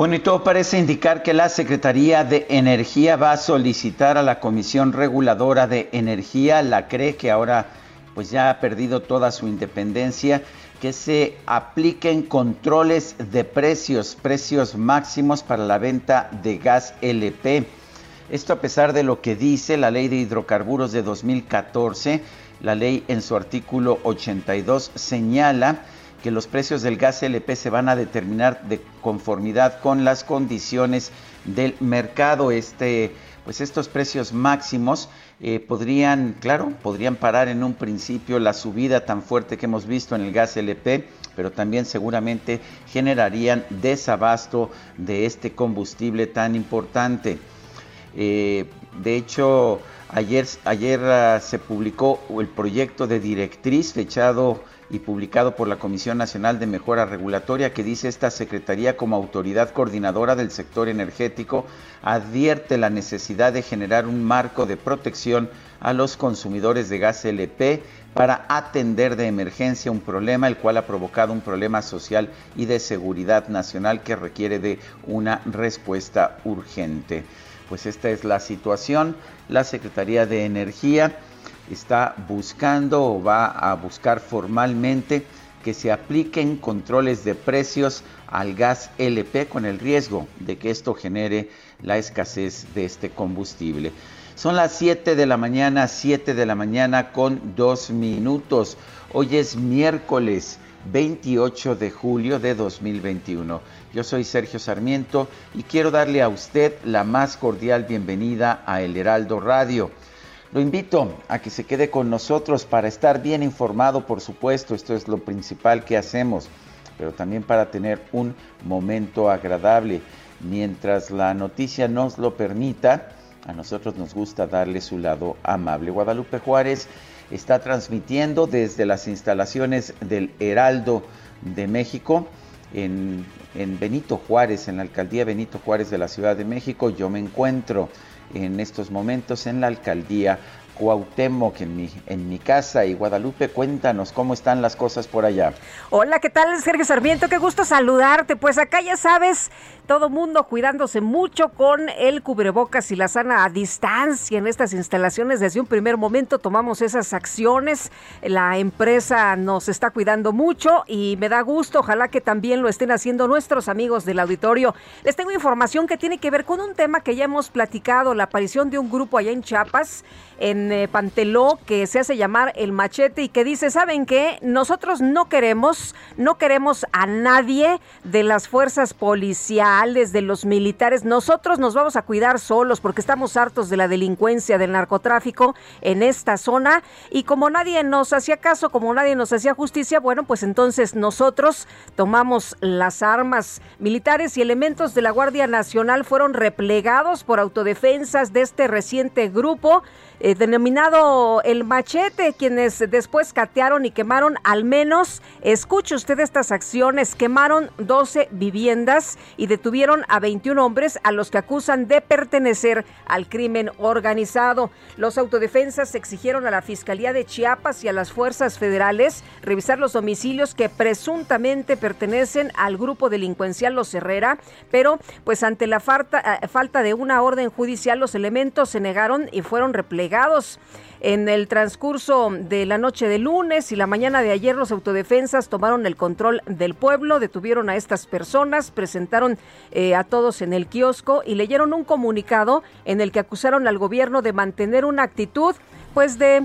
Bueno, y todo parece indicar que la Secretaría de Energía va a solicitar a la Comisión Reguladora de Energía, la CRE, que ahora pues ya ha perdido toda su independencia, que se apliquen controles de precios, precios máximos para la venta de gas LP. Esto a pesar de lo que dice la Ley de Hidrocarburos de 2014, la ley en su artículo 82 señala que los precios del gas LP se van a determinar de conformidad con las condiciones del mercado. Este, pues estos precios máximos eh, podrían, claro, podrían parar en un principio la subida tan fuerte que hemos visto en el gas LP, pero también seguramente generarían desabasto de este combustible tan importante. Eh, de hecho, ayer, ayer uh, se publicó el proyecto de directriz fechado y publicado por la Comisión Nacional de Mejora Regulatoria que dice esta Secretaría como autoridad coordinadora del sector energético advierte la necesidad de generar un marco de protección a los consumidores de gas LP para atender de emergencia un problema el cual ha provocado un problema social y de seguridad nacional que requiere de una respuesta urgente. Pues esta es la situación. La Secretaría de Energía está buscando o va a buscar formalmente que se apliquen controles de precios al gas LP con el riesgo de que esto genere la escasez de este combustible. Son las 7 de la mañana, 7 de la mañana con 2 minutos. Hoy es miércoles 28 de julio de 2021. Yo soy Sergio Sarmiento y quiero darle a usted la más cordial bienvenida a El Heraldo Radio. Lo invito a que se quede con nosotros para estar bien informado, por supuesto, esto es lo principal que hacemos, pero también para tener un momento agradable. Mientras la noticia nos lo permita, a nosotros nos gusta darle su lado amable. Guadalupe Juárez está transmitiendo desde las instalaciones del Heraldo de México en, en, Benito Juárez, en la alcaldía Benito Juárez de la Ciudad de México. Yo me encuentro en estos momentos en la alcaldía Cuauhtémoc en mi, en mi casa y Guadalupe, cuéntanos cómo están las cosas por allá. Hola, ¿qué tal Sergio Sarmiento? Qué gusto saludarte. Pues acá ya sabes, todo mundo cuidándose mucho con el cubrebocas y la sana a distancia en estas instalaciones. Desde un primer momento tomamos esas acciones. La empresa nos está cuidando mucho y me da gusto. Ojalá que también lo estén haciendo nuestros amigos del auditorio. Les tengo información que tiene que ver con un tema que ya hemos platicado, la aparición de un grupo allá en Chiapas en eh, Panteló que se hace llamar el machete y que dice, ¿saben qué? Nosotros no queremos, no queremos a nadie de las fuerzas policiales, de los militares. Nosotros nos vamos a cuidar solos porque estamos hartos de la delincuencia, del narcotráfico en esta zona y como nadie nos hacía caso, como nadie nos hacía justicia, bueno, pues entonces nosotros tomamos las armas militares y elementos de la Guardia Nacional fueron replegados por autodefensas de este reciente grupo eh, denominado El Machete, quienes después catearon y quemaron al menos, escuche usted estas acciones, quemaron 12 viviendas y detuvieron a 21 hombres a los que acusan de pertenecer al crimen organizado. Los autodefensas exigieron a la Fiscalía de Chiapas y a las fuerzas federales revisar los domicilios que presuntamente pertenecen al grupo delincuencial Los Herrera, pero pues ante la falta, eh, falta de una orden judicial los elementos se negaron y fueron replegados. En el transcurso de la noche de lunes y la mañana de ayer, los autodefensas tomaron el control del pueblo, detuvieron a estas personas, presentaron eh, a todos en el kiosco y leyeron un comunicado en el que acusaron al gobierno de mantener una actitud, pues de,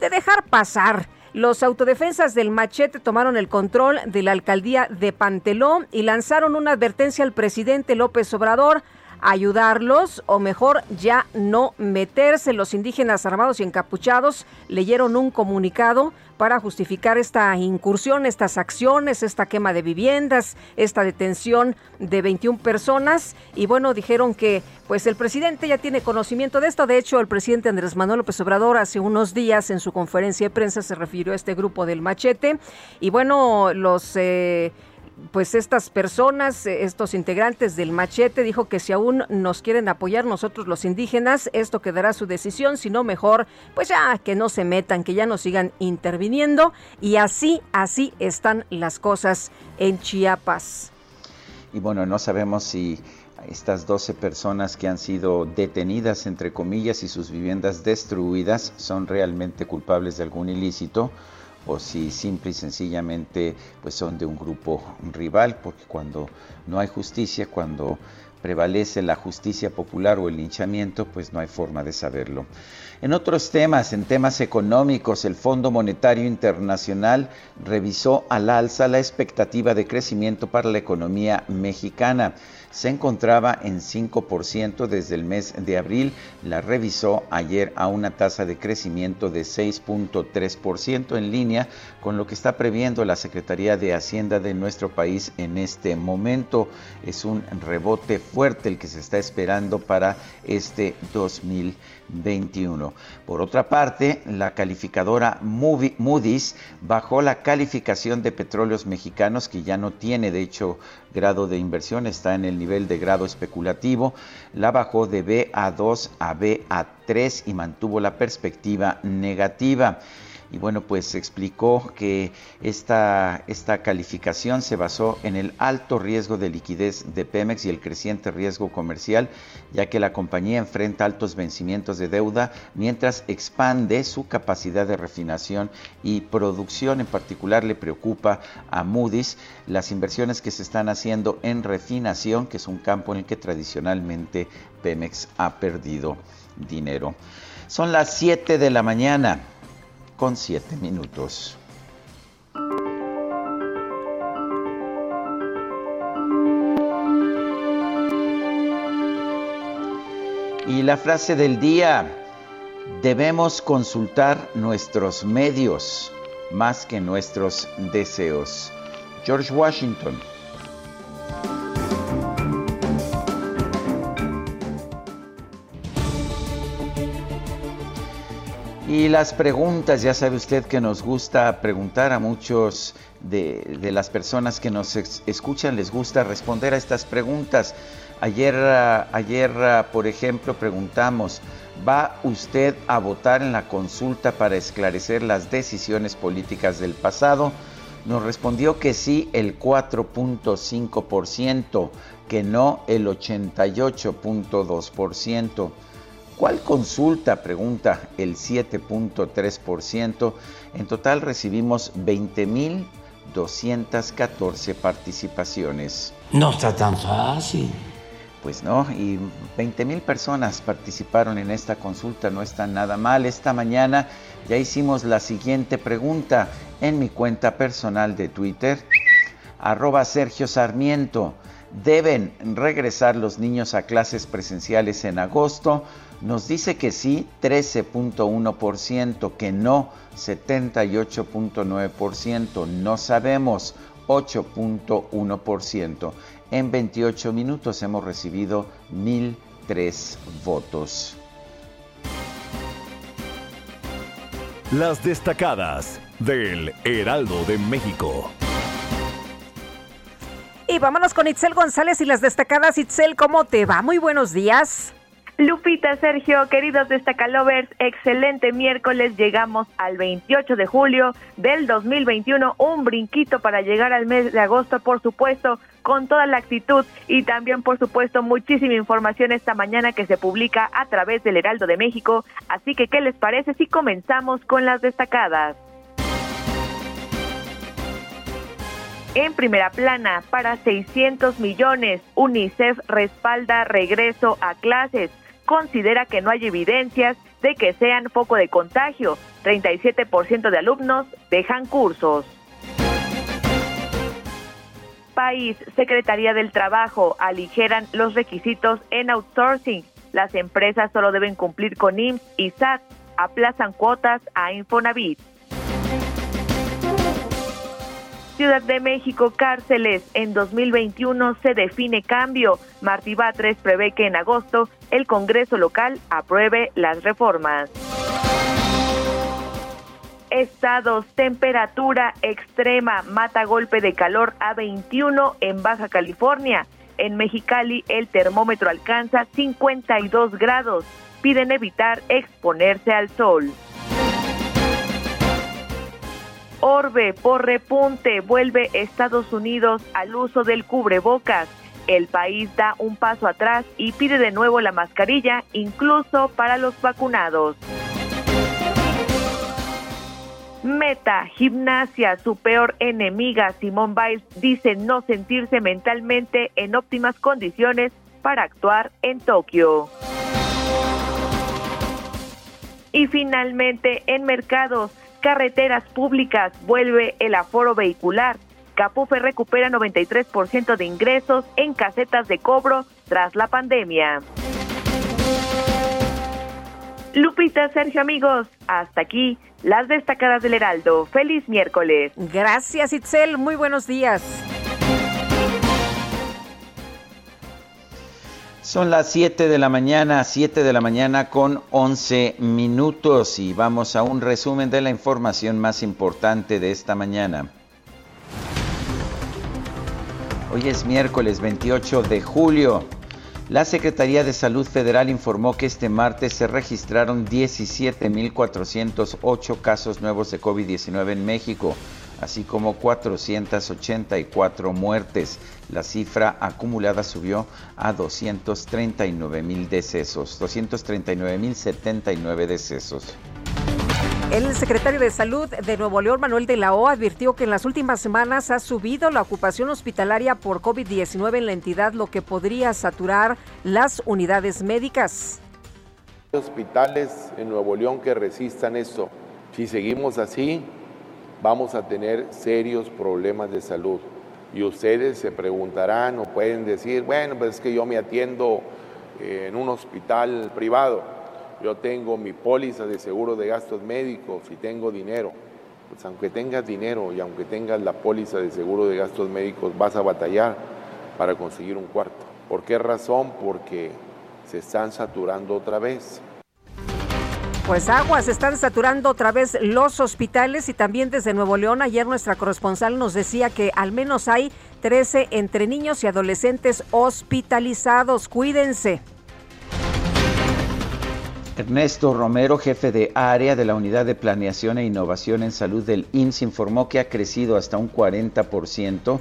de dejar pasar. Los autodefensas del machete tomaron el control de la alcaldía de Panteló y lanzaron una advertencia al presidente López Obrador ayudarlos o mejor ya no meterse. Los indígenas armados y encapuchados leyeron un comunicado para justificar esta incursión, estas acciones, esta quema de viviendas, esta detención de 21 personas y bueno, dijeron que pues el presidente ya tiene conocimiento de esto. De hecho, el presidente Andrés Manuel López Obrador hace unos días en su conferencia de prensa se refirió a este grupo del machete y bueno, los eh, pues estas personas, eh, estos integrantes del machete, dijo que si aún nos quieren apoyar nosotros los indígenas, esto quedará su decisión, si no mejor, pues ya que no se metan, que ya no sigan interviniendo y así, así están las cosas en Chiapas. Y bueno, no sabemos si estas 12 personas que han sido detenidas, entre comillas, y sus viviendas destruidas son realmente culpables de algún ilícito o si simple y sencillamente pues son de un grupo rival, porque cuando no hay justicia, cuando prevalece la justicia popular o el linchamiento, pues no hay forma de saberlo. En otros temas, en temas económicos, el Fondo Monetario Internacional revisó al alza la expectativa de crecimiento para la economía mexicana se encontraba en 5% desde el mes de abril. La revisó ayer a una tasa de crecimiento de 6.3% en línea con lo que está previendo la Secretaría de Hacienda de nuestro país en este momento. Es un rebote fuerte el que se está esperando para este 2021. Por otra parte, la calificadora Moody's bajó la calificación de petróleos mexicanos que ya no tiene, de hecho, grado de inversión, está en el nivel de grado especulativo, la bajó de BA2 a BA3 y mantuvo la perspectiva negativa y bueno, pues explicó que esta, esta calificación se basó en el alto riesgo de liquidez de Pemex y el creciente riesgo comercial, ya que la compañía enfrenta altos vencimientos de deuda mientras expande su capacidad de refinación y producción. En particular le preocupa a Moody's las inversiones que se están haciendo en refinación, que es un campo en el que tradicionalmente Pemex ha perdido dinero. Son las 7 de la mañana con 7 minutos. Y la frase del día, debemos consultar nuestros medios más que nuestros deseos. George Washington. Y las preguntas, ya sabe usted que nos gusta preguntar a muchos de, las personas que nos escuchan, les gusta responder a estas preguntas. Ayer, ayer, por ejemplo, preguntamos, ¿va usted a votar en la consulta para esclarecer las decisiones políticas del pasado? Nos respondió que sí el 4.5%, que no el 88.2%. ¿Cuál consulta? Pregunta el 7.3%. En total recibimos 20.214 participaciones. No está tan fácil. Pues no, y 20.000 personas participaron en esta consulta, no está nada mal. Esta mañana ya hicimos la siguiente pregunta en mi cuenta personal de Twitter, arroba Sergio Sarmiento. ¿Deben regresar los niños a clases presenciales en agosto? Nos dice que sí 13.1%, que no 78.9%, no sabemos 8.1%. En 28 minutos hemos recibido 1.003 votos. Las destacadas del Heraldo de México. Y vámonos con Itzel González y las destacadas. Itzel, ¿cómo te va? Muy buenos días. Lupita, Sergio, queridos destacalovers, excelente miércoles. Llegamos al 28 de julio del 2021. Un brinquito para llegar al mes de agosto, por supuesto, con toda la actitud y también, por supuesto, muchísima información esta mañana que se publica a través del Heraldo de México. Así que, ¿qué les parece si comenzamos con las destacadas? En primera plana, para 600 millones, UNICEF respalda regreso a clases considera que no hay evidencias de que sean foco de contagio. 37% de alumnos dejan cursos. País, Secretaría del Trabajo, aligeran los requisitos en outsourcing. Las empresas solo deben cumplir con IMSS y SAT. Aplazan cuotas a Infonavit. Ciudad de México, cárceles. En 2021 se define cambio. Martí Batres prevé que en agosto el Congreso local apruebe las reformas. Estados, temperatura extrema, mata golpe de calor a 21 en Baja California. En Mexicali el termómetro alcanza 52 grados. Piden evitar exponerse al sol. Orbe por repunte vuelve Estados Unidos al uso del cubrebocas. El país da un paso atrás y pide de nuevo la mascarilla, incluso para los vacunados. Meta, gimnasia, su peor enemiga, Simón Biles dice no sentirse mentalmente en óptimas condiciones para actuar en Tokio. Y finalmente, en mercados, carreteras públicas vuelve el aforo vehicular. Capufe recupera 93% de ingresos en casetas de cobro tras la pandemia. Lupita, Sergio, amigos, hasta aquí las destacadas del Heraldo. Feliz miércoles. Gracias, Itzel. Muy buenos días. Son las 7 de la mañana, 7 de la mañana con 11 minutos y vamos a un resumen de la información más importante de esta mañana. Hoy es miércoles 28 de julio. La Secretaría de Salud Federal informó que este martes se registraron 17.408 casos nuevos de COVID-19 en México así como 484 muertes. La cifra acumulada subió a 239 mil decesos, 239 mil 79 decesos. El secretario de Salud de Nuevo León, Manuel de la O, advirtió que en las últimas semanas ha subido la ocupación hospitalaria por COVID-19 en la entidad, lo que podría saturar las unidades médicas. Hospitales en Nuevo León que resistan esto. Si seguimos así, vamos a tener serios problemas de salud. Y ustedes se preguntarán o pueden decir, bueno, pues es que yo me atiendo eh, en un hospital privado, yo tengo mi póliza de seguro de gastos médicos y tengo dinero. Pues aunque tengas dinero y aunque tengas la póliza de seguro de gastos médicos, vas a batallar para conseguir un cuarto. ¿Por qué razón? Porque se están saturando otra vez. Pues aguas, están saturando otra vez los hospitales y también desde Nuevo León. Ayer nuestra corresponsal nos decía que al menos hay 13 entre niños y adolescentes hospitalizados. Cuídense. Ernesto Romero, jefe de área de la Unidad de Planeación e Innovación en Salud del IMSS, informó que ha crecido hasta un 40%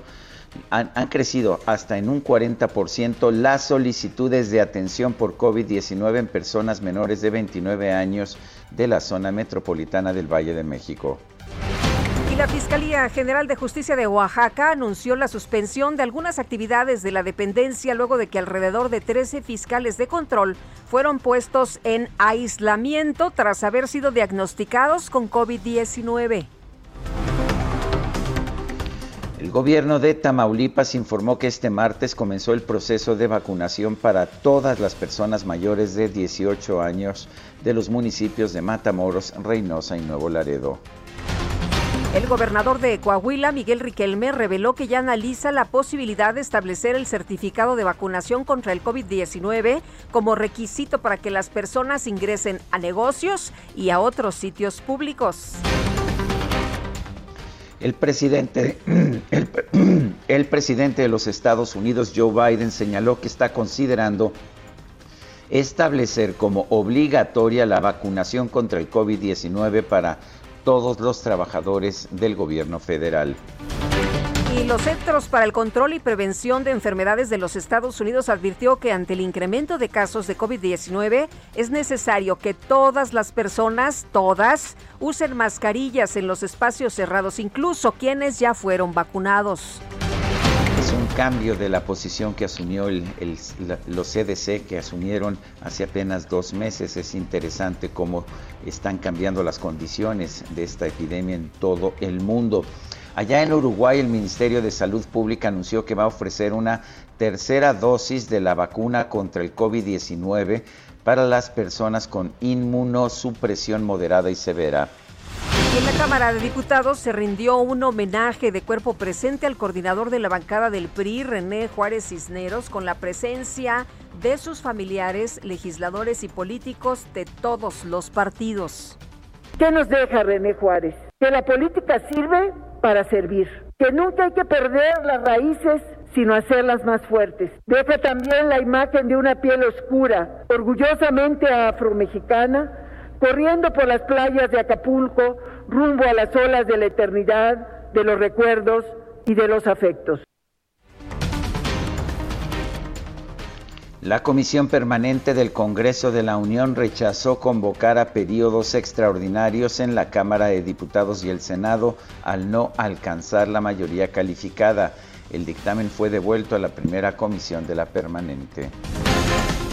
han, crecido hasta en un 40% las solicitudes de atención por COVID-19 en personas menores de 29 años de la zona metropolitana del Valle de México. Y la Fiscalía General de Justicia de Oaxaca anunció la suspensión de algunas actividades de la dependencia luego de que alrededor de 13 fiscales de control fueron puestos en aislamiento tras haber sido diagnosticados con COVID-19. El gobierno de Tamaulipas informó que este martes comenzó el proceso de vacunación para todas las personas mayores de 18 años de los municipios de Matamoros, Reynosa y Nuevo Laredo. El gobernador de Coahuila, Miguel Riquelme, reveló que ya analiza la posibilidad de establecer el certificado de vacunación contra el COVID-19 como requisito para que las personas ingresen a negocios y a otros sitios públicos. El presidente, el, presidente de los Estados Unidos, Joe Biden, señaló que está considerando establecer como obligatoria la vacunación contra el COVID-19 para todos los trabajadores del gobierno federal. Los Centros para el Control y Prevención de Enfermedades de los Estados Unidos advirtió que ante el incremento de casos de COVID-19 es necesario que todas las personas, todas, usen mascarillas en los espacios cerrados, incluso quienes ya fueron vacunados. Es un cambio de la posición que asumió los CDC, que asumieron hace apenas dos meses. Es interesante cómo están cambiando las condiciones de esta epidemia en todo el mundo. Allá en Uruguay, el Ministerio de Salud Pública anunció que va a ofrecer una tercera dosis de la vacuna contra el COVID-19 para las personas con inmunosupresión moderada y severa. en la Cámara de Diputados se rindió un homenaje de cuerpo presente al coordinador de la bancada del PRI, René Juárez Cisneros, con la presencia de sus familiares, legisladores y políticos de todos los partidos. ¿Qué nos deja René Juárez? Que la política sirve para servir. Que nunca hay que perder las raíces sino hacerlas más fuertes. Deja también la imagen de una piel oscura, orgullosamente afromexicana, corriendo por las playas de Acapulco rumbo a las olas de la eternidad, de los recuerdos y de los afectos. La Comisión Permanente del Congreso de la Unión rechazó convocar a periodos extraordinarios en la Cámara de Diputados y el Senado al no alcanzar la mayoría calificada. El dictamen fue devuelto a la primera comisión de la permanente.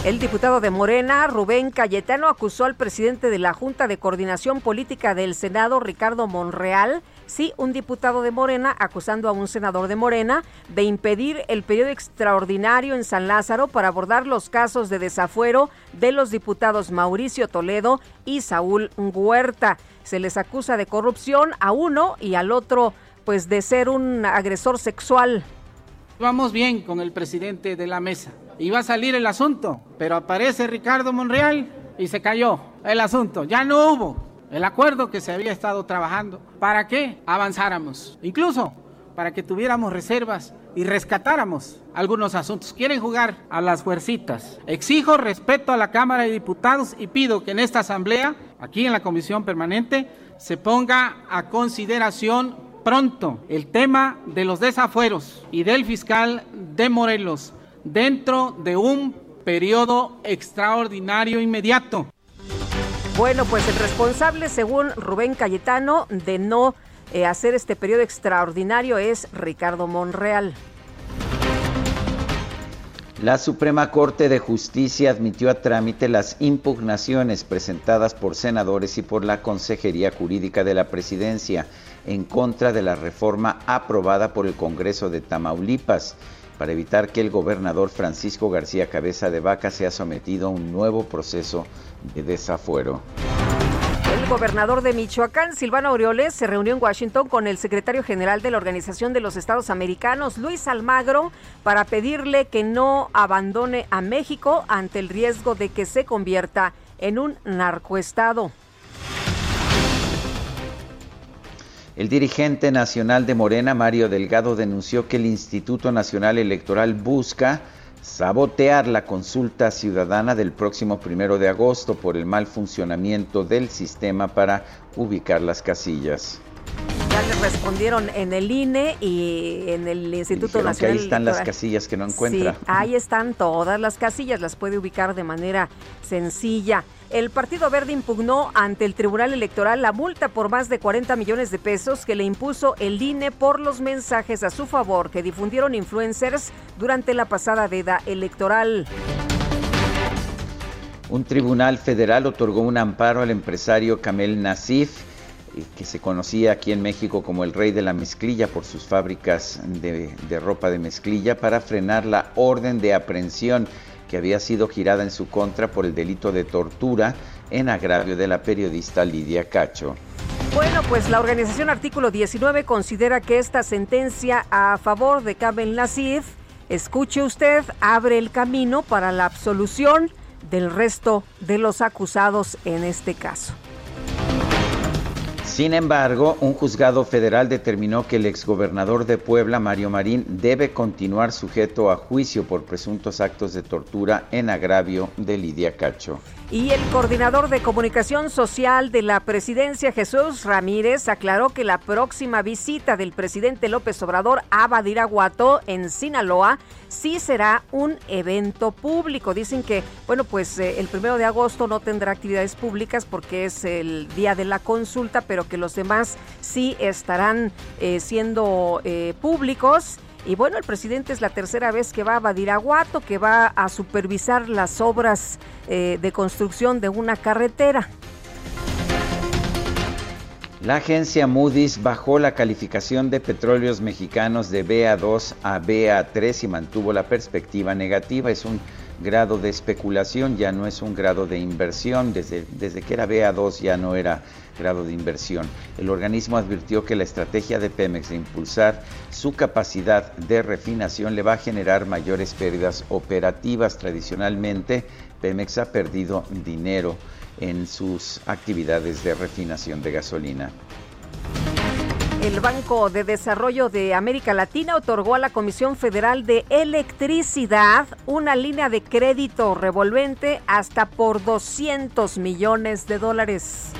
El diputado de Morena, Rubén Cayetano, acusó al presidente de la Junta de Coordinación Política del Senado, Ricardo Monreal, sí, un diputado de Morena acusando a un senador de Morena de impedir el periodo extraordinario en San Lázaro para abordar los casos de desafuero de los diputados Mauricio Toledo y Saúl Huerta. Se les acusa de corrupción a uno y al otro, pues de ser un agresor sexual. Vamos bien con el presidente de la mesa. Iba a salir el asunto, pero aparece Ricardo Monreal y se cayó el asunto. Ya no hubo el acuerdo que se había estado trabajando. ¿Para que Avanzáramos. Incluso para que tuviéramos reservas y rescatáramos algunos asuntos. Quieren jugar a las fuercitas. Exijo respeto a la Cámara de Diputados y pido que en esta asamblea, aquí en la Comisión Permanente, se ponga a consideración pronto el tema de los desafueros y del fiscal de Morelos dentro de un periodo extraordinario inmediato. Bueno, pues el responsable, según Rubén Cayetano, de no eh, hacer este periodo extraordinario es Ricardo Monreal. La Suprema Corte de Justicia admitió a trámite las impugnaciones presentadas por senadores y por la Consejería Jurídica de la Presidencia en contra de la reforma aprobada por el Congreso de Tamaulipas para evitar que el gobernador Francisco García Cabeza de Vaca sea sometido a un nuevo proceso de desafuero. El gobernador de Michoacán, Silvano Aureoles, se reunió en Washington con el secretario general de la Organización de los Estados Americanos, Luis Almagro, para pedirle que no abandone a México ante el riesgo de que se convierta en un narcoestado. El dirigente nacional de Morena, Mario Delgado, denunció que el Instituto Nacional Electoral busca sabotear la consulta ciudadana del próximo primero de agosto por el mal funcionamiento del sistema para ubicar las casillas. Ya le respondieron en el INE y en el Instituto Nacional. Que ahí están las casillas que no encuentra. Sí, ahí están todas las casillas, las puede ubicar de manera sencilla. El Partido Verde impugnó ante el Tribunal Electoral la multa por más de 40 millones de pesos que le impuso el INE por los mensajes a su favor que difundieron influencers durante la pasada veda electoral. Un tribunal federal otorgó un amparo al empresario Kamel Nasif, eh, que se conocía aquí en México como el rey de la mezclilla por sus fábricas de, de ropa de mezclilla, para frenar la orden de aprehensión que había sido girada en su contra por el delito de tortura en agravio de la periodista Lidia Cacho. Bueno, pues la organización Artículo 19 considera que esta sentencia a favor de Kamel Nasif, escuche usted, abre el camino para la absolución del resto de los acusados en este caso. Sin embargo, un juzgado federal determinó que el exgobernador de Puebla, Mario Marín, debe continuar sujeto a juicio por presuntos actos de tortura en agravio de Lidia Cacho. Y el coordinador de comunicación social de la presidencia, Jesús Ramírez, aclaró que la próxima visita del presidente López Obrador a Badiraguato, en Sinaloa, sí será un evento público. Dicen que, bueno, pues eh, el primero de agosto no tendrá actividades públicas porque es el día de la consulta, pero que los demás sí estarán eh, siendo eh, públicos. Y bueno, el presidente es la tercera vez que va a Badiraguato, que va a supervisar las obras de construcción de una carretera. La agencia Moody's bajó la calificación de petróleos mexicanos de BA2 a BA3 y mantuvo la perspectiva negativa. Es un grado de especulación, ya no es un grado de inversión. Desde, desde que era BA2 ya no era grado de inversión. El organismo advirtió que la estrategia de Pemex de impulsar su capacidad de refinación le va a generar mayores pérdidas operativas. Tradicionalmente, Pemex ha perdido dinero en sus actividades de refinación de gasolina. El Banco de Desarrollo de América Latina otorgó a la Comisión Federal de Electricidad una línea de crédito revolvente hasta por 200 millones de dólares.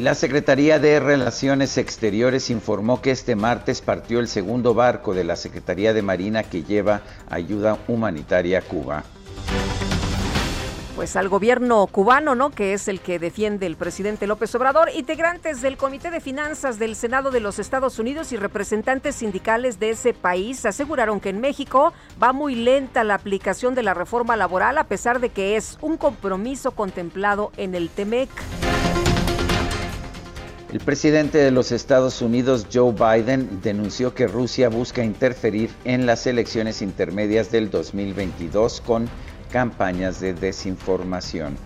La Secretaría de Relaciones Exteriores informó que este martes partió el segundo barco de la Secretaría de Marina que lleva ayuda humanitaria a Cuba pues al gobierno cubano, ¿no? Que es el que defiende el presidente López Obrador, integrantes del Comité de Finanzas del Senado de los Estados Unidos y representantes sindicales de ese país aseguraron que en México va muy lenta la aplicación de la reforma laboral a pesar de que es un compromiso contemplado en el TEMEC. El presidente de los Estados Unidos, Joe Biden, denunció que Rusia busca interferir en las elecciones intermedias del 2022 con campañas de desinformación.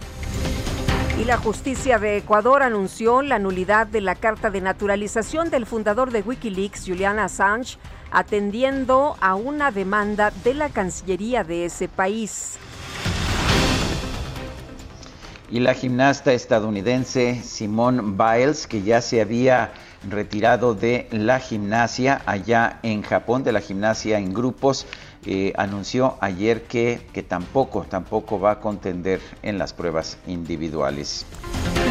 Y la justicia de Ecuador anunció la nulidad de la carta de naturalización del fundador de Wikileaks, Julian Assange, atendiendo a una demanda de la Cancillería de ese país. Y la gimnasta estadounidense Simone Biles, que ya se había retirado de la gimnasia allá en Japón, de la gimnasia en grupos, eh, anunció ayer que, que tampoco, tampoco va a contender en las pruebas individuales.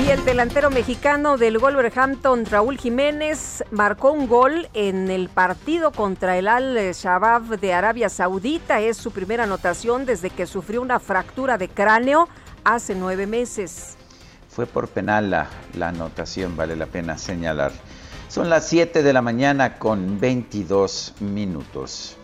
Y el delantero mexicano del Wolverhampton, Raúl Jiménez, marcó un gol en el partido contra el Al-Shabaab de Arabia Saudita. Es su primera anotación desde que sufrió una fractura de cráneo hace nueve meses. Fue por penal la, anotación, vale la pena señalar. Son las 7 de la mañana con 22 minutos.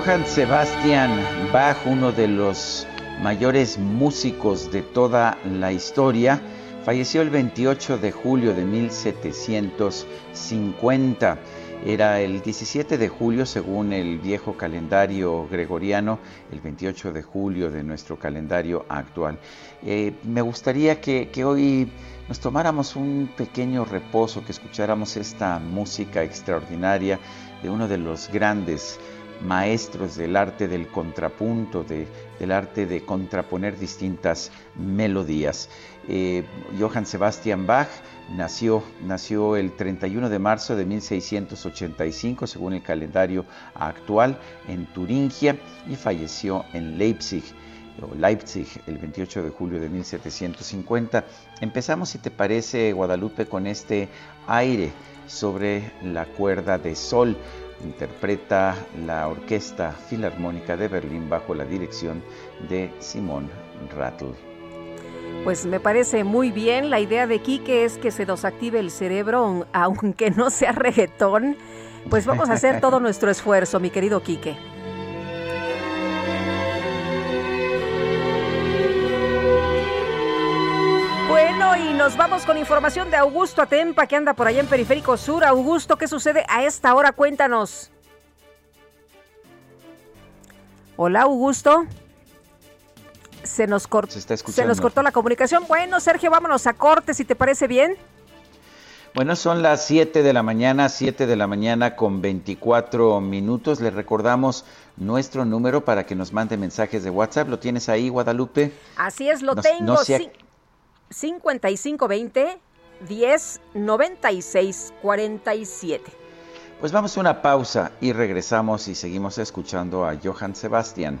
Johann Sebastian Bach, uno de los mayores músicos de toda la historia, falleció el 28 de julio de 1750. Era el 17 de julio según el viejo calendario gregoriano, el 28 de julio de nuestro calendario actual. Eh, me gustaría que, que hoy nos tomáramos un pequeño reposo, que escucháramos esta música extraordinaria de uno de los grandes maestros del arte del contrapunto, del arte de contraponer distintas melodías. Eh, Johann Sebastian Bach nació, nació el 31 de marzo de 1685, según el calendario actual, en Turingia y falleció en Leipzig. Leipzig el 28 de julio de 1750. Empezamos, si te parece, Guadalupe, con este aire sobre la cuerda de sol interpreta la Orquesta Filarmónica de Berlín bajo la dirección de Simón Rattle. Pues me parece muy bien. La idea de Quique es que se nos active el cerebro, aunque no sea reggaetón. Pues vamos a hacer todo nuestro esfuerzo, mi querido Quique. Bueno, y nos vamos con información de Augusto Atempa, que anda por allá en Periférico Sur. Augusto, ¿qué sucede a esta hora? Cuéntanos. Hola, Augusto. Se nos, se, se nos cortó la comunicación. Bueno, Sergio, vámonos a corte, si te parece bien. Bueno, son las 7 de la mañana, 7 de la mañana con 24 minutos. Les recordamos nuestro número para que nos mande mensajes de WhatsApp. ¿Lo tienes ahí, Guadalupe? Así es, lo tengo. No 5520 10 96 47. Pues vamos a una pausa y regresamos y seguimos escuchando a Johann Sebastian.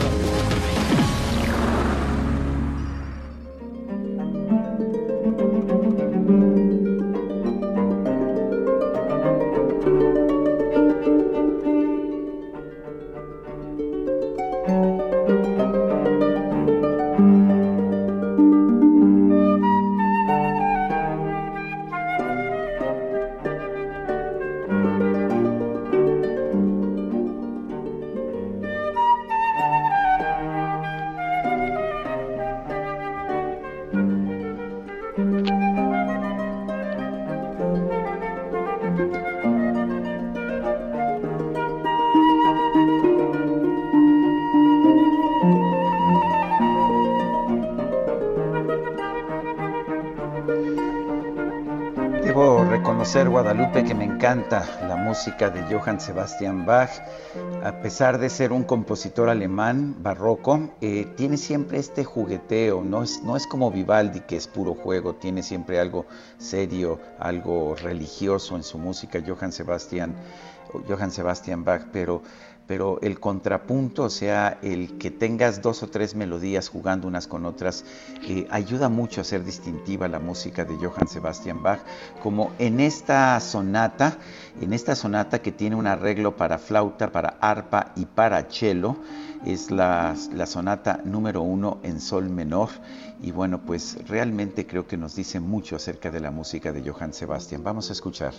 Guadalupe que me encanta la música de Johann Sebastian Bach. A pesar de ser un compositor alemán barroco, eh, tiene siempre este jugueteo, no es, no es como Vivaldi que es puro juego, tiene siempre algo serio, algo religioso en su música, Johann Sebastian, Johann Sebastian Bach, pero pero el contrapunto, o sea, el que tengas dos o tres melodías jugando unas con otras, eh, ayuda mucho a ser distintiva la música de Johann Sebastian Bach, como en esta sonata, en esta sonata que tiene un arreglo para flauta, para arpa y para cello, es la, la sonata número uno en sol menor, y bueno, pues realmente creo que nos dice mucho acerca de la música de Johann Sebastian. Vamos a escuchar.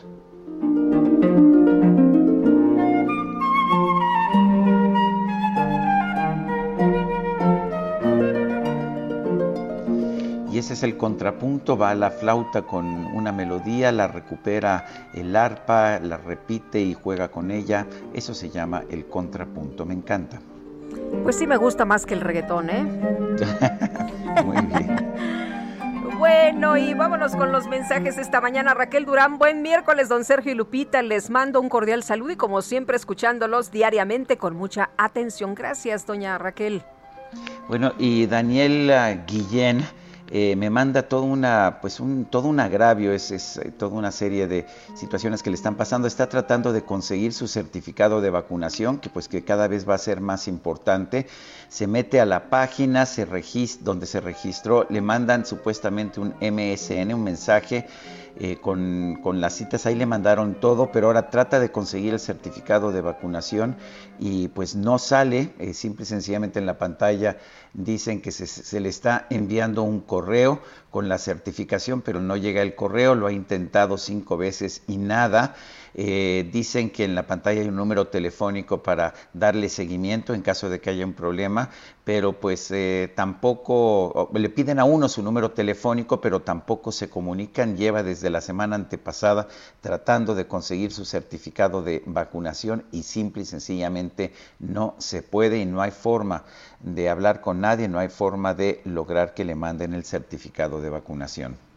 Ese es el contrapunto, va a la flauta con una melodía, la recupera el arpa, la repite y juega con ella. Eso se llama el contrapunto, me encanta. Pues sí me gusta más que el reggaetón, ¿eh? Muy bien. Bueno, y vámonos con los mensajes esta mañana. Raquel Durán, buen miércoles, don Sergio y Lupita. Les mando un cordial saludo y como siempre escuchándolos diariamente con mucha atención. Gracias, doña Raquel. Bueno, y Daniel Guillén eh, me manda todo una, pues un, todo un agravio, es, es, eh, toda una serie de situaciones que le están pasando. Está tratando de conseguir su certificado de vacunación, que pues que cada vez va a ser más importante. Se mete a la página, se registra, donde se registró, le mandan supuestamente un MSN, un mensaje eh, con, las citas, ahí le mandaron todo, pero ahora trata de conseguir el certificado de vacunación y pues no sale, simple y sencillamente en la pantalla dicen que se, se, le está enviando un correo con la certificación, pero no llega el correo, lo ha intentado cinco veces y nada. Eh, dicen que en la pantalla hay un número telefónico para darle seguimiento en caso de que haya un problema, pero pues eh, tampoco le piden a uno su número telefónico, pero tampoco se comunican. Lleva desde la semana antepasada tratando de conseguir su certificado de vacunación y simple y sencillamente no se puede y no hay forma de hablar con nadie, no hay forma de lograr que le manden el certificado de vacunación.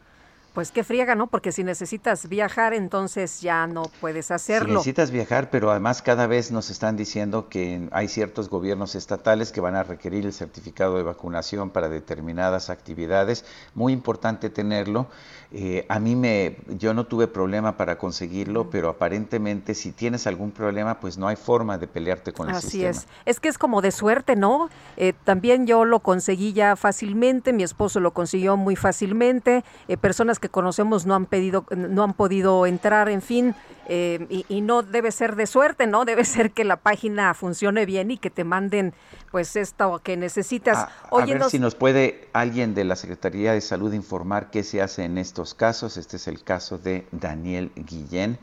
Pues qué friega, ¿no? Porque si necesitas viajar, entonces ya no puedes hacerlo. Si necesitas viajar, pero además cada vez nos están diciendo que hay ciertos gobiernos estatales que van a requerir el certificado de vacunación para determinadas actividades. Muy importante tenerlo. Eh, a mí me, yo no tuve problema para conseguirlo, pero aparentemente si tienes algún problema, pues no hay forma de pelearte con el sistema. Así es. Es que es como de suerte, ¿no? Eh, también yo lo conseguí ya fácilmente, mi esposo lo consiguió muy fácilmente, eh, personas que conocemos no han pedido, no han podido entrar, en fin, y, no debe ser de suerte, ¿no? Debe ser que la página funcione bien y que te manden, pues, esto que necesitas. A, a ver si nos puede alguien de la Secretaría de Salud informar qué se hace en estos casos. Este es el caso de Daniel Guillén,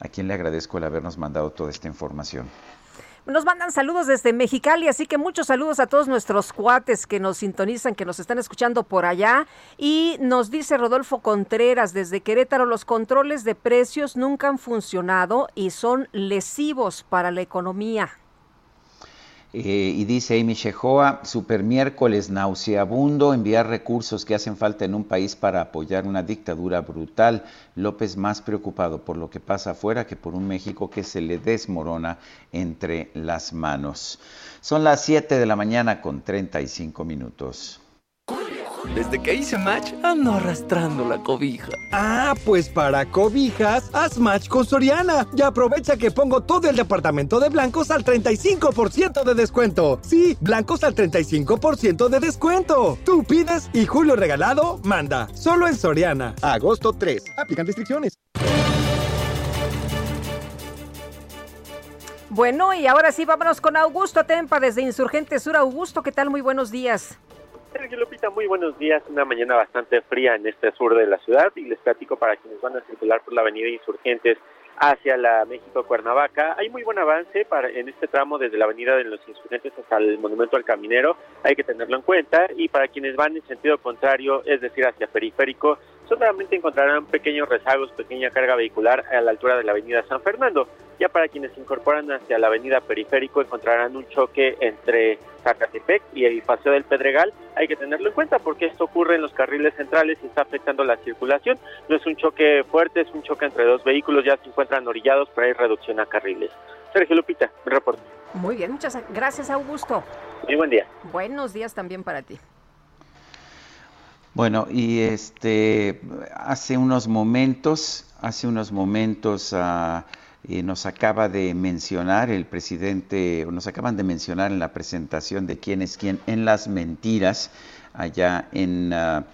a quien le agradezco el habernos mandado toda esta información. Nos mandan saludos desde Mexicali, así que muchos saludos a todos nuestros cuates que nos sintonizan, que nos están escuchando por allá. Y nos dice Rodolfo Contreras desde Querétaro, los controles de precios nunca han funcionado y son lesivos para la economía. Eh, y dice Amy Shehoa, super miércoles nauseabundo, enviar recursos que hacen falta en un país para apoyar una dictadura brutal. López más preocupado por lo que pasa afuera que por un México que se le desmorona entre las manos. Son las 7 de la mañana con 35 minutos. Desde que hice match, ando arrastrando la cobija. Ah, pues para cobijas, haz match con Soriana y aprovecha que pongo todo el departamento de blancos al 35% de descuento. Sí, blancos al 35% de descuento. Tú pides y Julio Regalado manda. Solo en Soriana. Agosto 3. Aplican restricciones. Bueno, y ahora sí, vámonos con Augusto Tempa desde Insurgente Sur. Augusto, ¿qué tal? Muy buenos días. Sergio Lupita, muy buenos días. Una mañana bastante fría en este sur de la ciudad y les platico para quienes van a circular por la avenida Insurgentes hacia la México Cuernavaca. Hay muy buen avance para en este tramo desde la avenida de los Insurgentes hasta el Monumento al Caminero. Hay que tenerlo en cuenta y para quienes van en sentido contrario, es decir, hacia Periférico, solamente encontrarán pequeños rezagos, pequeña carga vehicular a la altura de la avenida San Fernando. Ya para quienes se incorporan hacia la avenida Periférico encontrarán un choque entre Zacatepec y el Paseo del Pedregal. Hay que tenerlo en cuenta porque esto ocurre en los carriles centrales y está afectando la circulación. No es un choque fuerte, es un choque entre dos vehículos, ya se encuentran orillados, pero hay reducción a carriles. Sergio Lupita, reporte. Muy bien, muchas gracias Augusto. Muy buen día. Buenos días también para ti. Bueno, y este hace unos momentos, hace unos momentos uh, eh, nos acaba de mencionar el presidente, nos acaban de mencionar en la presentación de quién es quién en las mentiras, allá en uh,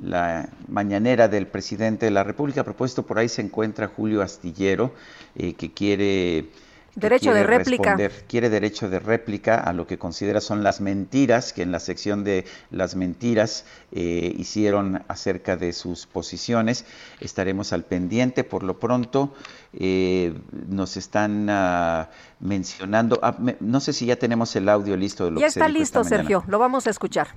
la mañanera del presidente de la República. Propuesto por ahí se encuentra Julio Astillero, eh, que quiere Derecho de réplica. Quiere derecho de réplica a lo que considera son las mentiras que en la sección de las mentiras eh, hicieron acerca de sus posiciones. Estaremos al pendiente. Por lo pronto eh, nos están uh, mencionando. Ah, me, no sé si ya tenemos el audio listo de lo ya que está se listo, Sergio. Lo vamos a escuchar.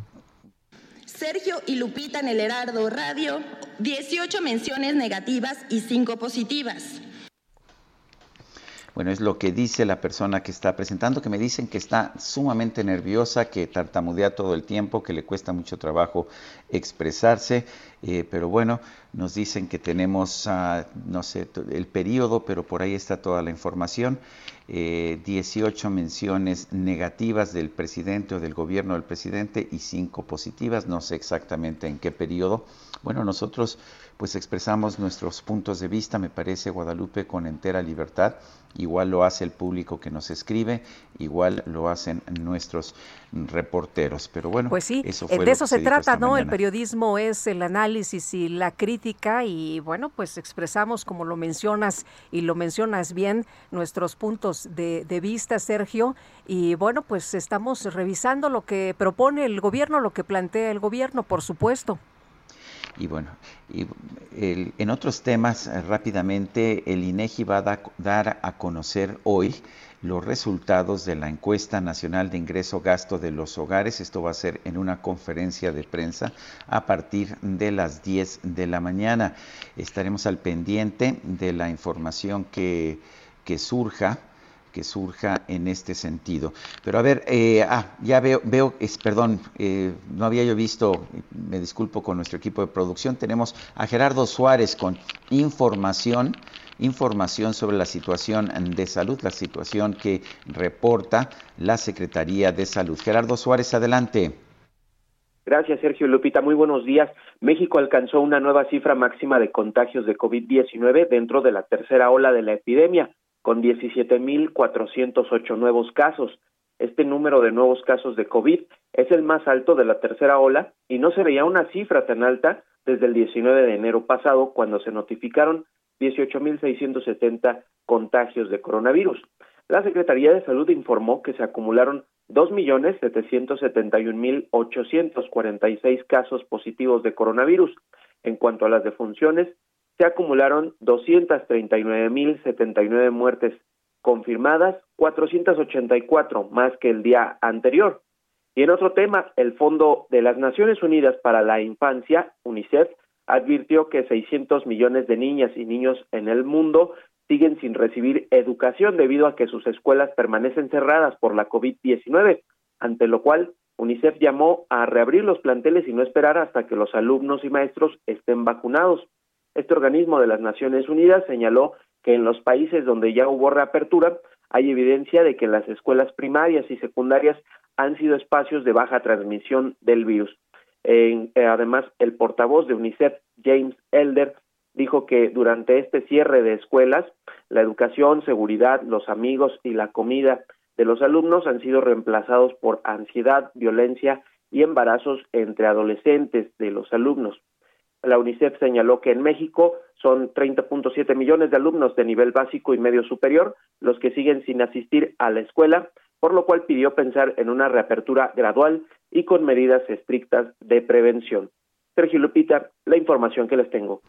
Sergio y Lupita en el Herardo Radio, 18 menciones negativas y 5 positivas. Bueno, es lo que dice la persona que está presentando, que me dicen que está sumamente nerviosa, que tartamudea todo el tiempo, que le cuesta mucho trabajo expresarse, eh, pero bueno, nos dicen que tenemos, uh, no sé, el periodo, pero por ahí está toda la información. Eh, 18 menciones negativas del presidente o del gobierno del presidente y 5 positivas, no sé exactamente en qué periodo. Bueno, nosotros pues expresamos nuestros puntos de vista, me parece Guadalupe, con entera libertad. Igual lo hace el público que nos escribe, igual lo hacen nuestros reporteros. Pero bueno, pues sí, eso fue de eso se, se trata, ¿no? Mañana. El periodismo es el análisis y la crítica y bueno, pues expresamos, como lo mencionas y lo mencionas bien, nuestros puntos de, vista, Sergio. Y bueno, pues estamos revisando lo que propone el gobierno, lo que plantea el gobierno, por supuesto. Y bueno, y en otros temas, eh, rápidamente, el INEGI va a da, dar a conocer hoy los resultados de la encuesta nacional de ingreso gasto de los hogares. Esto va a ser en una conferencia de prensa a partir de las 10 de la mañana. Estaremos al pendiente de la información que, que surja que surja en este sentido. Pero a ver, eh, ah, ya veo, veo perdón, eh, no había yo visto, me disculpo con nuestro equipo de producción, tenemos a Gerardo Suárez con información información sobre la situación de salud, la situación que reporta la Secretaría de Salud. Gerardo Suárez, adelante. Gracias, Sergio Lupita. Muy buenos días. México alcanzó una nueva cifra máxima de contagios de COVID-19 dentro de la tercera ola de la epidemia con 17.408 nuevos casos. Este número de nuevos casos de COVID es el más alto de la tercera ola y no se veía una cifra tan alta desde el 19 de enero pasado, cuando se notificaron 18.670 contagios de coronavirus. La Secretaría de Salud informó que se acumularon 2.771.846 casos positivos de coronavirus. En cuanto a las defunciones, se acumularon 239.079 muertes confirmadas, 484 más que el día anterior. Y en otro tema, el Fondo de las Naciones Unidas para la Infancia, UNICEF, advirtió que 600 millones de niñas y niños en el mundo siguen sin recibir educación debido a que sus escuelas permanecen cerradas por la COVID-19, ante lo cual UNICEF llamó a reabrir los planteles y no esperar hasta que los alumnos y maestros estén vacunados. Este organismo de las Naciones Unidas señaló que en los países donde ya hubo reapertura hay evidencia de que las escuelas primarias y secundarias han sido espacios de baja transmisión del virus. Eh, además, el portavoz de UNICEF, James Elder, dijo que durante este cierre de escuelas, la educación, seguridad, los amigos y la comida de los alumnos han sido reemplazados por ansiedad, violencia y embarazos entre adolescentes de los alumnos. La UNICEF señaló que en México son 30.7 millones de alumnos de nivel básico y medio superior los que siguen sin asistir a la escuela, por lo cual pidió pensar en una reapertura gradual y con medidas estrictas de prevención. Sergio Lupita, la información que les tengo.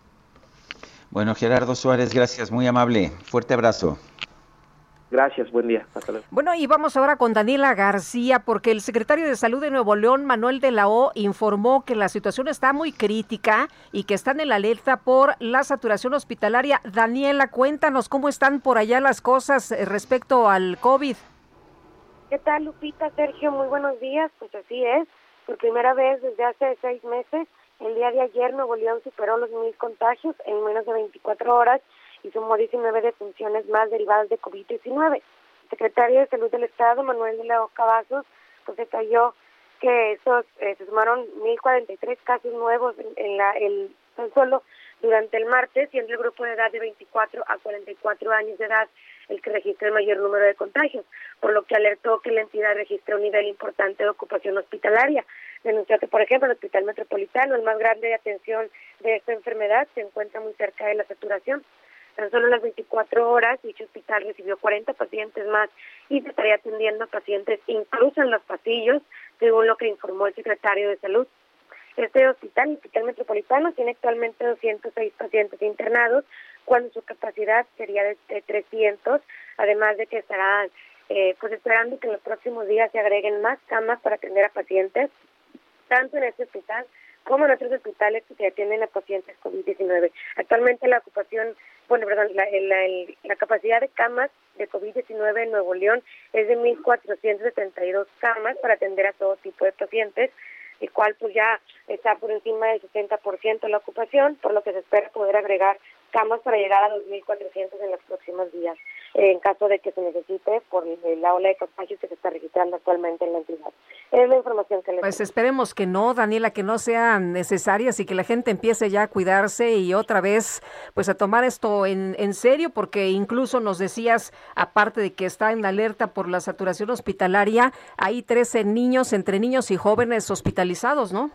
Bueno, Gerardo Suárez, gracias, muy amable. Fuerte abrazo. Gracias, buen día. Hasta luego. Bueno, y vamos ahora con Daniela García, porque el secretario de Salud de Nuevo León, Manuel de la O, informó que la situación está muy crítica y que están en la alerta por la saturación hospitalaria. Daniela, cuéntanos cómo están por allá las cosas eh, respecto al COVID. ¿Qué tal, Lupita, Sergio? Muy buenos días. Pues así es. Por primera vez desde hace seis meses, el día de ayer Nuevo León superó los mil contagios en menos de 24 horas y sumó 19 defunciones más derivadas de COVID-19. El secretario de Salud del Estado, Manuel de la Cavazos, pues detalló que esos, eh, se sumaron 1.043 casos nuevos en, la, el, solo durante el martes, siendo el grupo de edad de 24 a 44 años de edad el que registra el mayor número de contagios, por lo que alertó que la entidad registra un nivel importante de ocupación hospitalaria. Denunció que, por ejemplo, el Hospital Metropolitano, el más grande de atención de esta enfermedad, se encuentra muy cerca de la saturación. Tan solo las 24 horas, dicho hospital recibió 40 pacientes más y se estaría atendiendo a pacientes incluso en los pasillos, según lo que informó el secretario de Salud. Este hospital, el Hospital Metropolitano, tiene actualmente 206 pacientes internados, cuando su capacidad sería de, 300, además de que estarán eh, pues esperando que en los próximos días se agreguen más camas para atender a pacientes, tanto en este hospital como en otros hospitales que se atienden a pacientes COVID-19. Actualmente la ocupación, bueno, perdón, la, la, capacidad de camas de COVID-19 en Nuevo León es de 1.472 camas para atender a todo tipo de pacientes, el cual pues ya está por encima del 60% la ocupación, por lo que se espera poder agregar camas para llegar a 2.400 en los próximos días, en caso de que se necesite por la ola de contagios que se está registrando actualmente en la entidad. Es la información que les Pues esperemos que no, Daniela, que no sean necesarias y que la gente empiece ya a cuidarse y otra vez pues a tomar esto en, en serio, porque incluso nos decías, aparte de que está en alerta por la saturación hospitalaria, hay 13 niños, entre niños y jóvenes hospitalizados, ¿no?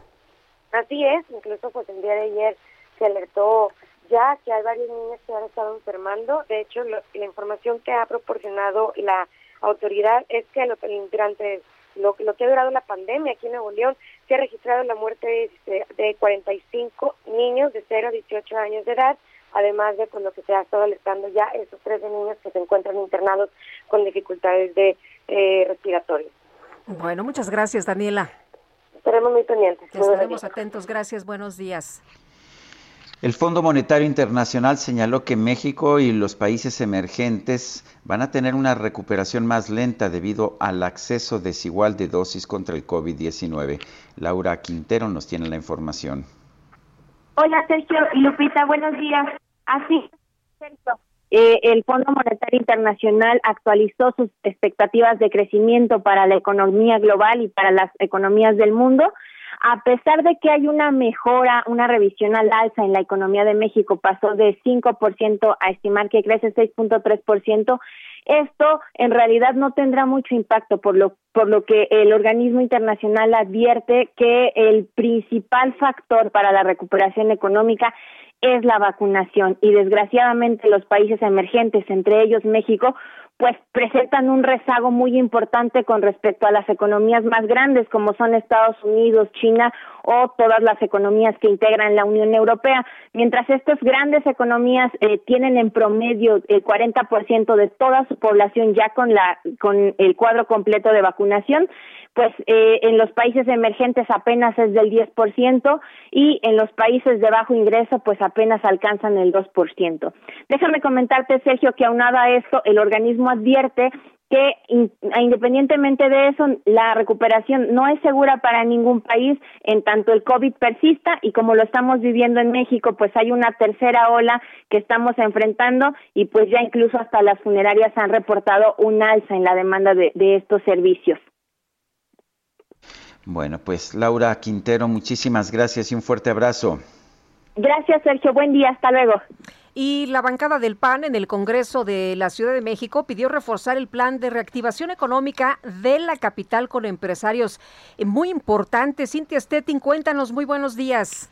Así es, incluso pues el día de ayer se alertó ya que hay varios niños que han estado enfermando. De hecho, la información que ha proporcionado la autoridad es que lo, durante lo, lo, que ha durado la pandemia aquí en Nuevo León se ha registrado la muerte de, de 45 niños de 0 a 18 años de edad, además de pues, lo que se ha estado alertando ya esos 13 niños que se encuentran internados con dificultades de eh, respiratorio. Bueno, muchas gracias, Daniela. Estaremos muy pendientes. Estaremos atentos. Gracias. Buenos días. El Fondo Monetario Internacional señaló que México y los países emergentes van a tener una recuperación más lenta debido al acceso desigual de dosis contra el COVID-19. Laura Quintero nos tiene la información. Hola Sergio y Lupita, buenos días. Así, eh, el Fondo Monetario Internacional actualizó sus expectativas de crecimiento para la economía global y para las economías del mundo a pesar de que hay una mejora, una revisión al alza en la economía de México, pasó de 5% a estimar que crece 6.3%, esto en realidad no tendrá mucho impacto, por lo, por lo que el organismo internacional advierte que el principal factor para la recuperación económica es la vacunación. Y desgraciadamente los países emergentes, entre ellos México, pues presentan un rezago muy importante con respecto a las economías más grandes como son Estados Unidos, China o todas las economías que integran la Unión Europea. Mientras estas grandes economías eh, tienen en promedio el 40% de toda su población ya con la con el cuadro completo de vacunación, pues eh, en los países emergentes apenas es del 10% y en los países de bajo ingreso pues apenas alcanzan el 2%. Déjame comentarte, Sergio, que aunado a esto, el organismo advierte que independientemente de eso, la recuperación no es segura para ningún país en tanto el COVID persista y como lo estamos viviendo en México, pues hay una tercera ola que estamos enfrentando y pues ya incluso hasta las funerarias han reportado un alza en la demanda de estos servicios. Bueno, pues Laura Quintero, muchísimas gracias y un fuerte abrazo. Gracias, Sergio. Buen día. Hasta luego. Y la bancada del PAN en el Congreso de la Ciudad de México pidió reforzar el plan de reactivación económica de la capital con empresarios muy importantes. Cintia Stettin, cuéntanos, muy buenos días.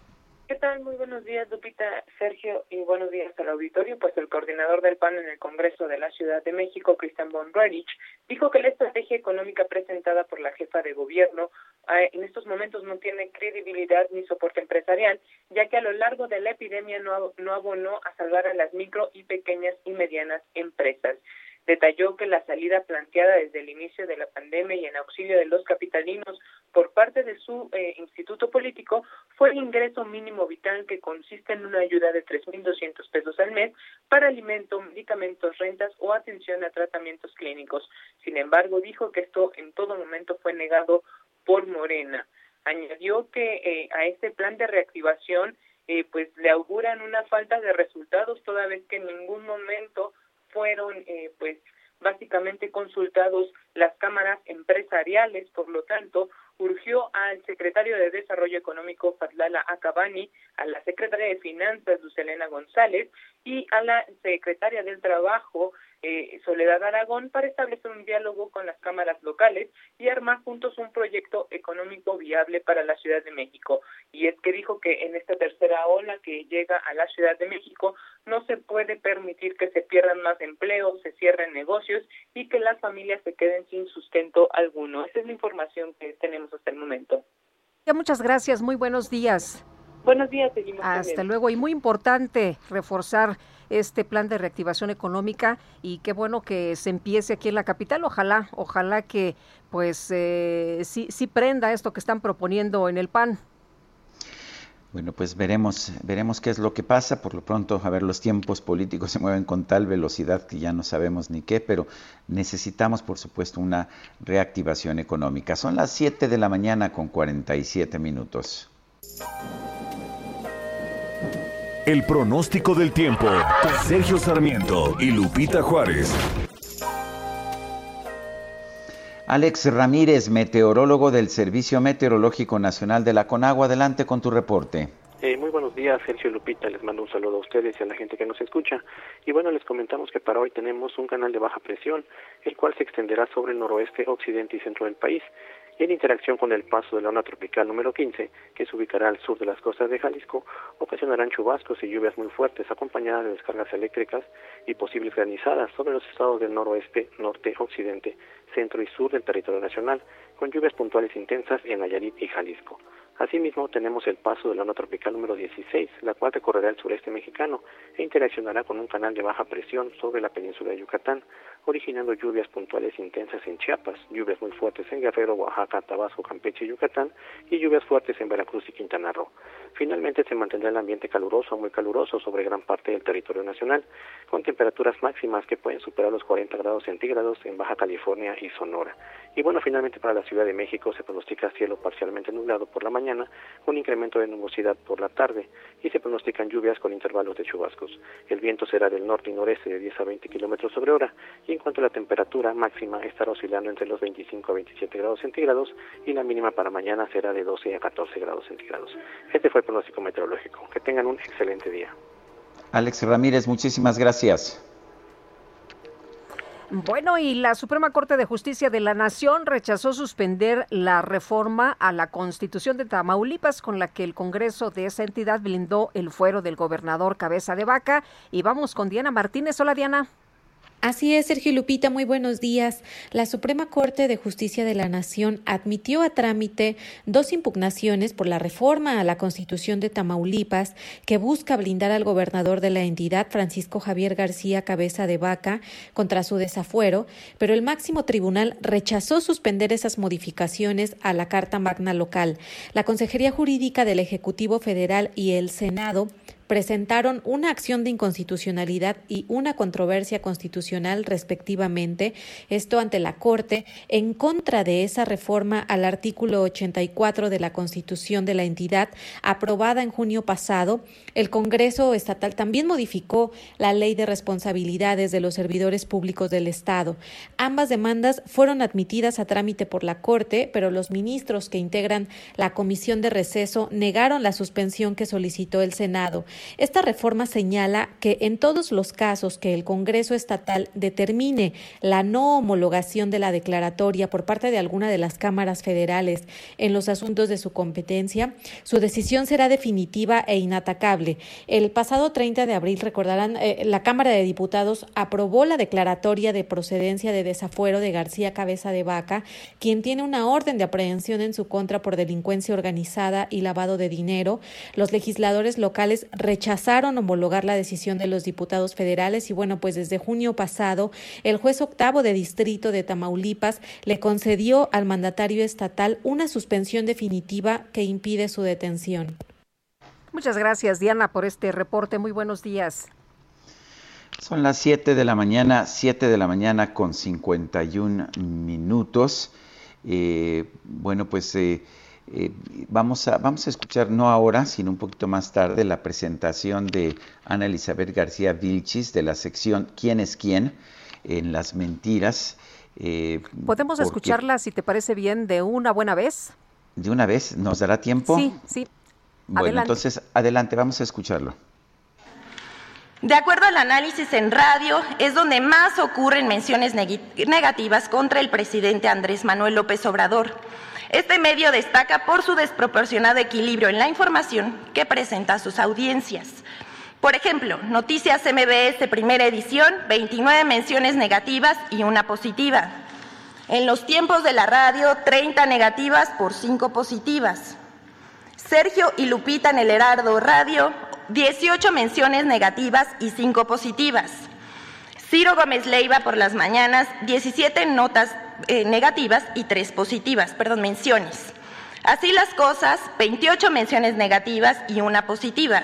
¿Qué tal? Muy buenos días, Lupita, Sergio, y buenos días al auditorio. Pues el coordinador del PAN en el Congreso de la Ciudad de México, Cristian von Redich, dijo que la estrategia económica presentada por la jefa de gobierno eh, en estos momentos no tiene credibilidad ni soporte empresarial, ya que a lo largo de la epidemia no, no abonó a salvar a las micro y pequeñas y medianas empresas. Detalló que la salida planteada desde el inicio de la pandemia y en auxilio de los capitalinos por parte de su eh, instituto político fue el ingreso mínimo vital que consiste en una ayuda de 3.200 pesos al mes para alimento, medicamentos, rentas o atención a tratamientos clínicos. Sin embargo, dijo que esto en todo momento fue negado por Morena. Añadió que eh, a este plan de reactivación eh, pues le auguran una falta de resultados toda vez que en ningún momento fueron eh, pues básicamente consultados las cámaras empresariales, por lo tanto, urgió al secretario de Desarrollo Económico Fadlala Acabani, a la secretaria de Finanzas Lucelena González y a la secretaria del Trabajo eh, Soledad Aragón para establecer un diálogo con las cámaras locales y armar juntos un proyecto económico viable para la Ciudad de México. Y es que dijo que en esta tercera ola que llega a la Ciudad de México no se puede permitir que se pierdan más empleos, se cierren negocios y que las familias se queden sin sustento alguno. Esa es la información que tenemos hasta el momento. Muchas gracias, muy buenos días. Buenos días, seguimos. Hasta luego y muy importante reforzar este plan de reactivación económica y qué bueno que se empiece aquí en la capital. Ojalá, ojalá que pues eh, sí, sí prenda esto que están proponiendo en el PAN. Bueno, pues veremos, veremos qué es lo que pasa. Por lo pronto, a ver, los tiempos políticos se mueven con tal velocidad que ya no sabemos ni qué, pero necesitamos, por supuesto, una reactivación económica. Son las 7 de la mañana con 47 minutos. El pronóstico del tiempo. Sergio Sarmiento y Lupita Juárez. Alex Ramírez, meteorólogo del Servicio Meteorológico Nacional de la Conagua, adelante con tu reporte. Eh, muy buenos días, Sergio Lupita. Les mando un saludo a ustedes y a la gente que nos escucha. Y bueno, les comentamos que para hoy tenemos un canal de baja presión, el cual se extenderá sobre el noroeste, occidente y centro del país en interacción con el paso de la onda tropical número 15, que se ubicará al sur de las costas de Jalisco, ocasionarán chubascos y lluvias muy fuertes acompañadas de descargas eléctricas y posibles granizadas sobre los estados del noroeste, norte, occidente, centro y sur del territorio nacional, con lluvias puntuales intensas en Nayarit y Jalisco. Asimismo, tenemos el paso de la onda tropical número 16, la cual recorrerá el sureste mexicano e interaccionará con un canal de baja presión sobre la península de Yucatán, originando lluvias puntuales intensas en Chiapas, lluvias muy fuertes en Guerrero, Oaxaca, Tabasco, Campeche y Yucatán, y lluvias fuertes en Veracruz y Quintana Roo. Finalmente se mantendrá el ambiente caluroso, muy caluroso sobre gran parte del territorio nacional, con temperaturas máximas que pueden superar los 40 grados centígrados en Baja California y Sonora. Y bueno, finalmente para la Ciudad de México se pronostica cielo parcialmente nublado por la mañana, un incremento de nubosidad por la tarde y se pronostican lluvias con intervalos de chubascos. El viento será del norte y noreste de 10 a 20 kilómetros sobre hora y en cuanto a la temperatura máxima estará oscilando entre los 25 a 27 grados centígrados y la mínima para mañana será de 12 a 14 grados centígrados. Este fue el pronóstico meteorológico. Que tengan un excelente día. Alex Ramírez, muchísimas gracias. Bueno, y la Suprema Corte de Justicia de la Nación rechazó suspender la reforma a la Constitución de Tamaulipas con la que el Congreso de esa entidad blindó el fuero del gobernador Cabeza de Vaca. Y vamos con Diana Martínez. Hola, Diana. Así es, Sergio Lupita, muy buenos días. La Suprema Corte de Justicia de la Nación admitió a trámite dos impugnaciones por la reforma a la Constitución de Tamaulipas que busca blindar al gobernador de la entidad, Francisco Javier García Cabeza de Vaca, contra su desafuero, pero el máximo tribunal rechazó suspender esas modificaciones a la Carta Magna local. La Consejería Jurídica del Ejecutivo Federal y el Senado presentaron una acción de inconstitucionalidad y una controversia constitucional respectivamente, esto ante la Corte, en contra de esa reforma al artículo 84 de la Constitución de la entidad aprobada en junio pasado. El Congreso estatal también modificó la ley de responsabilidades de los servidores públicos del Estado. Ambas demandas fueron admitidas a trámite por la Corte, pero los ministros que integran la Comisión de Receso negaron la suspensión que solicitó el Senado. Esta reforma señala que en todos los casos que el Congreso estatal determine la no homologación de la declaratoria por parte de alguna de las cámaras federales en los asuntos de su competencia, su decisión será definitiva e inatacable. El pasado 30 de abril, recordarán, eh, la Cámara de Diputados aprobó la declaratoria de procedencia de desafuero de García Cabeza de Vaca, quien tiene una orden de aprehensión en su contra por delincuencia organizada y lavado de dinero. Los legisladores locales rechazaron homologar la decisión de los diputados federales y bueno, pues desde junio pasado el juez octavo de distrito de Tamaulipas le concedió al mandatario estatal una suspensión definitiva que impide su detención. Muchas gracias Diana por este reporte. Muy buenos días. Son las 7 de la mañana, 7 de la mañana con 51 minutos. Eh, bueno, pues eh, eh, vamos, a, vamos a escuchar, no ahora, sino un poquito más tarde, la presentación de Ana Elizabeth García Vilchis de la sección ¿Quién es quién? en Las Mentiras. Eh, ¿Podemos escucharla, si te parece bien, de una buena vez? ¿De una vez? ¿Nos dará tiempo? Sí, sí. Bueno, entonces, adelante, vamos a escucharlo. De acuerdo al análisis en radio, es donde más ocurren menciones negativas contra el presidente Andrés Manuel López Obrador este medio destaca por su desproporcionado equilibrio en la información que presenta a sus audiencias. Por ejemplo, Noticias MBS primera edición, 29 menciones negativas y una positiva. En los tiempos de la radio, 30 negativas por 5 positivas. Sergio y Lupita en el Herardo Radio, 18 menciones negativas y 5 positivas. Ciro Gómez Leiva por las mañanas, 17 notas eh, negativas y 3 positivas, perdón, menciones. Así las cosas, 28 menciones negativas y una positiva.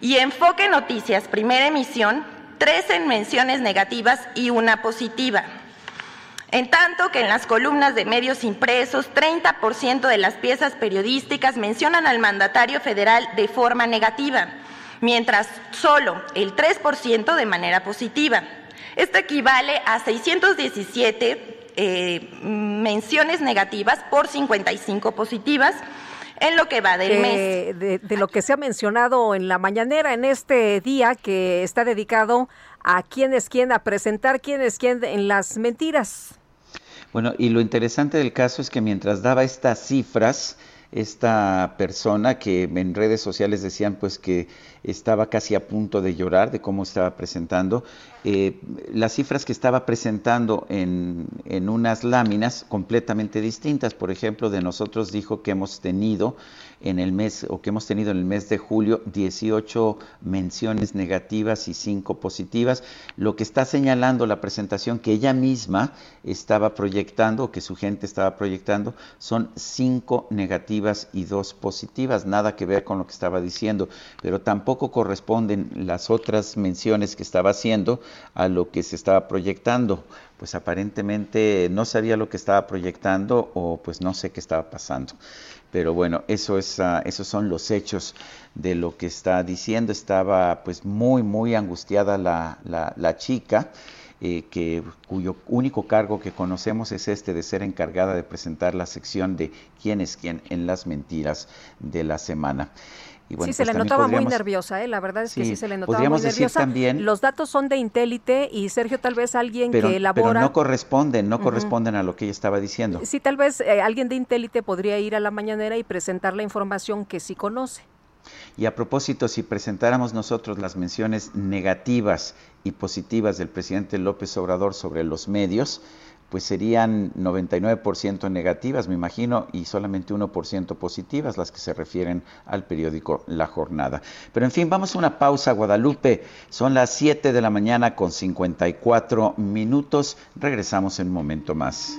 Y Enfoque Noticias, primera emisión, 13 menciones negativas y una positiva. En tanto que en las columnas de medios impresos, 30% de las piezas periodísticas mencionan al mandatario federal de forma negativa, mientras solo el 3% de manera positiva. Esto equivale a 617 eh, menciones negativas por 55 positivas en lo que va del mes. De, lo que se ha mencionado en la mañanera en este día que está dedicado a quién es quién, a presentar quién es quién en las mentiras. Bueno, y lo interesante del caso es que mientras daba estas cifras, esta persona que en redes sociales decían pues que estaba casi a punto de llorar de cómo estaba presentando. Eh, las cifras que estaba presentando en, en unas láminas completamente distintas. Por ejemplo, de nosotros dijo que hemos tenido en el mes o que hemos tenido en el mes de julio 18 menciones negativas y 5 positivas, lo que está señalando la presentación que ella misma estaba proyectando o que su gente estaba proyectando son 5 negativas y 2 positivas, nada que ver con lo que estaba diciendo, pero tampoco corresponden las otras menciones que estaba haciendo a lo que se estaba proyectando pues aparentemente no sabía lo que estaba proyectando o pues no sé qué estaba pasando. Pero bueno, eso es, ah, esos son los hechos de lo que está diciendo. Estaba pues muy, muy angustiada la, chica. Eh, que, cuyo único cargo que conocemos es este de ser encargada de presentar la sección de quién es quién en las mentiras de la semana sí, se pues le notaba muy nerviosa, ¿eh? la verdad es que sí, se le notaba muy nerviosa. También, Los datos son de Intélite y Sergio tal vez alguien que elabora... Pero no corresponden, no corresponden a lo que ella estaba diciendo. Sí, tal vez eh, alguien de Intélite podría ir a la mañanera y presentar la información que sí conoce. Y a propósito, si presentáramos nosotros las menciones negativas y positivas del presidente López Obrador sobre los medios, pues serían 99% negativas, me imagino, y solamente 1% positivas las que se refieren al periódico La Jornada. Pero en fin, vamos a una pausa, Guadalupe. Son las 7 de la mañana con 54 minutos. Regresamos en un momento más.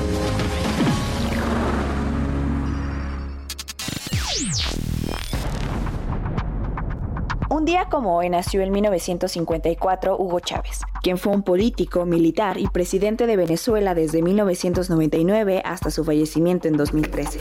Un día como hoy nació en 1954 Hugo Chávez, quien fue un político, militar y presidente de Venezuela desde 1999 hasta su fallecimiento en 2013.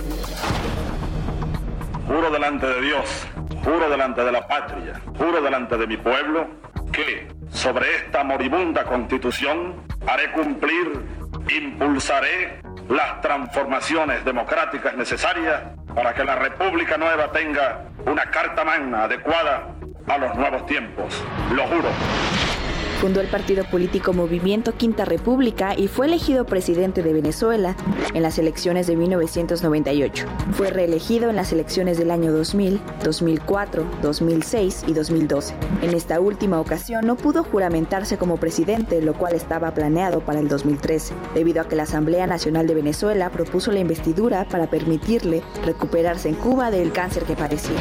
Juro delante de Dios, juro delante de la patria, juro delante de mi pueblo, que sobre esta moribunda constitución haré cumplir, impulsaré las transformaciones democráticas necesarias para que la República Nueva tenga una carta magna adecuada a los nuevos tiempos, lo juro. Fundó el partido político Movimiento Quinta República y fue elegido presidente de Venezuela en las elecciones de 1998. Fue reelegido en las elecciones del año 2000, 2004, 2006 y 2012. En esta última ocasión no pudo juramentarse como presidente, lo cual estaba planeado para el 2013, debido a que la Asamblea Nacional de Venezuela propuso la investidura para permitirle recuperarse en Cuba del cáncer que padecía.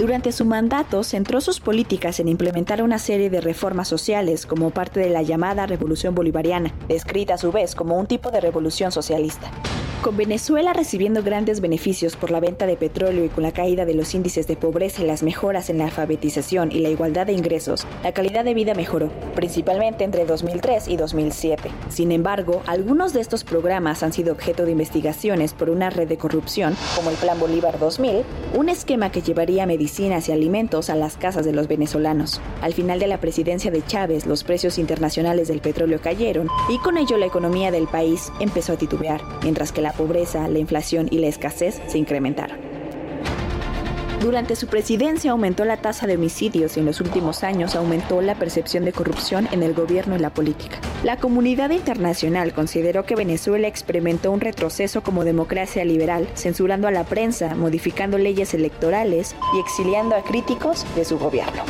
Durante su mandato centró sus políticas en implementar una serie de reformas sociales como parte de la llamada Revolución Bolivariana, descrita a su vez como un tipo de revolución socialista. Con Venezuela recibiendo grandes beneficios por la venta de petróleo y con la caída de los índices de pobreza y las mejoras en la alfabetización y la igualdad de ingresos, la calidad de vida mejoró, principalmente entre 2003 y 2007. Sin embargo, algunos de estos programas han sido objeto de investigaciones por una red de corrupción, como el Plan Bolívar 2000, un esquema que llevaría medicinas y alimentos a las casas de los venezolanos. Al final de la presidencia de Chávez, los precios internacionales del petróleo cayeron y con ello la economía del país empezó a titubear, mientras que la la pobreza, la inflación y la escasez se incrementaron. Durante su presidencia aumentó la tasa de homicidios y en los últimos años aumentó la percepción de corrupción en el gobierno y la política. La comunidad internacional consideró que Venezuela experimentó un retroceso como democracia liberal, censurando a la prensa, modificando leyes electorales y exiliando a críticos de su gobierno.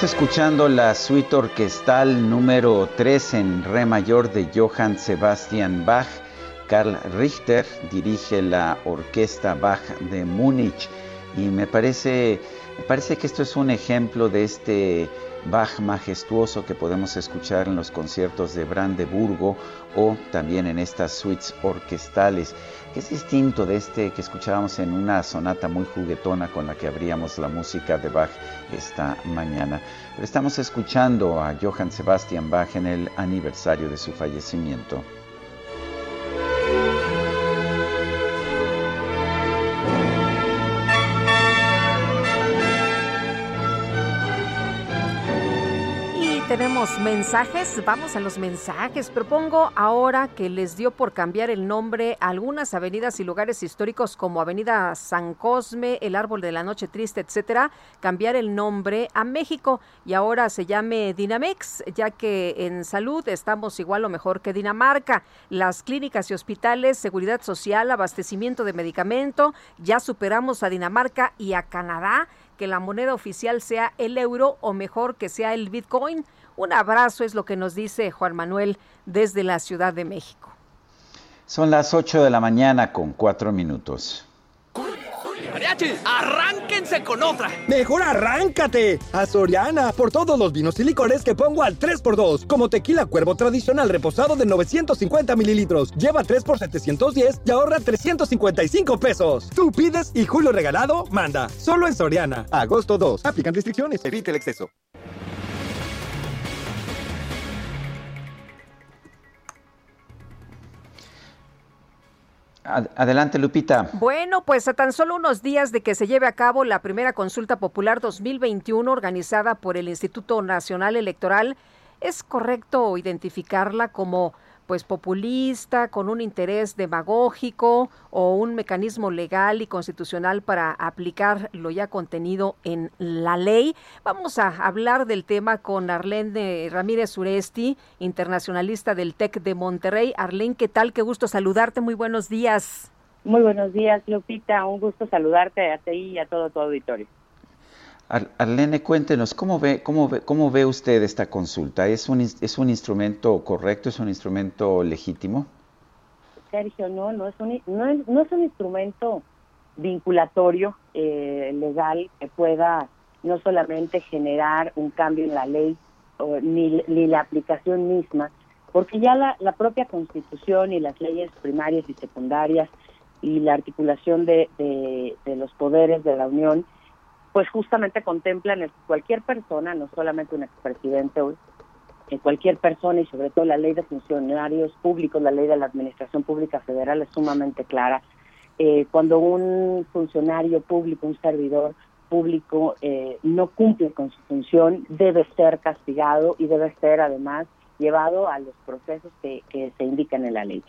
Estamos escuchando la suite orquestal número 3 en re mayor de Johann Sebastian Bach. Karl Richter dirige la orquesta Bach de Múnich y me parece, parece que esto es un ejemplo de este Bach majestuoso que podemos escuchar en los conciertos de Brandeburgo o también en estas suites orquestales, que es distinto de este que escuchábamos en una sonata muy juguetona con la que abríamos la música de Bach esta mañana. Pero estamos escuchando a Johann Sebastian Bach en el aniversario de su fallecimiento. Tenemos mensajes, vamos a los mensajes. Propongo ahora que les dio por cambiar el nombre algunas avenidas y lugares históricos como Avenida San Cosme, el Árbol de la Noche Triste, etcétera, cambiar el nombre a México y ahora se llame Dinamex, ya que en salud estamos igual o mejor que Dinamarca. Las clínicas y hospitales, seguridad social, abastecimiento de medicamento, ya superamos a Dinamarca y a Canadá que la moneda oficial sea el euro o mejor que sea el Bitcoin. Un abrazo es lo que nos dice Juan Manuel desde la Ciudad de México. Son las 8 de la mañana con 4 minutos. ¡Mariachi! ¡Arránquense con otra! ¡Mejor arráncate! A Soriana, por todos los vinos y licores que pongo al 3x2, como tequila cuervo tradicional reposado de 950 mililitros. Lleva 3 por 710 y ahorra 355 pesos. Tú pides y Julio Regalado manda. Solo en Soriana. Agosto 2. Aplican restricciones. Evite el exceso. Adelante, Lupita. Bueno, pues a tan solo unos días de que se lleve a cabo la primera consulta popular 2021 organizada por el Instituto Nacional Electoral, ¿es correcto identificarla como pues populista, con un interés demagógico o un mecanismo legal y constitucional para aplicar lo ya contenido en la ley. Vamos a hablar del tema con Arlene Ramírez Uresti, internacionalista del TEC de Monterrey. Arlene, ¿qué tal? Qué gusto saludarte. Muy buenos días. Muy buenos días, Lupita. Un gusto saludarte a ti y a todo tu auditorio. Arlene, cuéntenos, ¿cómo ve, cómo, ve, ¿cómo ve usted esta consulta? ¿Es un, ¿Es un instrumento correcto? ¿Es un instrumento legítimo? Sergio, no, no es un, no es, no es un instrumento vinculatorio eh, legal que pueda no solamente generar un cambio en la ley ni, ni, la aplicación misma, porque ya la, la, propia constitución y las leyes primarias y secundarias y la articulación de, de, de los poderes de la Unión pues justamente contemplan que cualquier persona, no solamente un expresidente, que cualquier persona y sobre todo la ley de funcionarios públicos, la ley de la Administración Pública Federal es sumamente clara. Eh, cuando un funcionario público, un servidor público eh, no cumple con su función, debe ser castigado y debe ser además llevado a los procesos que, se indican en la ley.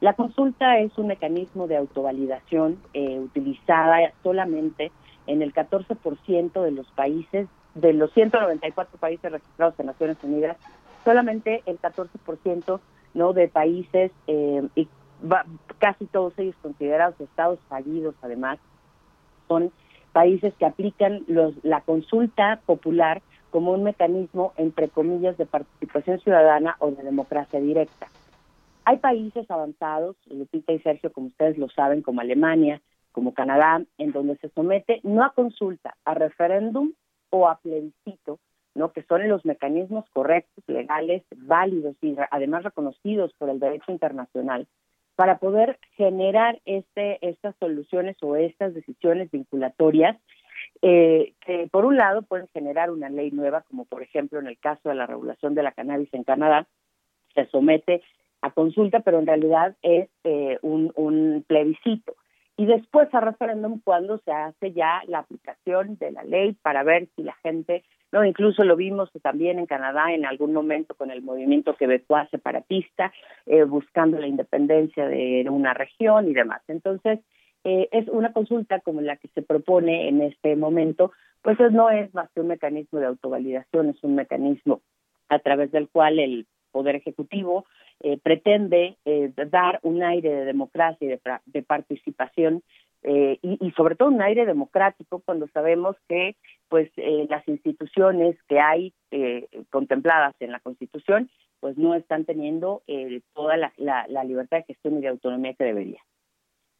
La consulta es un mecanismo de autovalidación eh, utilizada solamente en el 14% de los países, de los 194 países registrados en Naciones Unidas, solamente el 14% no de países eh, y casi todos ellos considerados estados fallidos además son países que aplican los, la consulta popular como un mecanismo entre comillas de participación ciudadana o de democracia directa. Hay países avanzados, Lupita y Sergio, como ustedes lo saben, como Alemania, como Canadá, en donde se somete no a consulta, a referéndum o a plebiscito, ¿no? que son los mecanismos correctos, legales, válidos y además reconocidos por el derecho internacional para poder generar este, estas soluciones o estas decisiones vinculatorias eh, que por un lado pueden generar una ley nueva, como por ejemplo en el caso de la regulación de la cannabis en Canadá, se somete a consulta, pero en realidad es eh, un, un plebiscito y después a referéndum cuando se hace ya la aplicación de la ley para ver si la gente, no incluso lo vimos también en Canadá en algún momento con el movimiento quebecois separatista, eh, buscando la independencia de una región y demás. Entonces, eh, es una consulta como la que se propone en este momento, pues no es más que un mecanismo de autovalidación, es un mecanismo a través del cual el Poder Ejecutivo eh, pretende eh, dar un aire de democracia y de, participación eh, y, sobre todo un aire democrático cuando sabemos que pues eh, las instituciones que hay eh, contempladas en la Constitución pues no están teniendo toda la, la libertad de gestión y de autonomía que debería.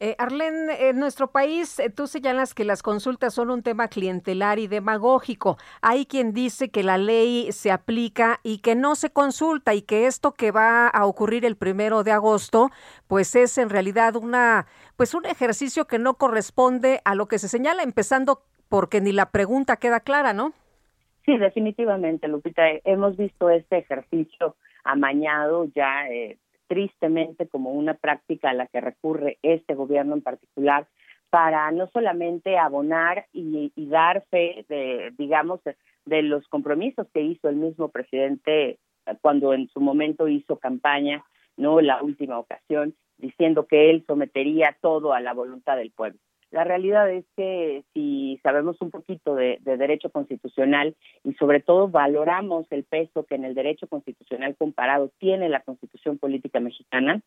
Eh, en nuestro país eh, tú señalas que las consultas son un tema clientelar y demagógico. Hay quien dice que la ley se aplica y que no se consulta y que esto que va a ocurrir el primero de agosto, pues es en realidad una, pues un ejercicio que no corresponde a lo que se señala, empezando porque ni la pregunta queda clara, ¿no? Sí, definitivamente, Lupita. Hemos visto este ejercicio amañado ya eh, tristemente como una práctica a la que recurre este gobierno en particular para no solamente abonar y, dar fe de, digamos, de los compromisos que hizo el mismo presidente cuando en su momento hizo campaña, no la última ocasión, diciendo que él sometería todo a la voluntad del pueblo. La realidad es que si sabemos un poquito de, derecho constitucional y sobre todo valoramos el peso que en el derecho constitucional comparado tiene la constitución política mexicana,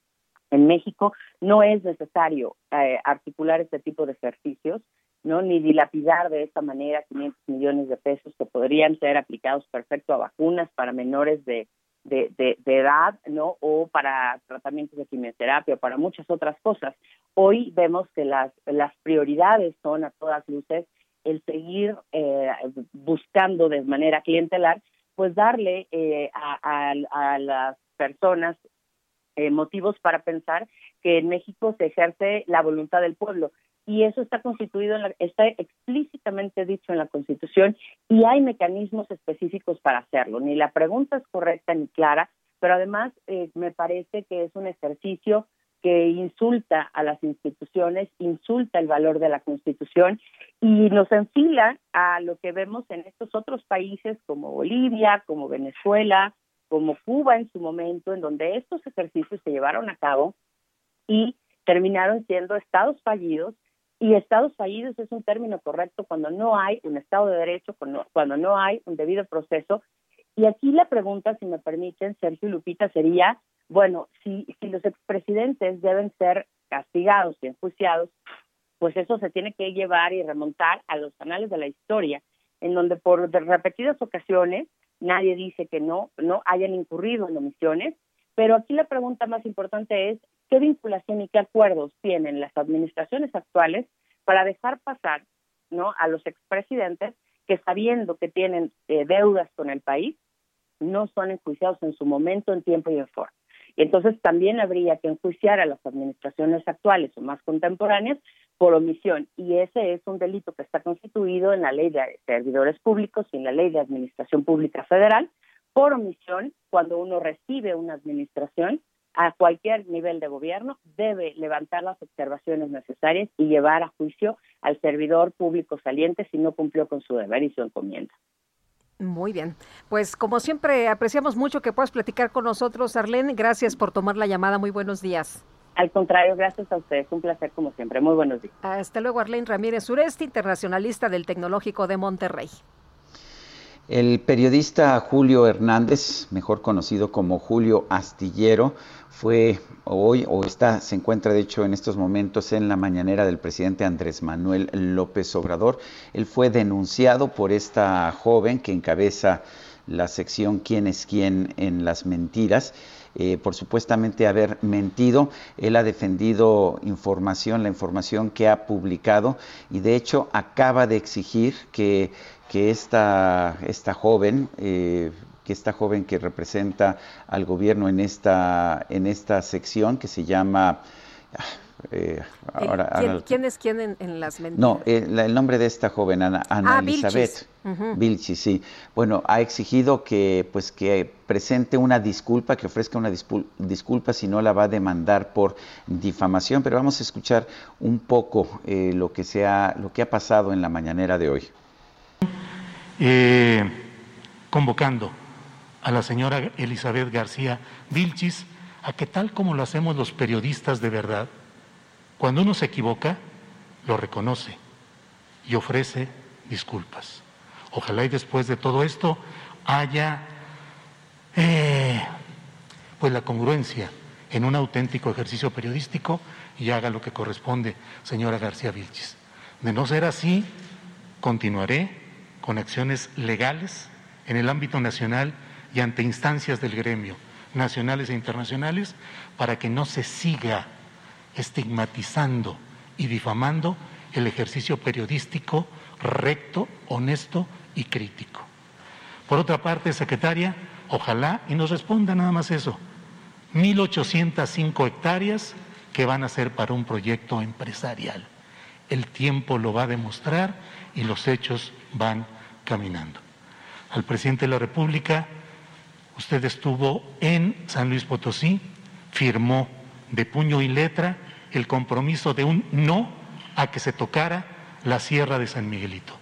en México no es necesario eh, articular este tipo de ejercicios, no ni dilapidar de esta manera 500 millones de pesos que podrían ser aplicados perfecto a vacunas para menores de de, de, edad, ¿no? O para tratamientos de quimioterapia para muchas otras cosas. Hoy vemos que las, las prioridades son a todas luces el seguir eh, buscando de manera clientelar, pues darle eh, a, a, las personas eh, motivos para pensar que en México se ejerce la voluntad del pueblo y eso está constituido, está explícitamente dicho en la Constitución y hay mecanismos específicos para hacerlo. Ni la pregunta es correcta ni clara, pero además eh, me parece que es un ejercicio que insulta a las instituciones, insulta el valor de la Constitución y nos enfila a lo que vemos en estos otros países como Bolivia, como Venezuela, como Cuba en su momento, en donde estos ejercicios se llevaron a cabo y terminaron siendo estados fallidos y estados fallidos es un término correcto cuando no hay un Estado de Derecho, cuando, no hay un debido proceso. Y aquí la pregunta, si me permiten, Sergio Lupita, sería, bueno, si, si los expresidentes deben ser castigados y enjuiciados, pues eso se tiene que llevar y remontar a los canales de la historia, en donde por repetidas ocasiones nadie dice que no, no hayan incurrido en omisiones, pero aquí la pregunta más importante es qué vinculación y qué acuerdos tienen las administraciones actuales para dejar pasar ¿no? a los expresidentes que sabiendo que tienen eh, deudas con el país, no son enjuiciados en su momento, en tiempo y en forma. Y entonces también habría que enjuiciar a las administraciones actuales o más contemporáneas por omisión. Y ese es un delito que está constituido en la ley de servidores públicos y en la ley de administración pública federal por omisión cuando uno recibe una administración a cualquier nivel de gobierno debe levantar las observaciones necesarias y llevar a juicio al servidor público saliente si no cumplió con su deber y su encomienda. Muy bien. Pues como siempre, apreciamos mucho que puedas platicar con nosotros, Arlene. Gracias por tomar la llamada. Muy buenos días. Al contrario, gracias a ustedes. Un placer como siempre. Muy buenos días. Hasta luego, Arlene Ramírez Sureste, internacionalista del Tecnológico de Monterrey. El periodista Julio Hernández, mejor conocido como Julio Astillero, fue hoy o está se encuentra de hecho en estos momentos en la mañanera del presidente Andrés Manuel López Obrador. Él fue denunciado por esta joven que encabeza la sección quién es quién en las mentiras. Eh, por supuestamente haber mentido. Él ha defendido información, la información que ha publicado y de hecho acaba de exigir que que esta, esta joven, eh, que esta joven que representa al gobierno en esta, en esta sección que se llama... Eh, ¿Quién, es quién en, las mentiras? No, eh, el nombre de esta joven, Ana, ah, Elizabeth Vilchis. sí. Bueno, ha exigido que, pues, que presente una disculpa, que ofrezca una disculpa, si no la va a demandar por difamación. Pero vamos a escuchar un poco lo, que se lo que ha pasado en la mañanera de hoy. Eh, convocando a la señora Elizabeth García Vilchis a que tal como lo hacemos los periodistas de verdad, cuando uno se equivoca, lo reconoce y ofrece disculpas. Ojalá y después de todo esto haya eh, pues la congruencia en un auténtico ejercicio periodístico y haga lo que corresponde, señora García Vilchis. De no ser así, continuaré con acciones legales en el ámbito nacional y ante instancias del gremio, nacionales e internacionales, para que no se siga estigmatizando y difamando el ejercicio periodístico recto, honesto y crítico. Por otra parte, secretaria, ojalá y nos responda nada más eso. 1.805 hectáreas que van a ser para un proyecto empresarial. El tiempo lo va a demostrar y los hechos van caminando. Al presidente de la República, usted estuvo en San Luis Potosí, firmó de puño y letra el compromiso de un no a que se tocara la Sierra de San Miguelito.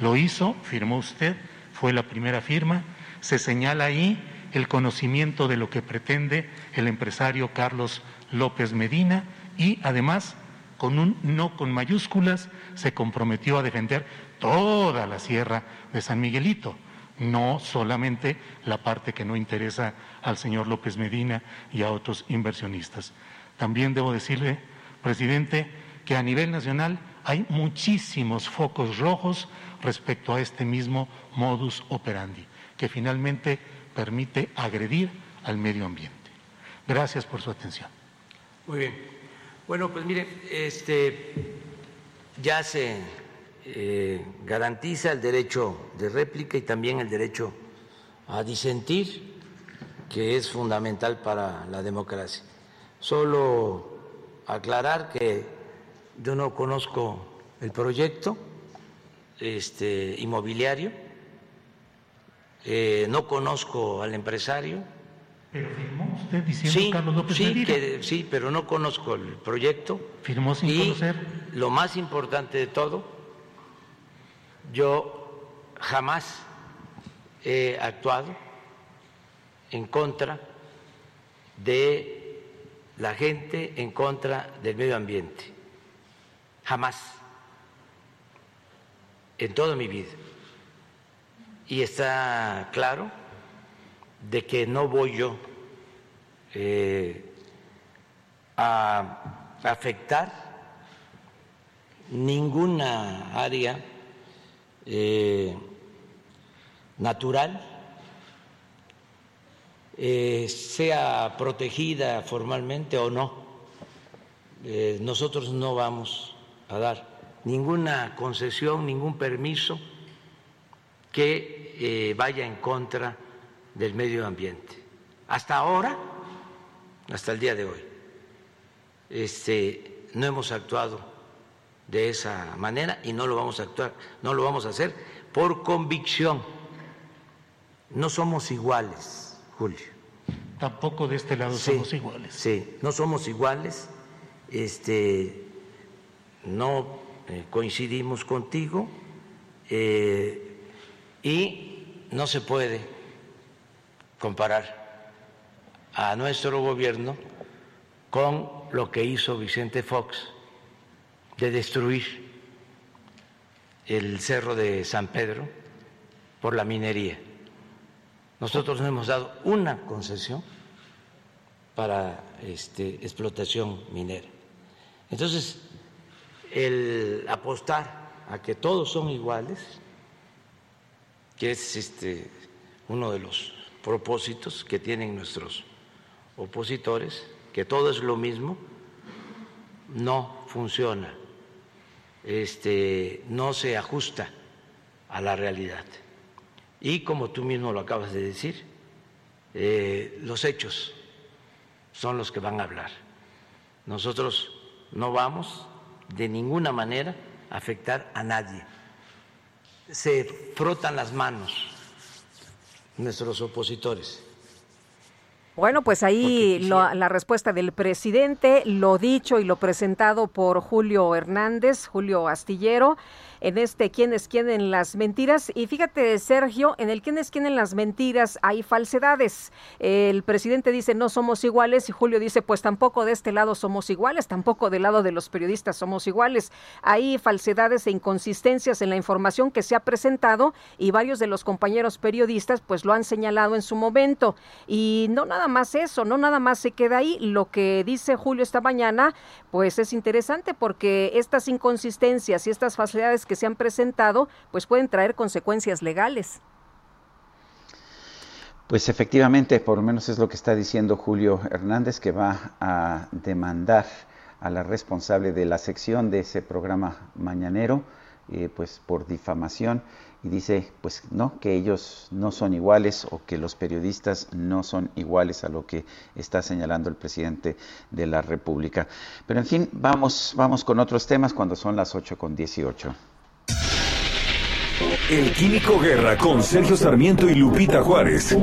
Lo hizo, firmó usted, fue la primera firma, se señala ahí el conocimiento de lo que pretende el empresario Carlos López Medina y además con un no con mayúsculas se comprometió a defender toda la sierra de San Miguelito, no solamente la parte que no interesa al señor López Medina y a otros inversionistas. También debo decirle, presidente, que a nivel nacional hay muchísimos focos rojos respecto a este mismo modus operandi, que finalmente permite agredir al medio ambiente. Gracias por su atención. Muy bien. Bueno, pues mire, este, ya se eh, garantiza el derecho de réplica y también el derecho a disentir, que es fundamental para la democracia. Solo aclarar que yo no conozco el proyecto este, inmobiliario, eh, no conozco al empresario. Pero firmó usted diciendo sí, Carlos López sí, que, sí, pero no conozco el proyecto. Firmó sin y conocer. Lo más importante de todo, yo jamás he actuado en contra de la gente, en contra del medio ambiente. Jamás. En toda mi vida. Y está claro de que no voy yo eh, a afectar ninguna área eh, natural, eh, sea protegida formalmente o no. Nosotros no vamos a dar ninguna concesión, ningún permiso que vaya en contra del medio ambiente. Hasta ahora, hasta el día de hoy, este, no hemos actuado de esa manera y no lo vamos a actuar, no lo vamos a hacer por convicción. No somos iguales, Julio. Tampoco de este lado somos iguales. Sí, no somos iguales. Este, no eh, coincidimos contigo eh, y no se puede comparar a nuestro gobierno con lo que hizo Vicente Fox de destruir el cerro de San Pedro por la minería. Nosotros no hemos dado una concesión para este, explotación minera. Entonces, el apostar a que todos son iguales, que es este, uno de los propósitos que tienen nuestros opositores, que todo es lo mismo, no funciona este, no se ajusta a la realidad. Y como tú mismo lo acabas de decir, eh, los hechos son los que van a hablar. Nosotros no vamos de ninguna manera a afectar a nadie. Se frotan las manos nuestros opositores bueno, pues ahí la respuesta del presidente, lo dicho y lo presentado por Julio Hernández, Julio Astillero. En este quién es quién en las mentiras. Y fíjate, Sergio, en el quién es quién en las mentiras hay falsedades. El presidente dice no somos iguales y Julio dice pues tampoco de este lado somos iguales, tampoco del lado de los periodistas somos iguales. Hay falsedades e inconsistencias en la información que se ha presentado y varios de los compañeros periodistas pues lo han señalado en su momento. Y no nada más eso, no nada más se queda ahí. Lo que dice Julio esta mañana pues es interesante porque estas inconsistencias y estas facilidades que se han presentado, pues pueden traer consecuencias legales. Pues efectivamente, por lo menos es lo que está diciendo Julio Hernández, que va a demandar a la responsable de la sección de ese programa mañanero, eh, pues por difamación y dice pues no que ellos no son iguales o que los periodistas no son iguales a lo que está señalando el presidente de la República. Pero en fin, vamos vamos con otros temas cuando son las 8 con 18. El Químico Guerra con Sergio Sarmiento y Lupita Juárez.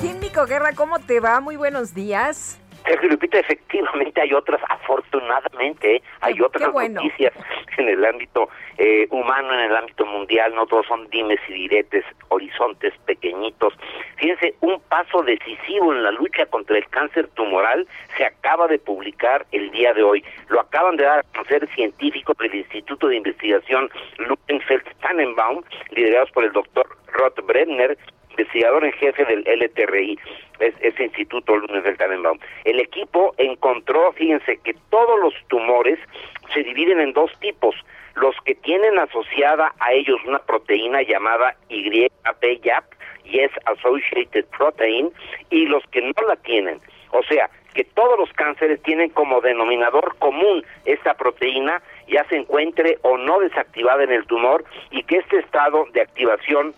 Químico Guerra, ¿cómo te va? Muy buenos días. Sergio Lupita, efectivamente hay otras, afortunadamente, hay otras noticias en el ámbito eh, humano, en el ámbito mundial, no todos son dimes y diretes, horizontes pequeñitos. Fíjense, un paso decisivo en la lucha contra el cáncer tumoral se acaba de publicar el día de hoy. Lo acaban de dar a conocer científicos del Instituto de Investigación Lupenfeld-Tannenbaum, liderados por el doctor Rod Brenner, investigador en jefe del LTRI, es, ese instituto del Tannenbaum. El equipo encontró, fíjense, que todos los tumores se dividen en dos tipos, los que tienen asociada a ellos una proteína llamada YAP, Yes Associated Protein, y los que no la tienen. O sea, que todos los cánceres tienen como denominador común esta proteína, ya se encuentre o no desactivada en el tumor, y que este estado de activación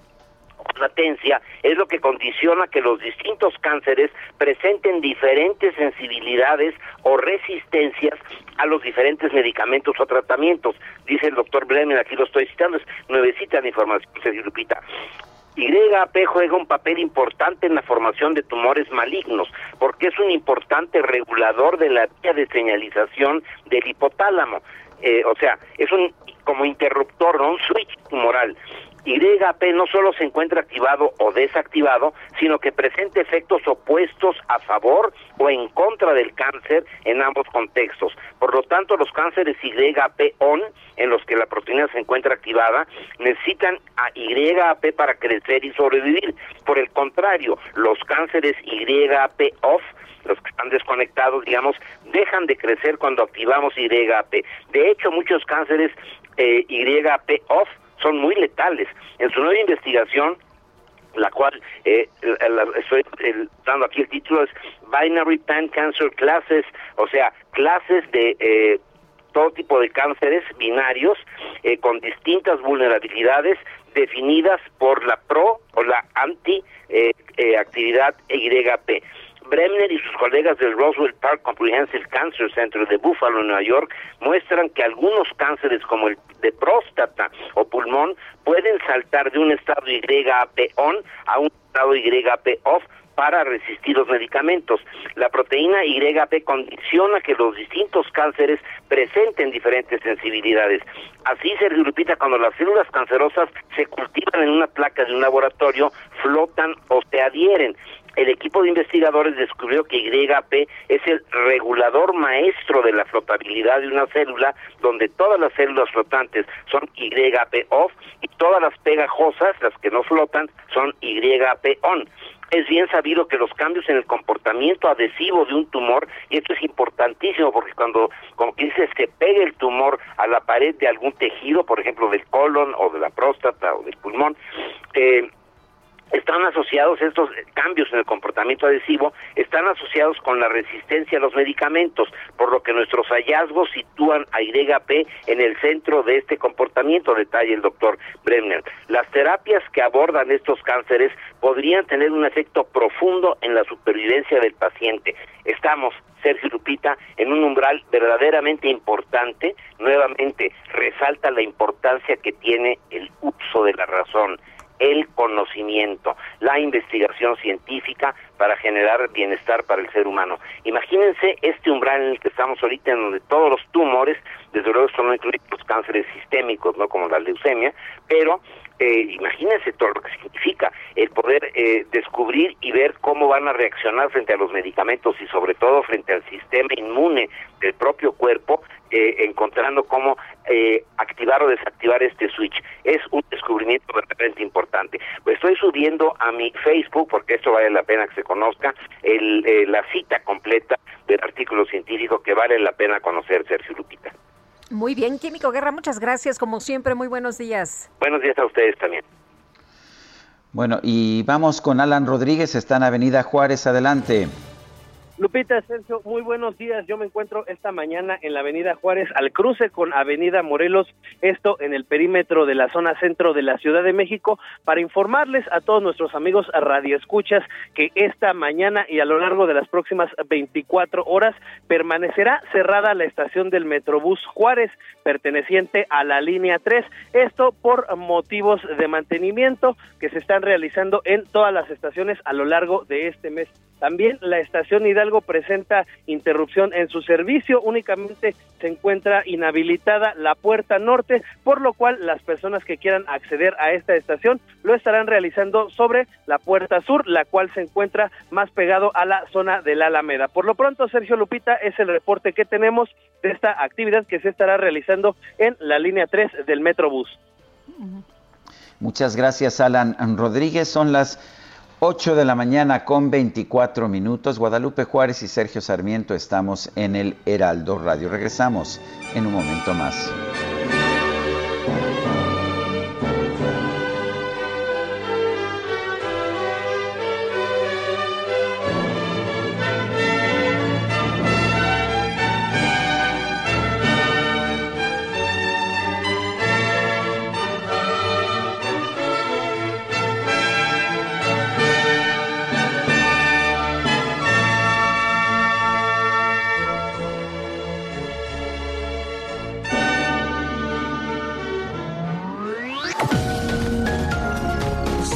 latencia es lo que condiciona que los distintos cánceres presenten diferentes sensibilidades o resistencias a los diferentes medicamentos o tratamientos. Dice el doctor Bremen, aquí lo estoy citando, es nuevecita de información, Sergio Lupita. YAP juega un papel importante en la formación de tumores malignos, porque es un importante regulador de la vía de señalización del hipotálamo. Eh, o sea, es un como interruptor, ¿no? un switch tumoral. YAP no solo se encuentra activado o desactivado, sino que presenta efectos opuestos a favor o en contra del cáncer en ambos contextos. Por lo tanto, los cánceres YAP-ON, en los que la proteína se encuentra activada, necesitan a YAP para crecer y sobrevivir. Por el contrario, los cánceres YAP-OFF los que están desconectados, digamos, dejan de crecer cuando activamos YAP. De hecho, muchos cánceres eh, YAP-OFF son muy letales. En su nueva investigación, la cual eh, estoy dando aquí el título es Binary Pan Cancer Classes, o sea, clases de eh, todo tipo de cánceres binarios eh, con distintas vulnerabilidades definidas por la pro o la anti actividad YP. Bremner y sus colegas del Roswell Park Comprehensive Cancer Center de Buffalo, Nueva York, muestran que algunos cánceres como el de próstata o pulmón pueden saltar de un estado YAP-ON a un estado YAP-OFF para resistir los medicamentos. La proteína YAP condiciona que los distintos cánceres presenten diferentes sensibilidades. Así se Lupita, cuando las células cancerosas se cultivan en una placa de un laboratorio, flotan o se adhieren el equipo de investigadores descubrió que YAP es el regulador maestro de la flotabilidad de una célula, donde todas las células flotantes son YAP off y todas las pegajosas, las que no flotan, son YAP on. Es bien sabido que los cambios en el comportamiento adhesivo de un tumor, y esto es importantísimo porque cuando, como que dice, se pega el tumor a la pared de algún tejido, por ejemplo del colon o de la próstata o del pulmón, eh, están asociados estos cambios en el comportamiento adhesivo, están asociados con la resistencia a los medicamentos, por lo que nuestros hallazgos sitúan a YP en el centro de este comportamiento, detalla el doctor Bremner. Las terapias que abordan estos cánceres podrían tener un efecto profundo en la supervivencia del paciente. Estamos, Sergio Lupita, en un umbral verdaderamente importante, nuevamente resalta la importancia que tiene el uso de la razón el conocimiento, la investigación científica para generar bienestar para el ser humano. Imagínense este umbral en el que estamos ahorita, en donde todos los tumores, desde luego esto no incluye los cánceres sistémicos, no como la leucemia, pero eh, imagínense todo lo que significa el poder eh, descubrir y ver cómo van a reaccionar frente a los medicamentos y sobre todo frente al sistema inmune del propio cuerpo, eh, encontrando cómo eh, activar o desactivar este switch. Es un descubrimiento verdaderamente importante. Pues estoy subiendo a mi Facebook, porque esto vale la pena que se conozca, el, la cita completa del artículo científico que vale la pena conocer, Sergio Lupita. Muy bien, Químico Guerra, muchas gracias. Como siempre, muy buenos días. Buenos días a ustedes también. Bueno, y vamos con Alan Rodríguez, está en Avenida Juárez, adelante. Lupita, Sergio, muy buenos días. Yo me encuentro esta mañana en la Avenida Juárez, al cruce con Avenida Morelos, esto en el perímetro de la zona centro de la Ciudad de México, para informarles a todos nuestros amigos radioescuchas que esta mañana y a lo largo de las próximas 24 horas permanecerá cerrada la estación del Metrobús Juárez, perteneciente a la línea 3. Esto por motivos de mantenimiento que se están realizando en todas las estaciones a lo largo de este mes. También la estación Hidalgo presenta interrupción en su servicio, únicamente se encuentra inhabilitada la puerta norte, por lo cual las personas que quieran acceder a esta estación lo estarán realizando sobre la puerta sur, la cual se encuentra más pegado a la zona de la Alameda. Por lo pronto, Sergio Lupita, es el reporte que tenemos de esta actividad que se estará realizando en la línea 3 del Metrobús. Muchas gracias, Alan Rodríguez. Son las 8 de la mañana con 24 minutos. Guadalupe Juárez y Sergio Sarmiento estamos en el Heraldo Radio. Regresamos en un momento más.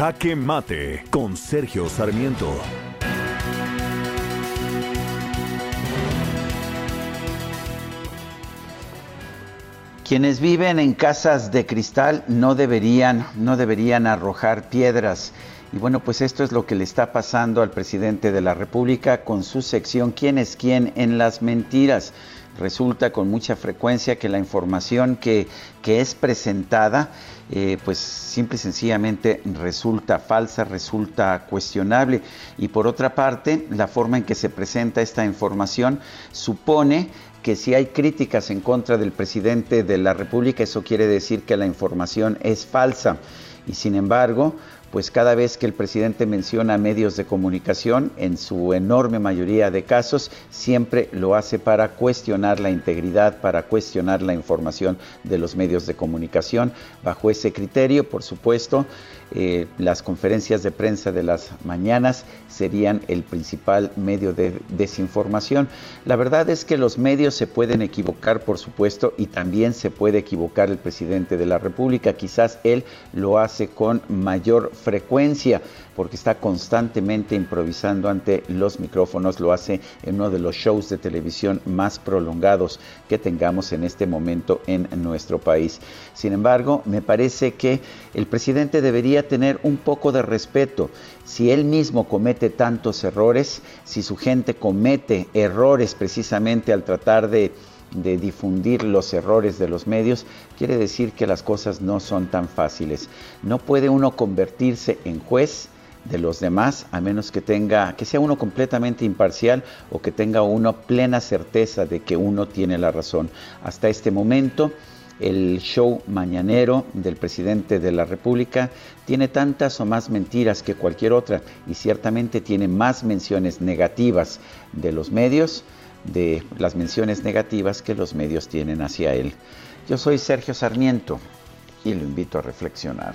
Jaque Mate con Sergio Sarmiento. Quienes viven en casas de cristal no deberían, no deberían arrojar piedras. Y bueno, pues esto es lo que le está pasando al presidente de la República con su sección ¿Quién es quién en las mentiras? Resulta con mucha frecuencia que la información que, que es presentada eh, pues simple y sencillamente resulta falsa, resulta cuestionable. Y por otra parte, la forma en que se presenta esta información supone que si hay críticas en contra del presidente de la República, eso quiere decir que la información es falsa. Y sin embargo, pues cada vez que el presidente menciona medios de comunicación, en su enorme mayoría de casos, siempre lo hace para cuestionar la integridad, para cuestionar la información de los medios de comunicación. Bajo ese criterio, por supuesto, eh, las conferencias de prensa de las mañanas serían el principal medio de desinformación. La verdad es que los medios se pueden equivocar, por supuesto, y también se puede equivocar el presidente de la República. Quizás él lo hace con mayor frecuencia porque está constantemente improvisando ante los micrófonos, lo hace en uno de los shows de televisión más prolongados que tengamos en este momento en nuestro país. Sin embargo, me parece que el presidente debería tener un poco de respeto. Si él mismo comete tantos errores, si su gente comete errores precisamente al tratar de difundir los errores de los medios, quiere decir que las cosas no son tan fáciles. No puede uno convertirse en juez de los demás, a menos que tenga, que sea uno completamente imparcial o que tenga uno plena certeza de que uno tiene la razón. Hasta este momento, el show mañanero del presidente de la República tiene tantas o más mentiras que cualquier otra y ciertamente tiene más menciones negativas de los medios, de las menciones negativas que los medios tienen hacia él. Yo soy Sergio Sarmiento y lo invito a reflexionar.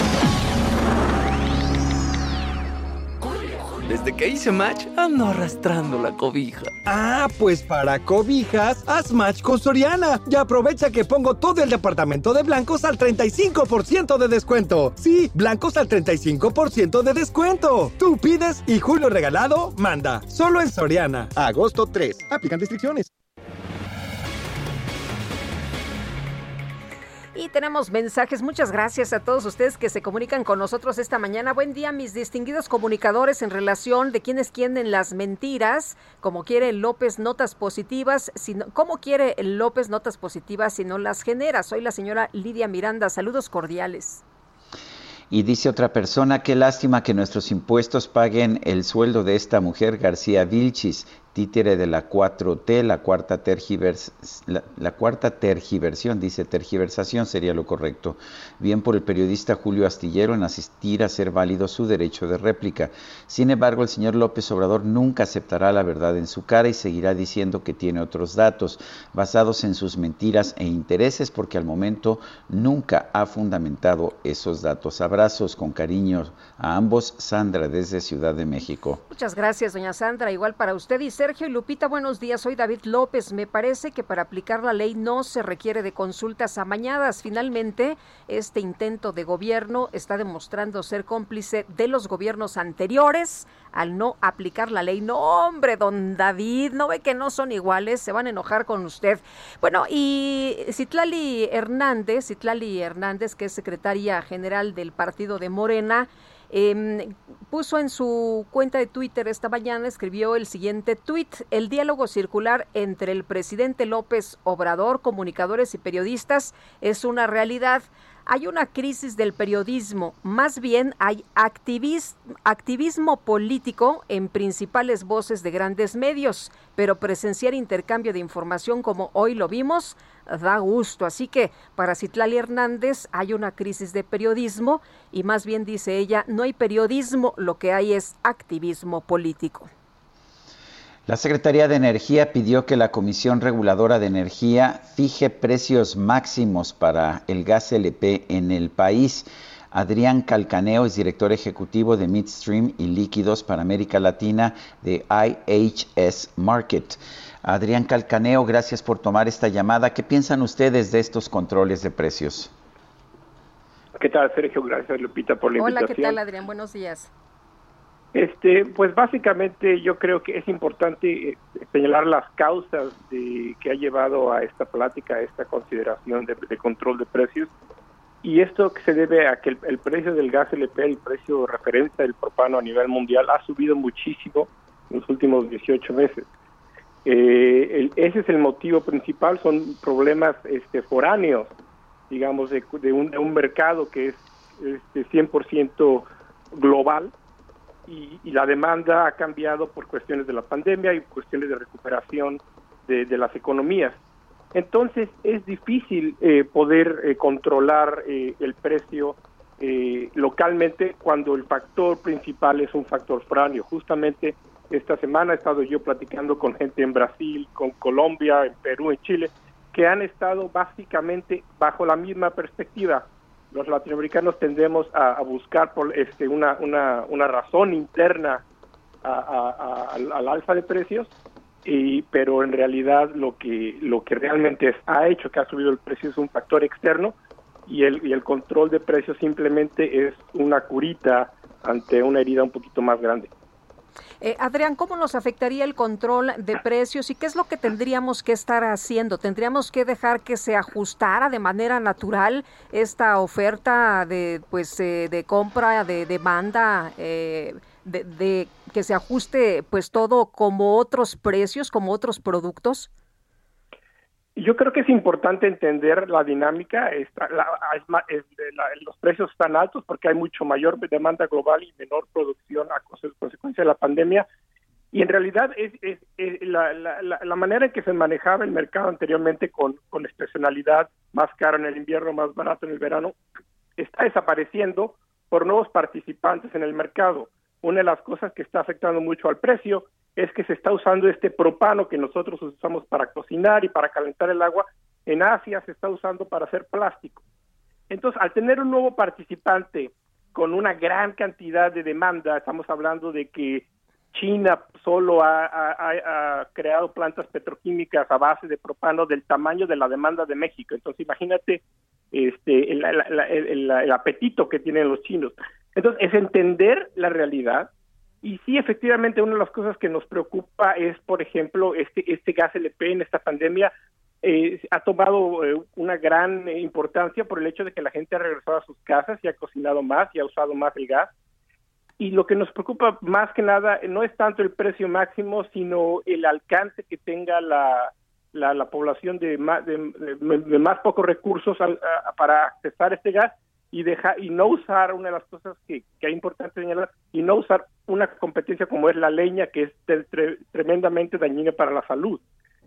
Desde que hice match, ando arrastrando la cobija. Ah, pues para cobijas, haz match con Soriana y aprovecha que pongo todo el departamento de blancos al 35% de descuento. Sí, blancos al 35% de descuento. Tú pides y Julio Regalado manda. Solo en Soriana. Agosto 3. Aplican restricciones. Y tenemos mensajes. Muchas gracias a todos ustedes que se comunican con nosotros esta mañana. Buen día, mis distinguidos comunicadores en relación de quienes quieren las mentiras, como quiere López notas positivas, sino, ¿cómo quiere López notas positivas si no las genera? Soy la señora Lidia Miranda. Saludos cordiales. Y dice otra persona, qué lástima que nuestros impuestos paguen el sueldo de esta mujer, García Vilchis títere de la 4T, la cuarta, tergivers, la, cuarta tergiversión, dice tergiversación sería lo correcto, bien por el periodista Julio Astillero en asistir a ser válido su derecho de réplica. Sin embargo, el señor López Obrador nunca aceptará la verdad en su cara y seguirá diciendo que tiene otros datos basados en sus mentiras e intereses porque al momento nunca ha fundamentado esos datos. Abrazos con cariño a ambos, Sandra desde Ciudad de México. Muchas gracias, doña Sandra. Igual para usted y Sergio y Lupita, buenos días. Soy David López. Me parece que para aplicar la ley no se requiere de consultas amañadas. Finalmente, este intento de gobierno está demostrando ser cómplice de los gobiernos anteriores al no aplicar la ley. No, hombre, don David, ¿no ve que no son iguales? Se van a enojar con usted. Bueno, y Citlali Hernández, Citlali Hernández, que es secretaria general del partido de Morena, Em, puso en su cuenta de Twitter esta mañana, escribió el siguiente tweet, el diálogo circular entre el presidente López Obrador, comunicadores y periodistas es una realidad hay una crisis del periodismo, más bien hay activismo político en principales voces de grandes medios, pero presenciar intercambio de información como hoy lo vimos da gusto. Así que para Citlali Hernández hay una crisis de periodismo y más bien dice ella, no hay periodismo, lo que hay es activismo político. La Secretaría de Energía pidió que la Comisión Reguladora de Energía fije precios máximos para el gas LP en el país. Adrián Calcaneo es director ejecutivo de Midstream y Líquidos para América Latina de IHS Market. Adrián Calcaneo, gracias por tomar esta llamada. ¿Qué piensan ustedes de estos controles de precios? ¿Qué tal, Sergio? Gracias, Lupita, por la invitación. Hola, ¿qué tal, Adrián? Buenos días. Este, pues básicamente yo creo que es importante eh, señalar las causas de, que ha llevado a esta plática, a esta consideración de, control de precios. Y esto se debe a que el, precio del gas LP, el precio de referencia del propano a nivel mundial, ha subido muchísimo en los últimos 18 meses. Eh, ese es el motivo principal, son problemas este, foráneos, digamos, de, un, de un mercado que es este, 100% global y, la demanda ha cambiado por cuestiones de la pandemia y cuestiones de recuperación de, las economías. Entonces es difícil eh, poder eh, controlar eh, el precio localmente cuando el factor principal es un factor foráneo. Justamente esta semana he estado yo platicando con gente en Brasil, con Colombia, en Perú, en Chile, que han estado básicamente bajo la misma perspectiva los latinoamericanos tendemos a, buscar por este una, una, una razón interna al alza de precios y pero en realidad lo que lo que realmente ha hecho que ha subido el precio es un factor externo y el, y el control de precios simplemente es una curita ante una herida un poquito más grande. Eh, Adrián, ¿cómo nos afectaría el control de precios y qué es lo que tendríamos que estar haciendo? ¿Tendríamos que dejar que se ajustara de manera natural esta oferta de, pues, eh, de compra, de demanda, eh, de, de, que se ajuste pues todo como otros precios, como otros productos? Yo creo que es importante entender la dinámica. Esta, los precios están altos porque hay mucho mayor demanda global y menor producción a consecuencia de la pandemia. Y en realidad es, la, manera en que se manejaba el mercado anteriormente con, con más caro en el invierno, más barato en el verano, está desapareciendo por nuevos participantes en el mercado. Una de las cosas que está afectando mucho al precio es que se está usando este propano que nosotros usamos para cocinar y para calentar el agua, en Asia se está usando para hacer plástico. Entonces, al tener un nuevo participante con una gran cantidad de demanda, estamos hablando de que China solo ha, creado plantas petroquímicas a base de propano del tamaño de la demanda de México. Entonces, imagínate este, el apetito que tienen los chinos. Entonces, es entender la realidad, y sí, efectivamente, una de las cosas que nos preocupa es, por ejemplo, este, este gas LP en esta pandemia eh, ha tomado eh, una gran importancia por el hecho de que la gente ha regresado a sus casas y ha cocinado más y ha usado más el gas. Y lo que nos preocupa más que nada no es tanto el precio máximo, sino el alcance que tenga la, la, población de más, de, más pocos recursos para accesar este gas y dejar y no usar una de las cosas que, que es importante señalar y no usar una competencia como es la leña que es tremendamente dañina para la salud.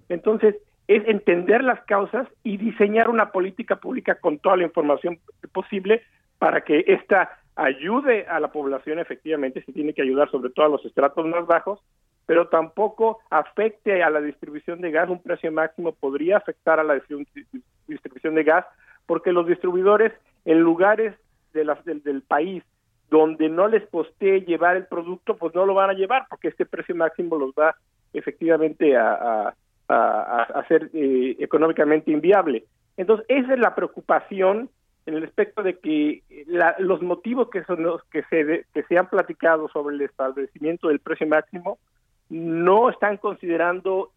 Entonces es entender las causas y diseñar una política pública con toda la información posible para que esta ayude a la población efectivamente se tiene que ayudar sobre todo a los estratos más bajos pero tampoco afecte a la distribución de gas un precio máximo podría afectar a la distribución de gas porque los distribuidores en lugares de del, país donde no les postee llevar el producto, pues no lo van a llevar porque este precio máximo los va efectivamente a, a, hacer eh, económicamente inviable. Entonces, esa es la preocupación en el aspecto de que los motivos que son los que se que se han platicado sobre el establecimiento del precio máximo no están considerando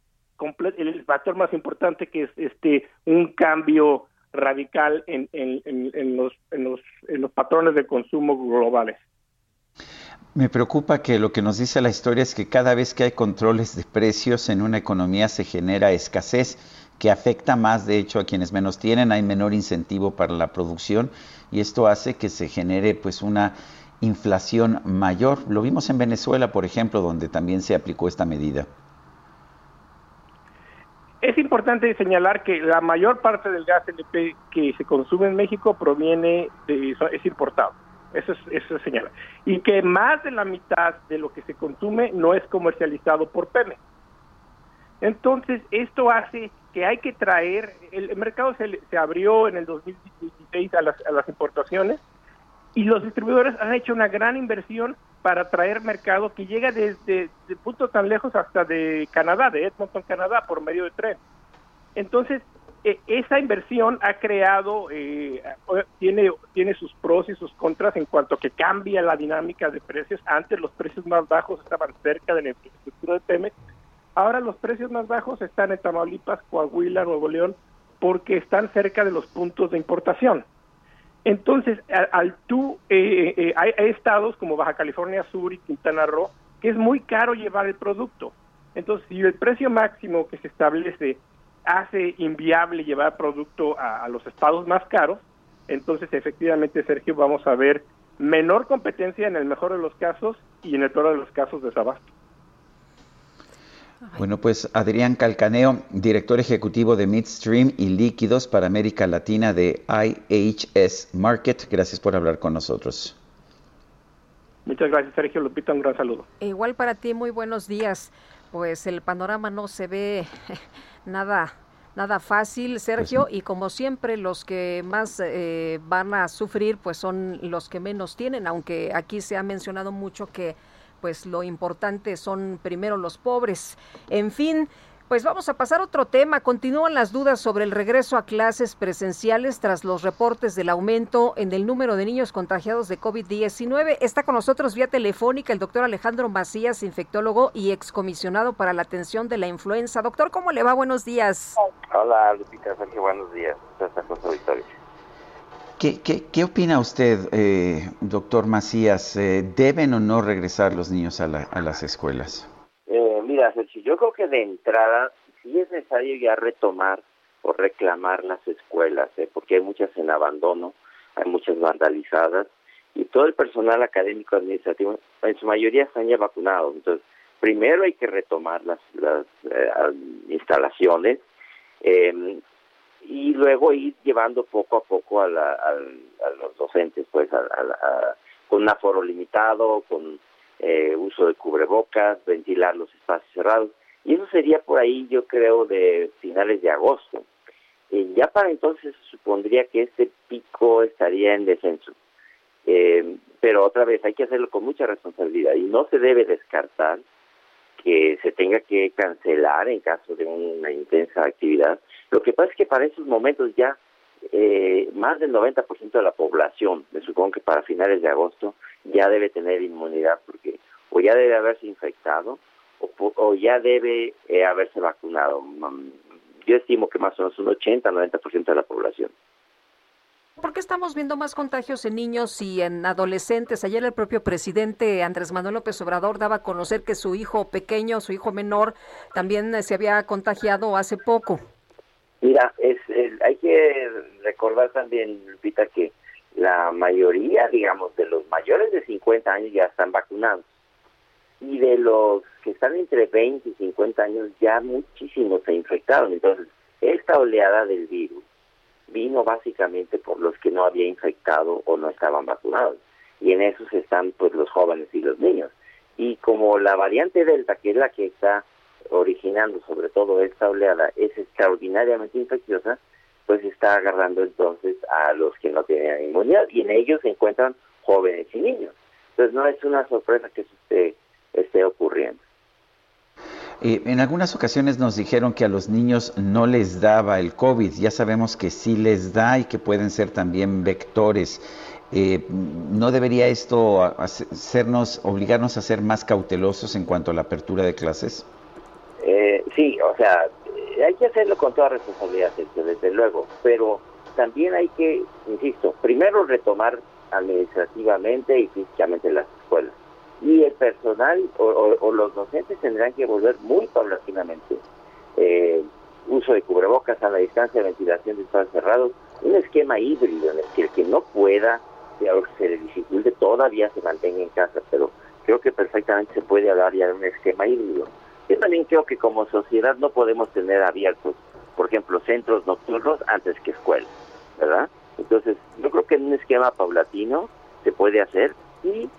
el factor más importante que es este un cambio radical en, los, en, los, en los patrones de consumo globales. Me preocupa que lo que nos dice la historia es que cada vez que hay controles de precios en una economía se genera escasez que afecta más, de hecho, a quienes menos tienen, hay menor incentivo para la producción y esto hace que se genere pues una inflación mayor. Lo vimos en Venezuela, por ejemplo, donde también se aplicó esta medida. Es importante señalar que la mayor parte del gas LP que se consume en México proviene de es importado. Eso es, eso señala. Y que más de la mitad de lo que se consume no es comercializado por Pemex. Entonces, esto hace que hay que traer, el, mercado se, se, abrió en el 2016 a las, a las importaciones y los distribuidores han hecho una gran inversión para traer mercado que llega desde de puntos tan lejos hasta de Canadá, de Edmonton, Canadá, por medio de tren. Entonces, e, esa inversión ha creado, eh, tiene, tiene sus pros y sus contras en cuanto a que cambia la dinámica de precios. Antes los precios más bajos estaban cerca de la infraestructura de Pemex, ahora los precios más bajos están en Tamaulipas, Coahuila, Nuevo León, porque están cerca de los puntos de importación. Entonces, al, tú, eh, eh, hay, estados como Baja California Sur y Quintana Roo, que es muy caro llevar el producto. Entonces, si el precio máximo que se establece hace inviable llevar producto a, los estados más caros, entonces efectivamente, Sergio, vamos a ver menor competencia en el mejor de los casos y en el peor de los casos desabasto. Bueno, pues Adrián Calcaneo, director ejecutivo de Midstream y Líquidos para América Latina de IHS Market, gracias por hablar con nosotros. Muchas gracias, Sergio Lupita, un gran saludo. Igual para ti, muy buenos días. Pues el panorama no se ve nada nada fácil, Sergio, pues y como siempre los que más eh, van a sufrir pues son los que menos tienen, aunque aquí se ha mencionado mucho que pues lo importante son primero los pobres. En fin, pues vamos a pasar a otro tema. Continúan las dudas sobre el regreso a clases presenciales tras los reportes del aumento en el número de niños contagiados de COVID-19. Está con nosotros vía telefónica el doctor Alejandro Macías, infectólogo y excomisionado para la atención de la influenza. Doctor, ¿cómo le va? Buenos días. Hola, Lupita, Sergio, buenos días. ¿Qué, qué, opina usted, eh, doctor Macías? Eh, ¿Deben o no regresar los niños a, las escuelas? Eh, mira, yo creo que de entrada sí es necesario ya retomar o reclamar las escuelas, ¿eh? porque hay muchas en abandono, hay muchas vandalizadas y todo el personal académico administrativo en su mayoría están ya vacunados. Entonces, primero hay que retomar las, las eh, instalaciones eh, y luego ir llevando poco a poco a, los docentes, pues, con un aforo limitado, con eh, uso de cubrebocas, ventilar los espacios cerrados. Y eso sería por ahí, yo creo, de finales de agosto. Y ya para entonces supondría que este pico estaría en descenso. Eh, pero otra vez hay que hacerlo con mucha responsabilidad y no se debe descartar que se tenga que cancelar en caso de una intensa actividad. Lo que pasa es que para esos momentos ya eh, más del 90% de la población, me supongo que para finales de agosto, ya debe tener inmunidad porque o ya debe haberse infectado o, ya debe eh, haberse vacunado. Mm, yo estimo que más o menos un 80-90% de la población. ¿Por qué estamos viendo más contagios en niños y en adolescentes? Ayer el propio presidente Andrés Manuel López Obrador daba a conocer que su hijo pequeño, su hijo menor, también se había contagiado hace poco. Mira, es, hay que recordar también, Lupita, que la mayoría, digamos, de los mayores de 50 años ya están vacunados. Y de los que están entre 20 y 50 años, ya muchísimos se infectaron. Entonces, esta oleada del virus vino básicamente por los que no había infectado o no estaban vacunados. Y en esos están pues los jóvenes y los niños. Y como la variante Delta, que es la que está originando sobre todo esta oleada, es extraordinariamente infecciosa, pues está agarrando entonces a los que no tienen inmunidad y en ellos se encuentran jóvenes y niños. Entonces no es una sorpresa que eso esté, esté ocurriendo. Eh, en algunas ocasiones nos dijeron que a los niños no les daba el COVID. Ya sabemos que sí les da y que pueden ser también vectores. Eh, ¿No debería esto hacernos, obligarnos a ser más cautelosos en cuanto a la apertura de clases? Eh, sí, o sea, hay que hacerlo con toda responsabilidad, desde luego, pero también hay que, insisto, primero retomar administrativamente y físicamente las escuelas y el personal o, los docentes tendrán que volver muy paulatinamente. Eh, uso de cubrebocas a la distancia, ventilación de espacios cerrados, un esquema híbrido en el que el que no pueda, o se le dificulte, todavía se mantenga en casa, pero creo que perfectamente se puede hablar ya de un esquema híbrido. Yo también creo que como sociedad no podemos tener abiertos, por ejemplo, centros nocturnos antes que escuelas, ¿verdad? Entonces, yo creo que en un esquema paulatino se puede hacer y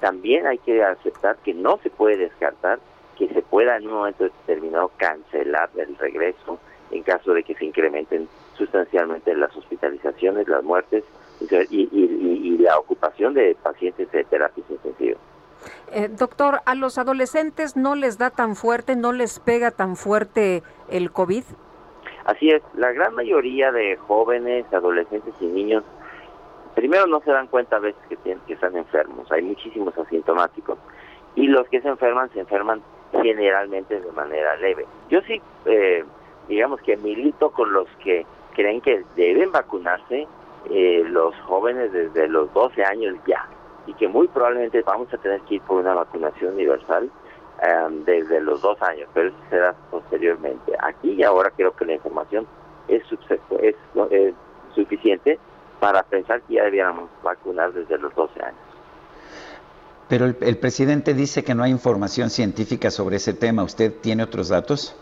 también hay que aceptar que no se puede descartar que se pueda en un momento determinado cancelar el regreso en caso de que se incrementen sustancialmente las hospitalizaciones, las muertes y, la ocupación de pacientes de terapias intensivas. Eh, doctor, ¿a los adolescentes no les da tan fuerte, no les pega tan fuerte el COVID? Así es, la gran mayoría de jóvenes, adolescentes y niños primero no se dan cuenta a veces que, tienen, que están enfermos, hay muchísimos asintomáticos y los que se enferman se enferman generalmente de manera leve. Yo sí, eh, digamos que milito con los que creen que deben vacunarse eh, los jóvenes desde los 12 años ya y que muy probablemente vamos a tener que ir por una vacunación universal em, desde los dos años, pero eso será posteriormente. Aquí y ahora creo que la información es, es, es suficiente para pensar que ya debiéramos vacunar desde los 12 años. Pero el, presidente dice que no hay información científica sobre ese tema. ¿Usted tiene otros datos?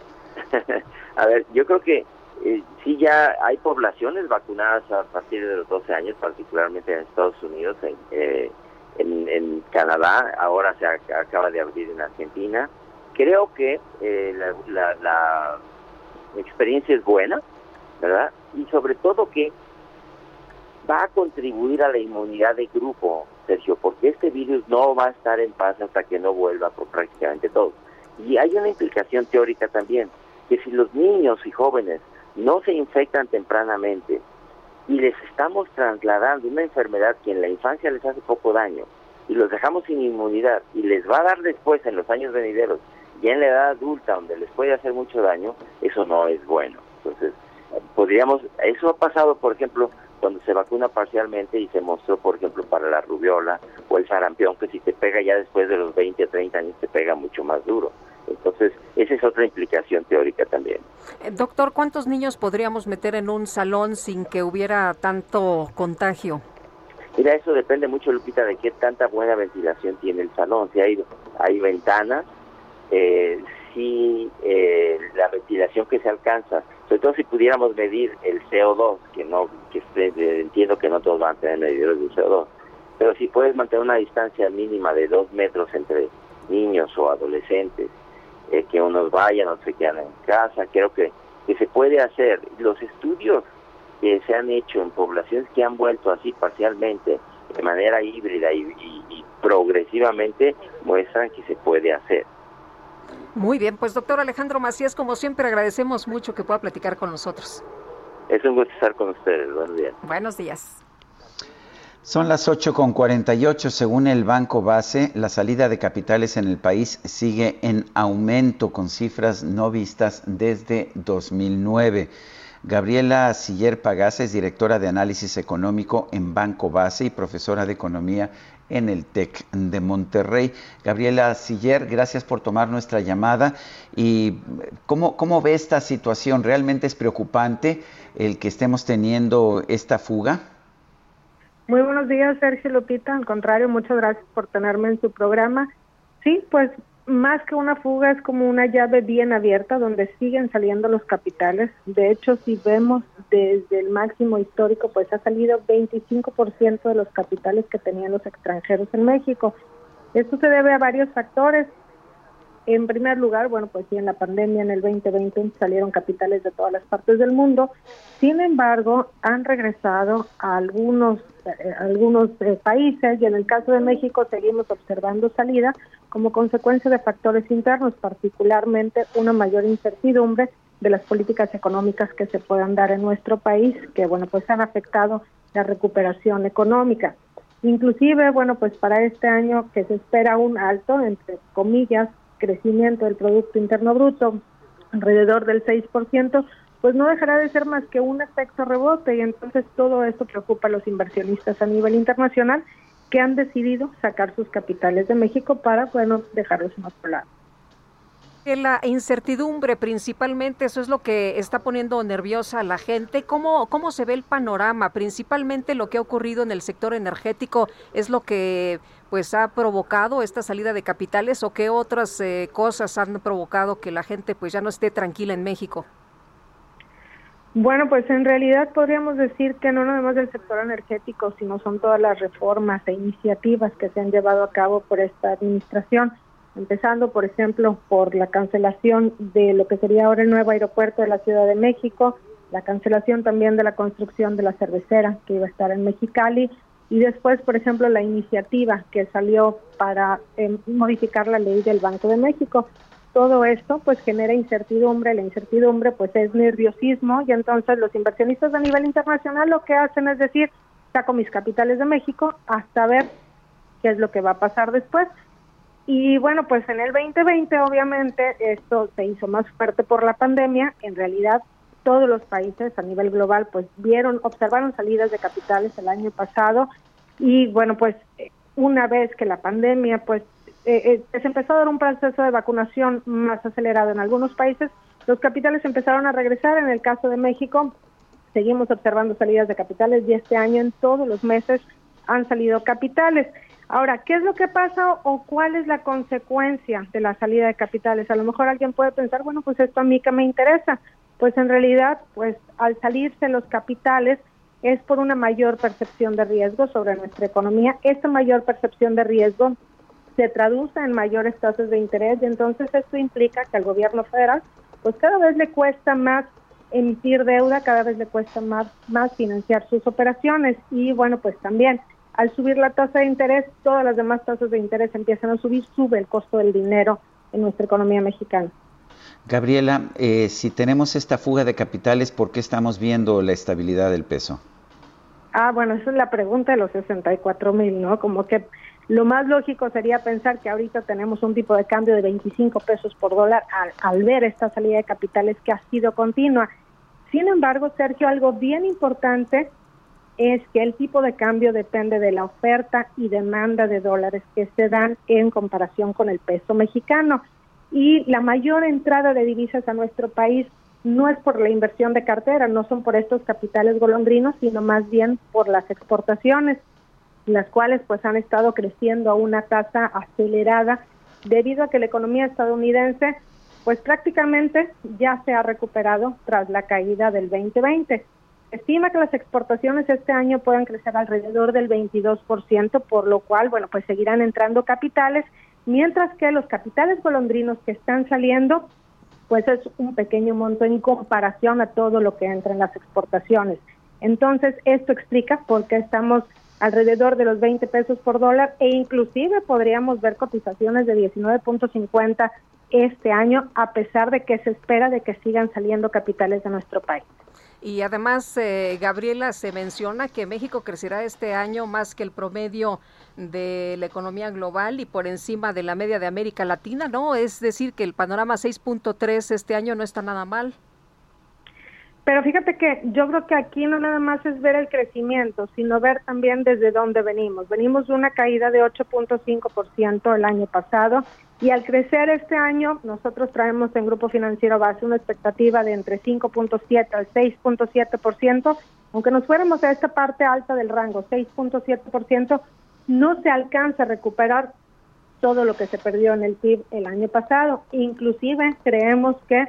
a ver, yo creo que eh, sí ya hay poblaciones vacunadas a partir de los 12 años, particularmente en Estados Unidos, en, eh, en, Canadá, ahora se acaba de abrir en Argentina. Creo que eh, la, la experiencia es buena, ¿verdad? Y sobre todo que va a contribuir a la inmunidad de grupo, Sergio, porque este virus no va a estar en paz hasta que no vuelva por prácticamente todo. Y hay una implicación teórica también, que si los niños y jóvenes no se infectan tempranamente y les estamos trasladando una enfermedad que en la infancia les hace poco daño y los dejamos sin inmunidad y les va a dar después en los años venideros y en la edad adulta donde les puede hacer mucho daño, eso no es bueno. Entonces, podríamos, eso ha pasado, por ejemplo, cuando se vacuna parcialmente y se mostró, por ejemplo, para la rubiola o el sarampión, que si te pega ya después de los 20 o 30 años te pega mucho más duro. Entonces, esa es otra implicación teórica también. Eh, doctor, ¿cuántos niños podríamos meter en un salón sin que hubiera tanto contagio? Mira, eso depende mucho, Lupita, de qué tanta buena ventilación tiene el salón. Si hay, hay ventanas, eh, si eh, la ventilación que se alcanza, sobre todo si pudiéramos medir el CO2, que no, que entiendo que no todos van a tener medidores de CO2, pero si puedes mantener una distancia mínima de dos metros entre niños o adolescentes, eh, que unos vayan, o se quedan en casa, creo que, que se puede hacer. Los estudios que se han hecho en poblaciones que han vuelto así parcialmente, de manera híbrida y progresivamente, muestran que se puede hacer. Muy bien, pues doctor Alejandro Macías, como siempre agradecemos mucho que pueda platicar con nosotros. Es un gusto estar con ustedes. Buenos días. Buenos días. Son las 8.48. Según el Banco Base, la salida de capitales en el país sigue en aumento con cifras no vistas desde 2009. Gabriela Siller Pagasa es directora de análisis económico en Banco Base y profesora de economía en el TEC de Monterrey. Gabriela Siller, gracias por tomar nuestra llamada. ¿Y cómo, cómo ve esta situación? ¿Realmente es preocupante el que estemos teniendo esta fuga? Muy buenos días, Sergio Lupita. Al contrario, muchas gracias por tenerme en su programa. Sí, pues más que una fuga es como una llave bien abierta donde siguen saliendo los capitales. De hecho, si vemos desde el máximo histórico, pues ha salido 25% de los capitales que tenían los extranjeros en México. Esto se debe a varios factores. En primer lugar, bueno, pues sí, en la pandemia en el 2020 salieron capitales de todas las partes del mundo. Sin embargo, han regresado a algunos, eh, algunos eh, países y en el caso de México seguimos observando salida como consecuencia de factores internos, particularmente una mayor incertidumbre de las políticas económicas que se puedan dar en nuestro país, que bueno, pues han afectado la recuperación económica. Inclusive, bueno, pues para este año que se espera un alto, entre comillas, crecimiento del Producto Interno Bruto alrededor del 6%, pues no dejará de ser más que un efecto rebote y entonces todo esto preocupa a los inversionistas a nivel internacional que han decidido sacar sus capitales de México para, bueno, dejarlos en otro lado. La incertidumbre principalmente, eso es lo que está poniendo nerviosa a la gente. ¿Cómo, ¿Cómo se ve el panorama? Principalmente lo que ha ocurrido en el sector energético es lo que pues ha provocado esta salida de capitales o qué otras eh, cosas han provocado que la gente pues ya no esté tranquila en México? Bueno, pues en realidad podríamos decir que no nada más del sector energético, sino son todas las reformas e iniciativas que se han llevado a cabo por esta administración, empezando, por ejemplo, por la cancelación de lo que sería ahora el nuevo aeropuerto de la Ciudad de México, la cancelación también de la construcción de la cervecera que iba a estar en Mexicali, y después, por ejemplo, la iniciativa que salió para eh, modificar la ley del Banco de México. Todo esto pues genera incertidumbre, la incertidumbre pues es nerviosismo y entonces los inversionistas a nivel internacional lo que hacen es decir, saco mis capitales de México hasta ver qué es lo que va a pasar después. Y bueno, pues en el 2020 obviamente esto se hizo más fuerte por la pandemia, en realidad todos los países a nivel global pues vieron, observaron salidas de capitales el año pasado. Y bueno pues una vez que la pandemia pues eh, eh, se empezó a dar un proceso de vacunación más acelerado en algunos países, los capitales empezaron a regresar, en el caso de México seguimos observando salidas de capitales y este año en todos los meses han salido capitales. Ahora, ¿qué es lo que pasa o cuál es la consecuencia de la salida de capitales? A lo mejor alguien puede pensar, bueno, pues esto a mí que me interesa pues en realidad, pues al salirse los capitales es por una mayor percepción de riesgo sobre nuestra economía. Esta mayor percepción de riesgo se traduce en mayores tasas de interés y entonces esto implica que al gobierno federal pues cada vez le cuesta más emitir deuda, cada vez le cuesta más, más financiar sus operaciones y bueno pues también al subir la tasa de interés todas las demás tasas de interés empiezan a subir, sube el costo del dinero en nuestra economía mexicana. Gabriela, eh, si tenemos esta fuga de capitales, ¿por qué estamos viendo la estabilidad del peso? Ah, bueno, esa es la pregunta de los 64 mil, ¿no? Como que lo más lógico sería pensar que ahorita tenemos un tipo de cambio de 25 pesos por dólar al, al ver esta salida de capitales que ha sido continua. Sin embargo, Sergio, algo bien importante es que el tipo de cambio depende de la oferta y demanda de dólares que se dan en comparación con el peso mexicano. y la mayor entrada de divisas a nuestro país no es por la inversión de cartera, no son por estos capitales golondrinos, sino más bien por las exportaciones, las cuales pues han estado creciendo a una tasa acelerada debido a que la economía estadounidense pues prácticamente ya se ha recuperado tras la caída del 2020. Estima que las exportaciones este año pueden crecer alrededor del 22%, por lo cual, bueno, pues seguirán entrando capitales, mientras que los capitales golondrinos que están saliendo pues es un pequeño monto en comparación a todo lo que entra en las exportaciones. Entonces, esto explica por qué estamos alrededor de los 20 pesos por dólar e inclusive podríamos ver cotizaciones de 19.50 este año a pesar de que se espera de que sigan saliendo capitales de nuestro país. Y además, eh, Gabriela, se menciona que México crecerá este año más que el promedio de la economía global y por encima de la media de América Latina, ¿no? Es decir, que el panorama 6.3 este año no está nada mal. Pero fíjate que yo creo que aquí no nada más es ver el crecimiento, sino ver también desde dónde venimos. Venimos de una caída de 8.5% el año pasado y al crecer este año nosotros traemos en Grupo Financiero Base una expectativa de entre 5.7 al 6.7%, aunque nos fuéramos a esta parte alta del rango, 6.7%, no se alcanza a recuperar todo lo que se perdió en el PIB el año pasado. Inclusive creemos que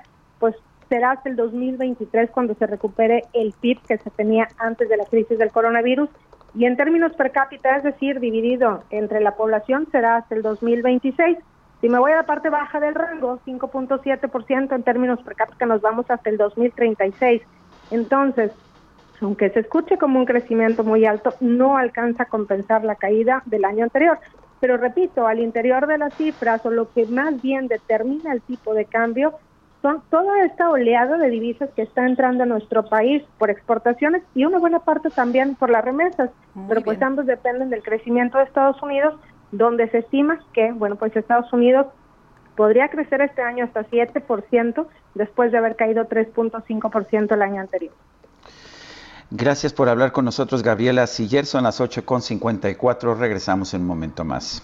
será hasta el 2023 cuando se recupere el PIB que se tenía antes de la crisis del coronavirus y en términos per cápita, es decir, dividido entre la población, será hasta el 2026. Si me voy a la parte baja del rango, 5.7% en términos per cápita, nos vamos hasta el 2036. Entonces, aunque se escuche como un crecimiento muy alto, no alcanza a compensar la caída del año anterior. Pero repito, al interior de las cifras o lo que más bien determina el tipo de cambio son toda esta oleada de divisas que está entrando a nuestro país por exportaciones y una buena parte también por las remesas, pero pues ambos dependen del crecimiento de Estados Unidos, donde se estima que, bueno, pues Estados Unidos podría crecer este año hasta 7% después de haber caído 3.5% el año anterior. Gracias por hablar con nosotros, Gabriela Siller. Son las 8.54. Regresamos en un momento más.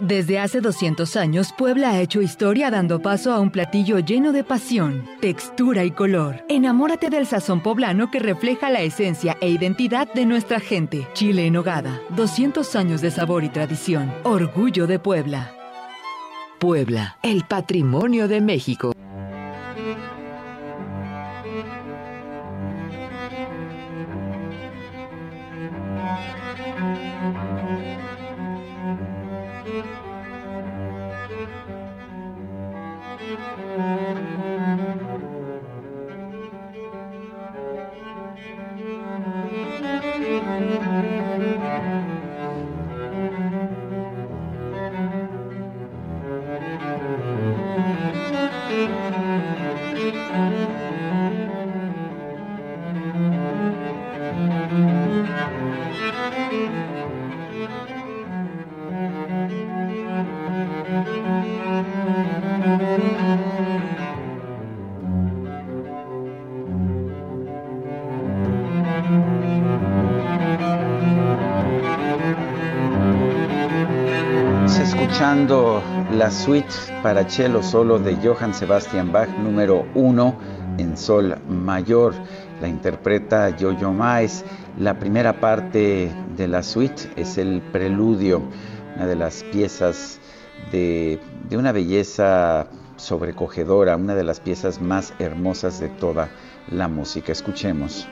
Desde hace 200 años, Puebla ha hecho historia dando paso a un platillo lleno de pasión, textura y color. Enamórate del sazón poblano que refleja la esencia e identidad de nuestra gente. Chile en hogada, 200 años de sabor y tradición. Orgullo de Puebla. Puebla, el patrimonio de México. Suite para cello solo de Johann Sebastian Bach número 1 en sol mayor. La interpreta Yo-Yo Maes. La primera parte de la suite es el preludio, una de las piezas de, de una belleza sobrecogedora, una de las piezas más hermosas de toda la música. Escuchemos.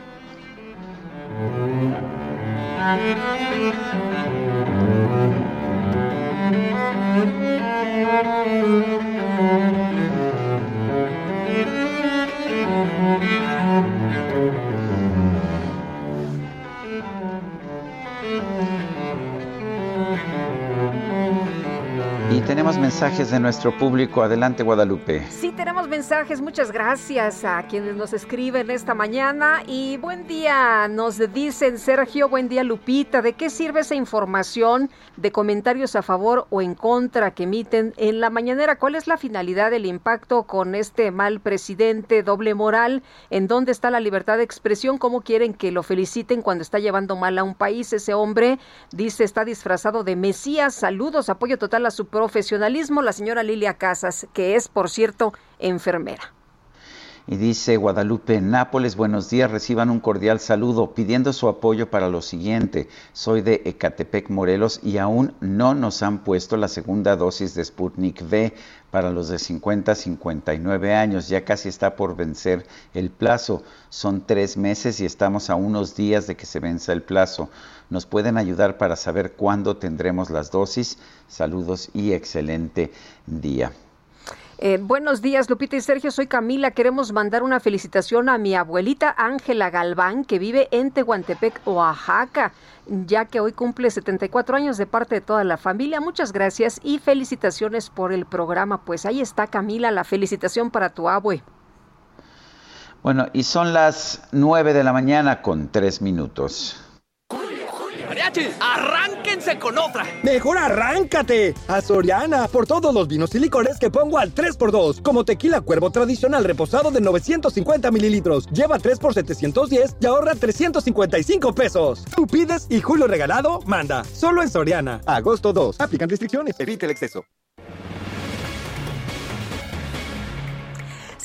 Thank you. Mensajes de nuestro público. Adelante, Guadalupe. Sí, tenemos mensajes. Muchas gracias a quienes nos escriben esta mañana. Y buen día, nos dicen Sergio, buen día Lupita. ¿De qué sirve esa información de comentarios a favor o en contra que emiten en la mañanera? ¿Cuál es la finalidad del impacto con este mal presidente, doble moral? ¿En dónde está la libertad de expresión? ¿Cómo quieren que lo feliciten cuando está llevando mal a un país? Ese hombre dice está disfrazado de Mesías. Saludos, apoyo total a su la señora Lilia Casas, que es, por cierto, enfermera. Y dice Guadalupe Nápoles, buenos días, reciban un cordial saludo pidiendo su apoyo para lo siguiente. Soy de Ecatepec, Morelos y aún no nos han puesto la segunda dosis de Sputnik V para los de 50 a 59 años. Ya casi está por vencer el plazo. Son tres meses y estamos a unos días de que se venza el plazo. ¿Nos pueden ayudar para saber cuándo tendremos las dosis? Saludos y excelente día. Eh, buenos días, Lupita y Sergio. Soy Camila. Queremos mandar una felicitación a mi abuelita Ángela Galván, que vive en Tehuantepec, Oaxaca, ya que hoy cumple 74 años de parte de toda la familia. Muchas gracias y felicitaciones por el programa. Pues ahí está, Camila, la felicitación para tu abue. Bueno, y son las 9 de la mañana con 3 minutos. ¡Mariachi! ¡Arránquense con otra! ¡Mejor arráncate! A Soriana, por todos los vinos y licores que pongo al 3x2, como tequila cuervo tradicional reposado de 950 mililitros. Lleva 3 por 710 y ahorra 355 pesos. Tú pides y Julio Regalado manda. Solo en Soriana. Agosto 2. Aplican restricciones. Evite el exceso.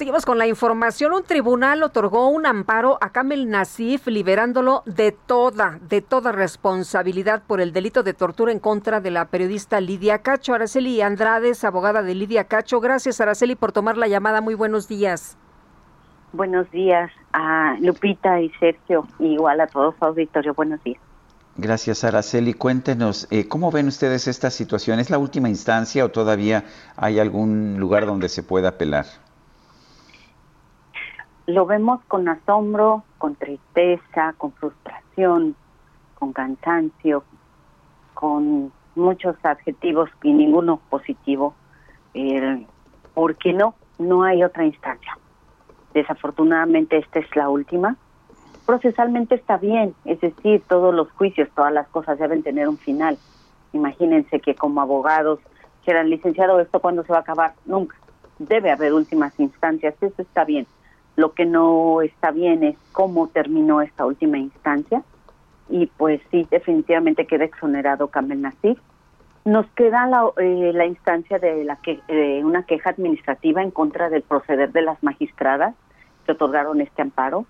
Seguimos con la información. Un tribunal otorgó un amparo a Kamel Nasif, liberándolo de toda, de toda responsabilidad por el delito de tortura en contra de la periodista Lidia Cacho. Araceli Andrades, abogada de Lidia Cacho. Gracias, Araceli, por tomar la llamada. Muy buenos días. Buenos días a Lupita y Sergio, igual a todos auditorio. Buenos días. Gracias, Araceli. Cuéntenos, eh, ¿cómo ven ustedes esta situación? ¿Es la última instancia o todavía hay algún lugar donde se pueda apelar? Lo vemos con asombro, con tristeza, con frustración, con cansancio, con muchos adjetivos y ninguno positivo, eh, porque no, no hay otra instancia. Desafortunadamente esta es la última. Procesalmente está bien, es decir, todos los juicios, todas las cosas deben tener un final. Imagínense que como abogados quieran licenciado esto cuando se va a acabar, nunca. Debe haber últimas instancias, eso está bien lo que no está bien es cómo terminó esta última instancia. Y pues sí, definitivamente queda exonerado Kamel Nasif. Nos queda la, eh, la instancia de la que una queja administrativa en contra del proceder de las magistradas que otorgaron este amparo,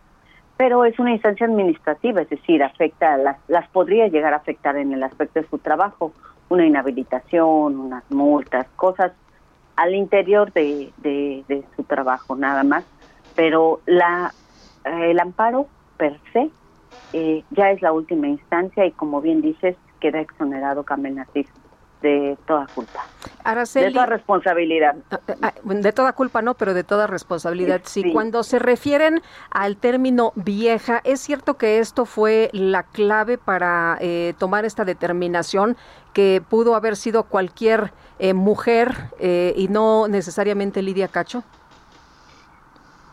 pero es una instancia administrativa, es decir, afecta las las podría llegar a afectar en el aspecto de su trabajo, una inhabilitación, unas multas, cosas al interior de, de su trabajo nada más pero la el amparo per se eh, ya es la última instancia y como bien dices queda exonerado Kamel Nasif de toda culpa. de toda responsabilidad. Ah, ah, ah, de toda culpa no, pero de toda responsabilidad sí. Cuando se refieren al término vieja, ¿es cierto que esto fue la clave para eh, tomar esta determinación que pudo haber sido cualquier eh, mujer y no necesariamente Lidia Cacho?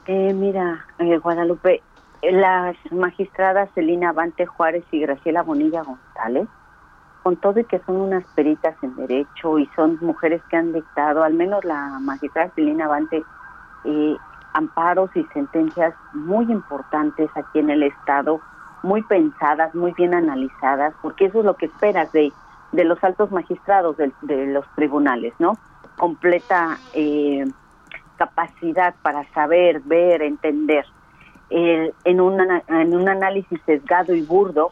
Eh, mira, eh, Guadalupe, las magistradas Celina Avante Juárez y Graciela Bonilla González, con todo y que son unas peritas en derecho y son mujeres que han dictado, al menos la magistrada Celina Avante, eh, amparos y sentencias muy importantes aquí en el Estado, muy pensadas, muy bien analizadas, porque eso es lo que esperas de, de los altos magistrados de, de los tribunales, ¿no? Completa eh, capacidad para saber, ver, entender. en, una, en un análisis sesgado y burdo,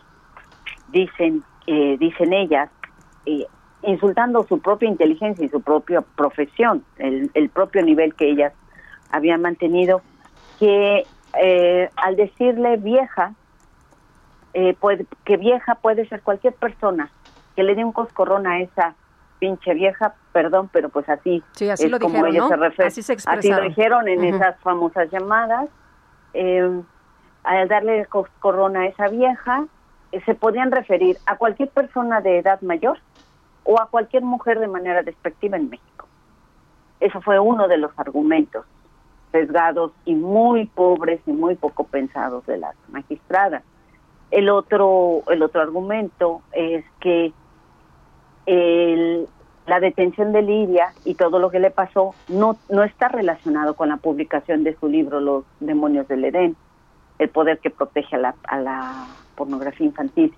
dicen, eh, dicen ellas, eh, insultando su propia inteligencia y su propia profesión, el, el propio nivel que ellas habían mantenido, que eh, al decirle vieja, puede, que vieja puede ser cualquier persona que le dé un coscorrón a esa pinche vieja, perdón, pero pues así, es lo como dijeron, se refiere. Así, se así lo dijeron en esas famosas llamadas. Eh, al darle corona a esa vieja, eh, se podían referir a cualquier persona de edad mayor o a cualquier mujer de manera despectiva en México. Eso fue uno de los argumentos sesgados y muy pobres y muy poco pensados de las magistradas. El otro, el otro argumento es que el, la detención de Lidia y todo lo que le pasó no, no está relacionado con la publicación de su libro Los demonios del Edén, el poder que protege a la, a la pornografía infantil.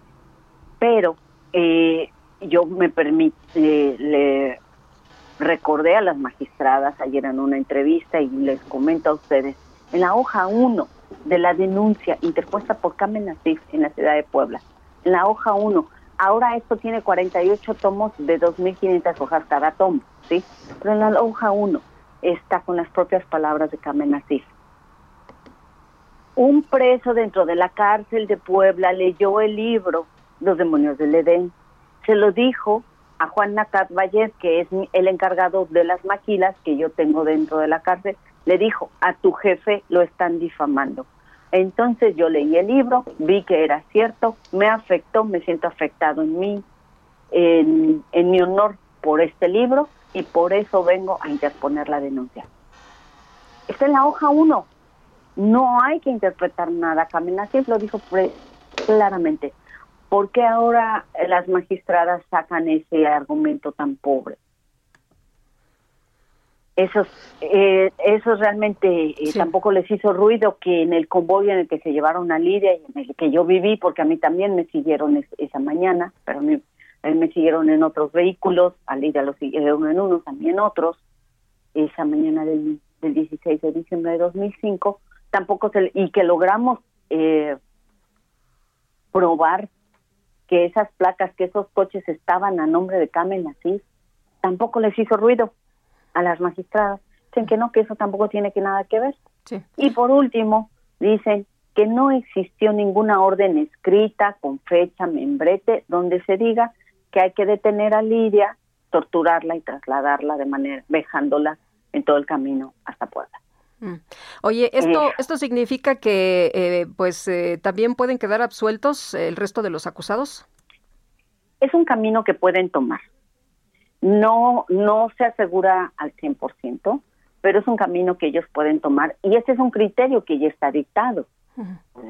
Pero eh, yo me permite, eh, le recordé a las magistradas ayer en una entrevista y les comento a ustedes, en la hoja 1 de la denuncia interpuesta por Carmen Nasif en la ciudad de Puebla, en la hoja 1, ahora esto tiene 48 tomos de 2.500 hojas cada tomo, ¿sí? Pero en la hoja 1 está con las propias palabras de Carmen Nasif. Un preso dentro de la cárcel de Puebla leyó el libro Los demonios del Edén. Se lo dijo a Juan Nacat Valle, que es el encargado de las maquilas que yo tengo dentro de la cárcel, le dijo, a tu jefe lo están difamando. Entonces yo leí el libro, vi que era cierto, me afectó, me siento afectado en mí, en, mi honor por este libro y por eso vengo a interponer la denuncia. Está en la hoja 1. No hay que interpretar nada. Camina lo dijo claramente. ¿Por qué ahora las magistradas sacan ese argumento tan pobre? Eso, eh, eso realmente eh, tampoco les hizo ruido que en el convoy en el que se llevaron a Lidia y en el que yo viví, porque a mí también me siguieron esa mañana, pero a mí, me siguieron en otros vehículos, a Lidia lo siguieron en unos, también en otros, esa mañana del, del 16 de diciembre de 2005, tampoco se, y que logramos eh, probar que esas placas, que esos coches estaban a nombre de Carmen así, tampoco les hizo ruido a las magistradas. Dicen que no, que eso tampoco tiene que nada que ver. Y por último, dicen que no existió ninguna orden escrita con fecha, membrete, donde se diga que hay que detener a Lidia, torturarla y trasladarla de manera, dejándola en todo el camino hasta Puebla. Mm. Oye, esto, eh. esto significa que, eh, pues, eh, también pueden quedar absueltos el resto de los acusados. Es un camino que pueden tomar. No, no se asegura al 100%, pero es un camino que ellos pueden tomar y ese es un criterio que ya está dictado.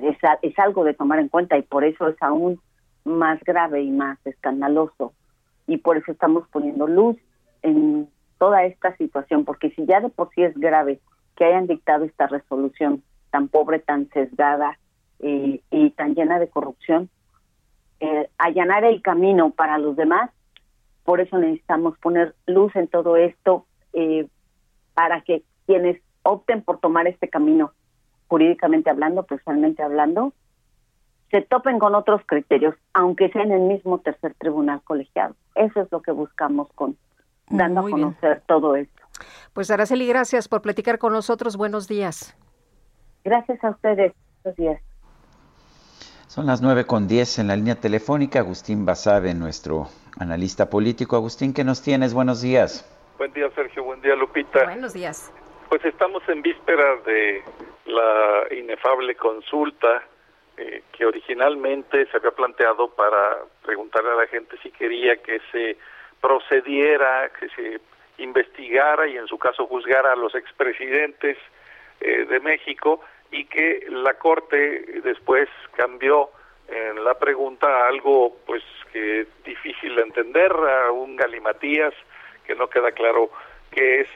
es, es algo de tomar en cuenta y por eso es aún más grave y más escandaloso y por eso estamos poniendo luz en toda esta situación, porque si ya de por sí es grave que hayan dictado esta resolución tan pobre, tan sesgada eh, y tan llena de corrupción, eh, allanar el camino para los demás. Por eso necesitamos poner luz en todo esto eh, para que quienes opten por tomar este camino, jurídicamente hablando, personalmente hablando, se topen con otros criterios, aunque sea en el mismo tercer tribunal colegiado. Eso es lo que buscamos con dando a conocer todo esto. Pues Araceli, gracias por platicar con nosotros. Buenos días. Gracias a ustedes. Buenos días. Son las nueve con diez en la línea telefónica. Agustín Basabe, nuestro analista político. Agustín, ¿qué nos tienes? Buenos días. Buen día, Sergio. Buen día, Lupita. Buenos días. Pues estamos en vísperas de la inefable consulta eh, que originalmente se había planteado para preguntarle a la gente si quería que se procediera, que se investigara y en su caso juzgara a los expresidentes eh, de México y que la Corte después cambió en la pregunta algo pues que difícil de entender, a un galimatías que no queda claro qué es.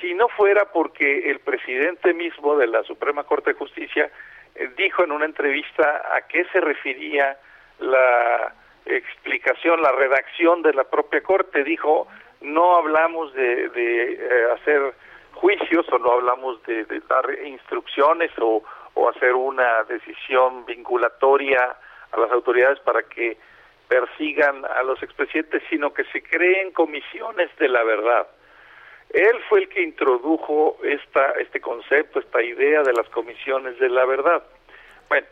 Si no fuera porque el presidente mismo de la Suprema Corte de Justicia eh, dijo en una entrevista a qué se refería la explicación, la redacción de la propia Corte, dijo no hablamos de, eh, hacer juicios o no hablamos de, dar instrucciones o, o hacer una decisión vinculatoria a las autoridades para que persigan a los expresidentes, sino que se creen comisiones de la verdad. Él fue el que introdujo esta, este concepto, esta idea de las comisiones de la verdad. Bueno,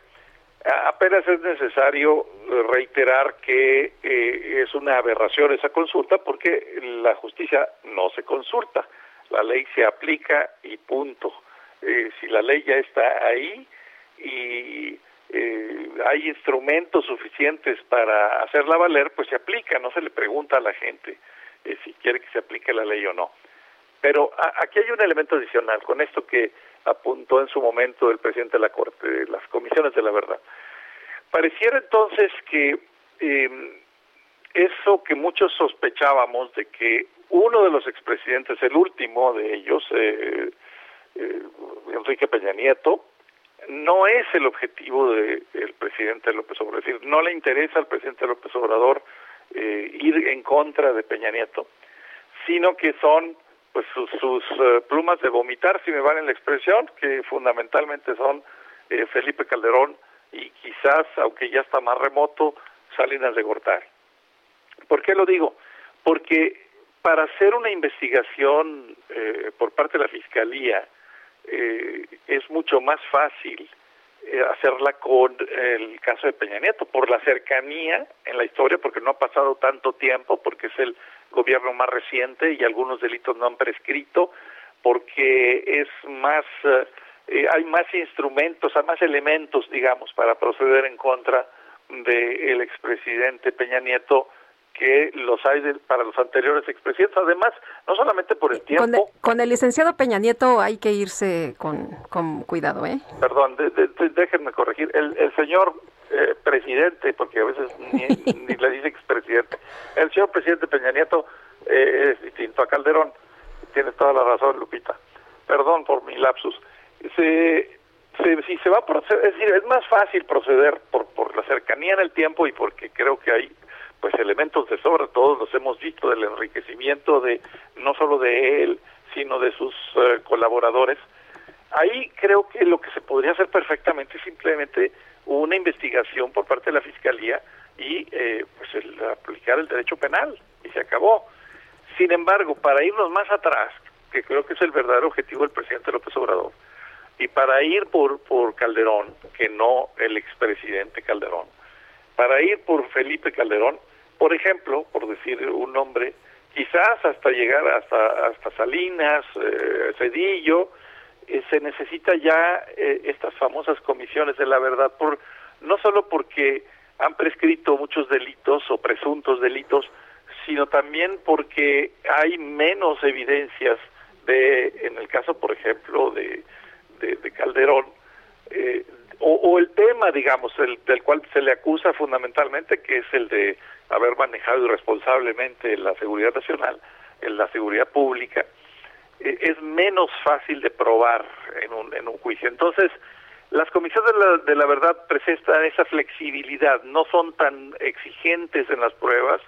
Apenas es necesario eh, reiterar que eh, es una aberración esa consulta porque la justicia no se consulta, la ley se aplica y punto. Eh, si la ley ya está ahí y hay instrumentos suficientes para hacerla valer, pues se aplica, no se le pregunta a la gente si quiere que se aplique la ley o no. Pero aquí hay un elemento adicional con esto que apuntó en su momento el presidente de la Corte, de las comisiones de la verdad. Pareciera entonces que em, eso que muchos sospechábamos de que uno de los expresidentes, el último de ellos, eh, eh, Enrique Peña Nieto, no es el objetivo del presidente López Obrador. Es decir, no le interesa al presidente López Obrador eh, ir en contra de Peña Nieto, sino que son pues sus, plumas de vomitar, si me valen la expresión, que fundamentalmente son Felipe Calderón y quizás, aunque ya está más remoto, Salinas de Gortari. ¿Por qué lo digo? Porque para hacer una investigación eh, por parte de la Fiscalía eh, es mucho más fácil eh, hacerla con el caso de Peña Nieto, por la cercanía en la historia, porque no ha pasado tanto tiempo, porque es el gobierno más reciente y algunos delitos no han prescrito, porque es más, hay más instrumentos, hay más elementos, digamos, para proceder en contra del expresidente Peña Nieto que los hay para los anteriores expresidentes. Además, no solamente por el tiempo. Con el, licenciado Peña Nieto hay que irse con, con cuidado, ¿eh? Perdón, déjenme corregir. El, el señor eh, presidente, porque a veces ni, le dice expresidente, el señor presidente Peña Nieto eh, es distinto a Calderón. Tienes toda la razón, Lupita. Perdón por mi lapsus. Se, se, si se va a proceder, es decir, es más fácil proceder por, por la cercanía en el tiempo y porque creo que hay pues elementos de sobra, todos los hemos visto del enriquecimiento de no solo de él, sino de sus eh, colaboradores. Ahí creo que lo que se podría hacer perfectamente es simplemente una investigación por parte de la Fiscalía y eh, pues el, aplicar el derecho penal y se acabó. Sin embargo, para irnos más atrás, que creo que es el verdadero objetivo del presidente López Obrador, y para ir por, por Calderón, que no el expresidente Calderón, para ir por Felipe Calderón, por ejemplo, por decir un nombre, quizás hasta llegar hasta, hasta Salinas, eh, Cedillo, eh, se necesita ya eh, estas famosas comisiones de la verdad, por, no solo porque han prescrito muchos delitos o presuntos delitos, sino también porque hay menos evidencias de, en el caso, por ejemplo, de, de, Calderón, o, el tema, digamos, el, del cual se le acusa fundamentalmente, que es el de haber manejado irresponsablemente la seguridad nacional, la seguridad pública, e, es menos fácil de probar en un, en un juicio. Entonces, las comisiones de la, de la verdad presentan esa flexibilidad, no son tan exigentes en las pruebas,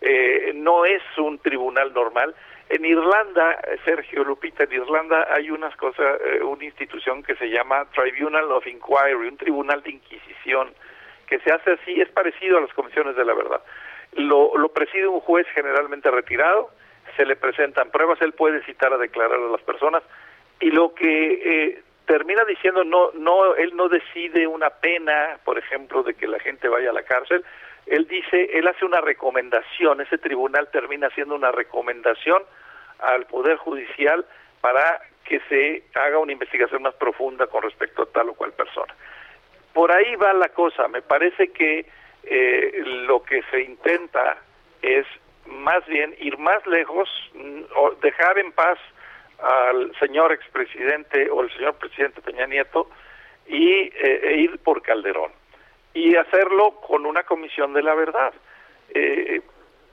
eh, no es un tribunal normal. En Irlanda, Sergio Lupita, en Irlanda hay unas cosas, eh, una institución que se llama Tribunal of Inquiry, un tribunal de inquisición, que se hace así, es parecido a las comisiones de la verdad. Lo, lo preside un juez generalmente retirado, se le presentan pruebas, él puede citar a declarar a las personas y lo que eh, termina diciendo no no él no decide una pena, por ejemplo, de que la gente vaya a la cárcel, él dice, él hace una recomendación, ese tribunal termina haciendo una recomendación al poder judicial para que se haga una investigación más profunda con respecto a tal o cual persona por ahí va la cosa. Me parece que eh, lo que se intenta es más bien ir más lejos, mm, o dejar en paz al señor expresidente o el señor presidente Peña Nieto y eh, e ir por Calderón y hacerlo con una comisión de la verdad. Eh,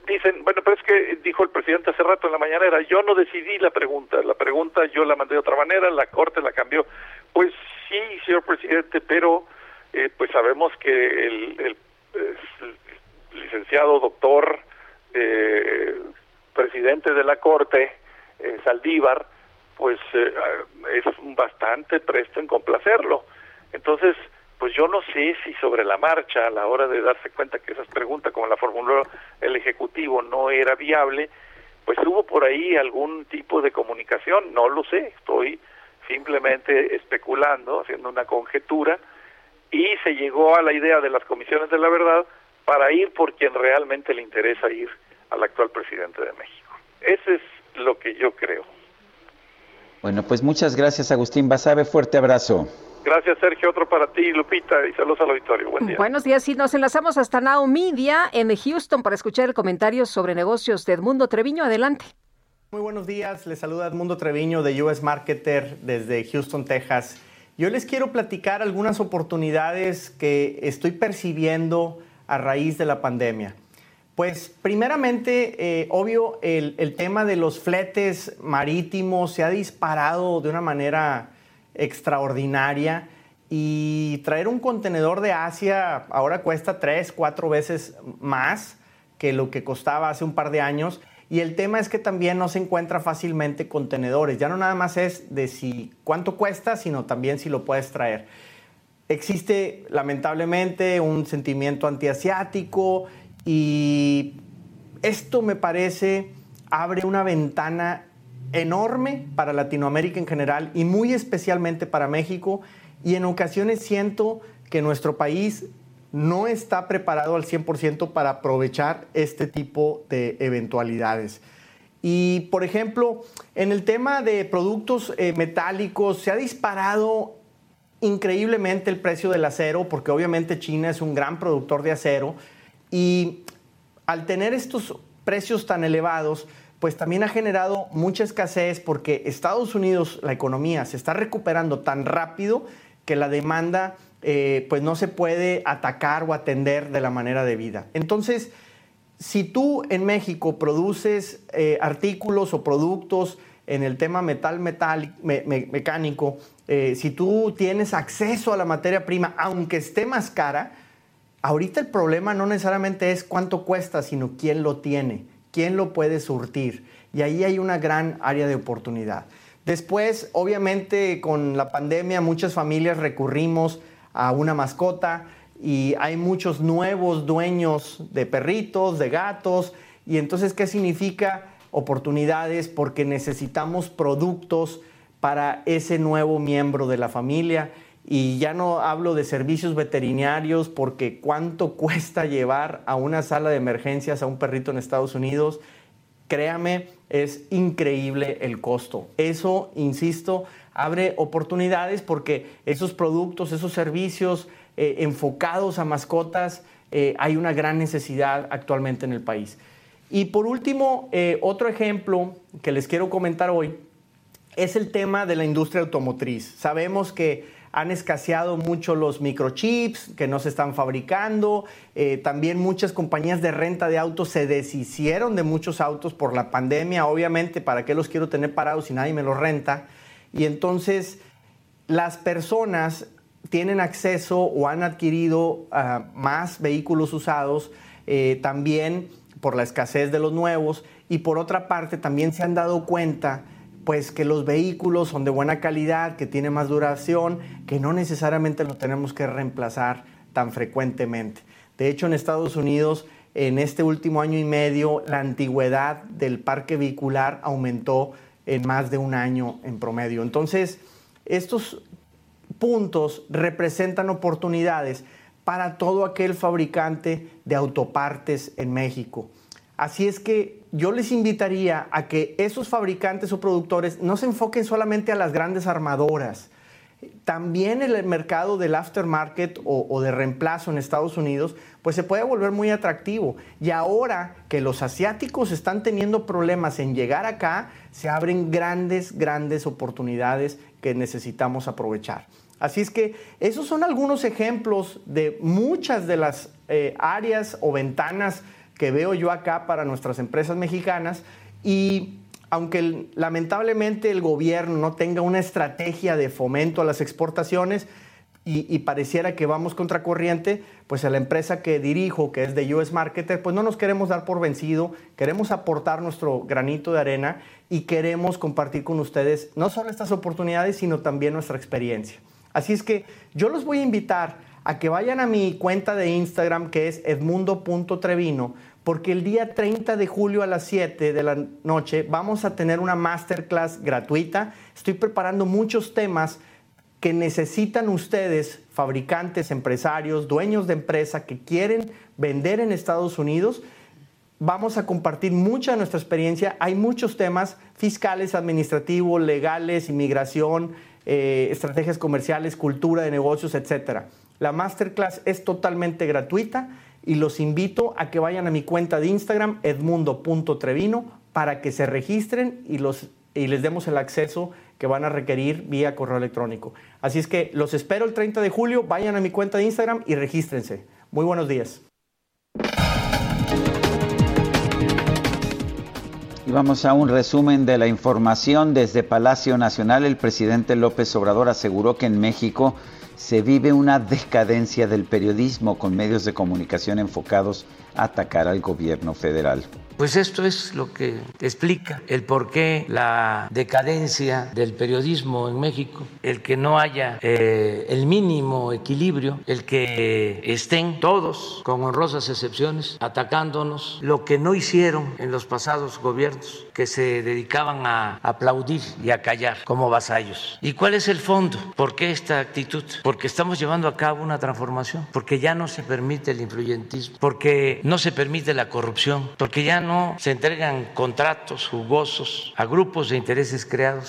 dicen, bueno, pero es que dijo el presidente hace rato en la mañanera, yo no decidí la pregunta, la pregunta yo la mandé de otra manera, la Corte la cambió. Pues sí, señor presidente, pero eh, pues sabemos que el, licenciado doctor eh, presidente de la Corte, eh, Saldívar, pues es bastante presto en complacerlo. Entonces, pues yo no sé si sobre la marcha, a la hora de darse cuenta que esas preguntas, como la formuló el Ejecutivo, no era viable, pues hubo por ahí algún tipo de comunicación, no lo sé, estoy simplemente especulando, haciendo una conjetura, y se llegó a la idea de las comisiones de la verdad para ir por quien realmente le interesa ir al actual presidente de México. Ese es lo que yo creo. Bueno, pues muchas gracias Agustín Basabe, fuerte abrazo. Gracias Sergio, otro para ti Lupita y saludos al auditorio. Buen día. Buenos días y nos enlazamos hasta Now Media en Houston para escuchar el comentario sobre negocios de Edmundo Treviño. Adelante. Muy buenos días, les saluda Edmundo Treviño de US Marketer desde Houston, Texas. Yo les quiero platicar algunas oportunidades que estoy percibiendo a raíz de la pandemia. Pues primeramente, eh, obvio, el, el, tema de los fletes marítimos se ha disparado de una manera extraordinaria y traer un contenedor de Asia ahora cuesta tres, cuatro veces más que lo que costaba hace un par de años. Y el tema es que también no se encuentra fácilmente contenedores. Ya no nada más es de si cuánto cuesta, sino también si lo puedes traer. Existe lamentablemente un sentimiento antiasiático y esto me parece abre una ventana enorme para Latinoamérica en general y muy especialmente para México y en ocasiones siento que nuestro país no está preparado al 100% para aprovechar este tipo de eventualidades. Y, por ejemplo, en el tema de productos eh, metálicos, se ha disparado increíblemente el precio del acero, porque obviamente China es un gran productor de acero, y al tener estos precios tan elevados, pues también ha generado mucha escasez porque Estados Unidos, la economía, se está recuperando tan rápido que la demanda eh, pues no se puede atacar o atender de la manera debida. Entonces, si tú en México produces eh, artículos o productos en el tema metal, metal mecánico, eh, si tú tienes acceso a la materia prima, aunque esté más cara, ahorita el problema no necesariamente es cuánto cuesta, sino quién lo tiene, quién lo puede surtir. Y ahí hay una gran área de oportunidad. Después, obviamente, con la pandemia, muchas familias recurrimos a una mascota y hay muchos nuevos dueños de perritos, de gatos. Y entonces, ¿qué significa? Oportunidades porque necesitamos productos para ese nuevo miembro de la familia. Y ya no hablo de servicios veterinarios porque cuánto cuesta llevar a una sala de emergencias a un perrito en Estados Unidos. Créame, es increíble el costo. Eso, insisto, abre oportunidades porque esos productos, esos servicios eh, enfocados a mascotas, eh, hay una gran necesidad actualmente en el país. Y por último, eh, otro ejemplo que les quiero comentar hoy es el tema de la industria automotriz. Sabemos que han escaseado mucho los microchips que no se están fabricando. también muchas compañías de renta de autos se deshicieron de muchos autos por la pandemia. Obviamente, ¿para qué los quiero tener parados si nadie me los renta? Y entonces las personas tienen acceso o han adquirido ah, más vehículos usados, eh, también por la escasez de los nuevos y por otra parte también se han dado cuenta pues que los vehículos son de buena calidad, que tienen más duración, que no necesariamente los tenemos que reemplazar tan frecuentemente. De hecho, en Estados Unidos, en este último año y medio, la antigüedad del parque vehicular aumentó en más de un año en promedio. Entonces, estos puntos representan oportunidades para todo aquel fabricante de autopartes en México. Así es que yo les invitaría a que esos fabricantes o productores no se enfoquen solamente a las grandes armadoras, también el mercado del aftermarket o, de reemplazo en Estados Unidos, pues se puede volver muy atractivo. Y ahora que los asiáticos están teniendo problemas en llegar acá, se abren grandes, grandes oportunidades que necesitamos aprovechar. Así es que esos son algunos ejemplos de muchas de las eh, áreas o ventanas que veo yo acá para nuestras empresas mexicanas y aunque lamentablemente el gobierno no tenga una estrategia de fomento a las exportaciones y, pareciera que vamos contracorriente, pues a la empresa que dirijo, que es de US Marketer, pues no nos queremos dar por vencido, queremos aportar nuestro granito de arena y queremos compartir con ustedes no solo estas oportunidades, sino también nuestra experiencia. Así es que yo los voy a invitar a que vayan a mi cuenta de Instagram que es edmundo.trevino porque el día 30 de julio a las 7 de la noche vamos a tener una masterclass gratuita. Estoy preparando muchos temas que necesitan ustedes, fabricantes, empresarios, dueños de empresa que quieren vender en Estados Unidos. Vamos a compartir mucha de nuestra experiencia. Hay muchos temas fiscales, administrativos, legales, inmigración, eh, estrategias comerciales, cultura de negocios, etc. La masterclass es totalmente gratuita y los invito a que vayan a mi cuenta de Instagram, edmundo.trevino, para que se registren y, los, y les demos el acceso que van a requerir vía correo electrónico. Así es que los espero el 30 de julio, vayan a mi cuenta de Instagram y regístrense. Muy buenos días. Y vamos a un resumen de la información. Desde Palacio Nacional, el presidente López Obrador aseguró que en México se vive una decadencia del periodismo con medios de comunicación enfocados a atacar al gobierno federal. Pues esto es lo que explica el por qué la decadencia del periodismo en México, el que no haya eh, el mínimo equilibrio, el que estén todos, con honrosas excepciones, atacándonos, lo que no hicieron en los pasados gobiernos, que se dedicaban a aplaudir y a callar como vasallos. ¿Y cuál es el fondo? ¿Por qué esta actitud? Porque estamos llevando a cabo una transformación, porque ya no se permite el influyentismo, porque no se permite la corrupción, porque ya no no se entregan contratos jugosos a grupos de intereses creados.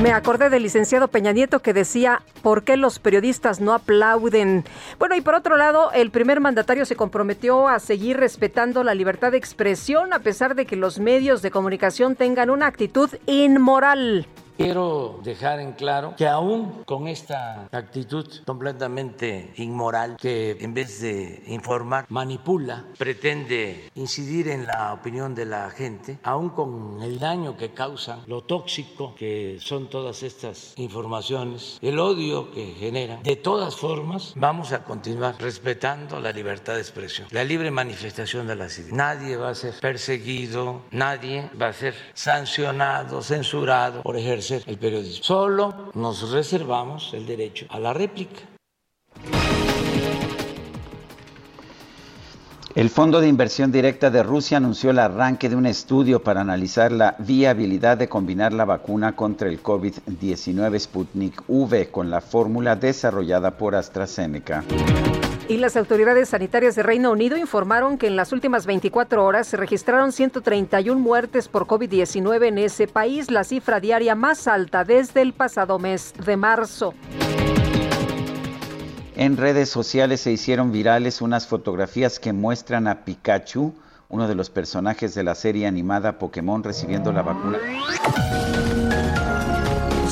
Me acordé del licenciado Peña Nieto que decía, ¿por qué los periodistas no aplauden? Bueno, y por otro lado, el primer mandatario se comprometió a seguir respetando la libertad de expresión a pesar de que los medios de comunicación tengan una actitud inmoral. Quiero dejar en claro que aún con esta actitud completamente inmoral, que en vez de informar manipula, pretende incidir en la opinión de la gente, aún con el daño que causan, lo tóxico que son todas estas informaciones, el odio que generan, de todas formas vamos a continuar respetando la libertad de expresión, la libre manifestación de las ideas. Nadie va a ser perseguido, nadie va a ser sancionado, censurado por ejercer el periodismo. Solo nos reservamos el derecho a la réplica. El Fondo de Inversión Directa de Rusia anunció el arranque de un estudio para analizar la viabilidad de combinar la vacuna contra el COVID-19 Sputnik V con la fórmula desarrollada por AstraZeneca. Y las autoridades sanitarias de Reino Unido informaron que en las últimas 24 horas se registraron 131 muertes por COVID-19 en ese país, la cifra diaria más alta desde el pasado mes de marzo. En redes sociales se hicieron virales unas fotografías que muestran a Pikachu, uno de los personajes de la serie animada Pokémon, recibiendo la vacuna.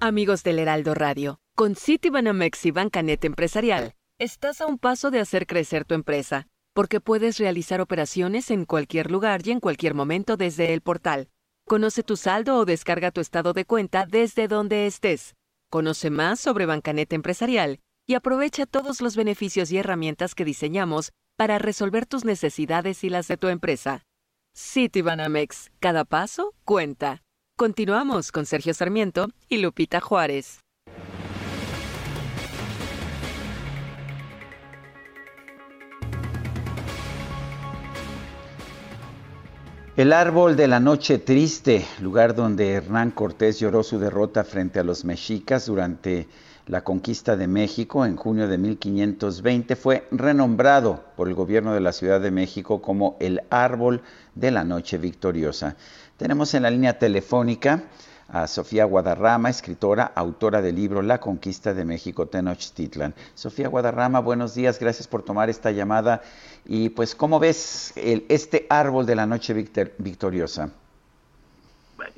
Amigos del Heraldo Radio, con Citibanamex y Bancanet Empresarial, estás a un paso de hacer crecer tu empresa, porque puedes realizar operaciones en cualquier lugar y en cualquier momento desde el portal. Conoce tu saldo o descarga tu estado de cuenta desde donde estés. Conoce más sobre Bancanet Empresarial y aprovecha todos los beneficios y herramientas que diseñamos para resolver tus necesidades y las de tu empresa. Citibanamex, cada paso cuenta. Continuamos con Sergio Sarmiento y Lupita Juárez. El árbol de la noche triste, lugar donde Hernán Cortés lloró su derrota frente a los mexicas durante la conquista de México en junio de 1520, fue renombrado por el gobierno de la Ciudad de México como el árbol de la noche victoriosa. Tenemos en la línea telefónica a Sofía Guadarrama, escritora, autora del libro La conquista de México Tenochtitlan. Sofía Guadarrama, buenos días, gracias por tomar esta llamada. Y pues, ¿cómo ves este árbol de la noche victoriosa?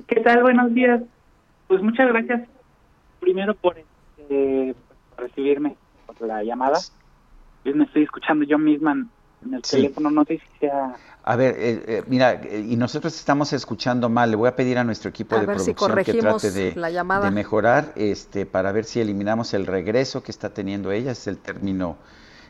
¿Qué tal? Buenos días. Pues muchas gracias primero por, este, recibirme, por la llamada. Me estoy escuchando yo misma en el teléfono, no sé si sea... A ver, eh, eh, mira, y nosotros estamos escuchando mal. Le voy a pedir a nuestro equipo de producción que trate de, de, mejorar, este, para ver si eliminamos el regreso que está teniendo ella. Es el término,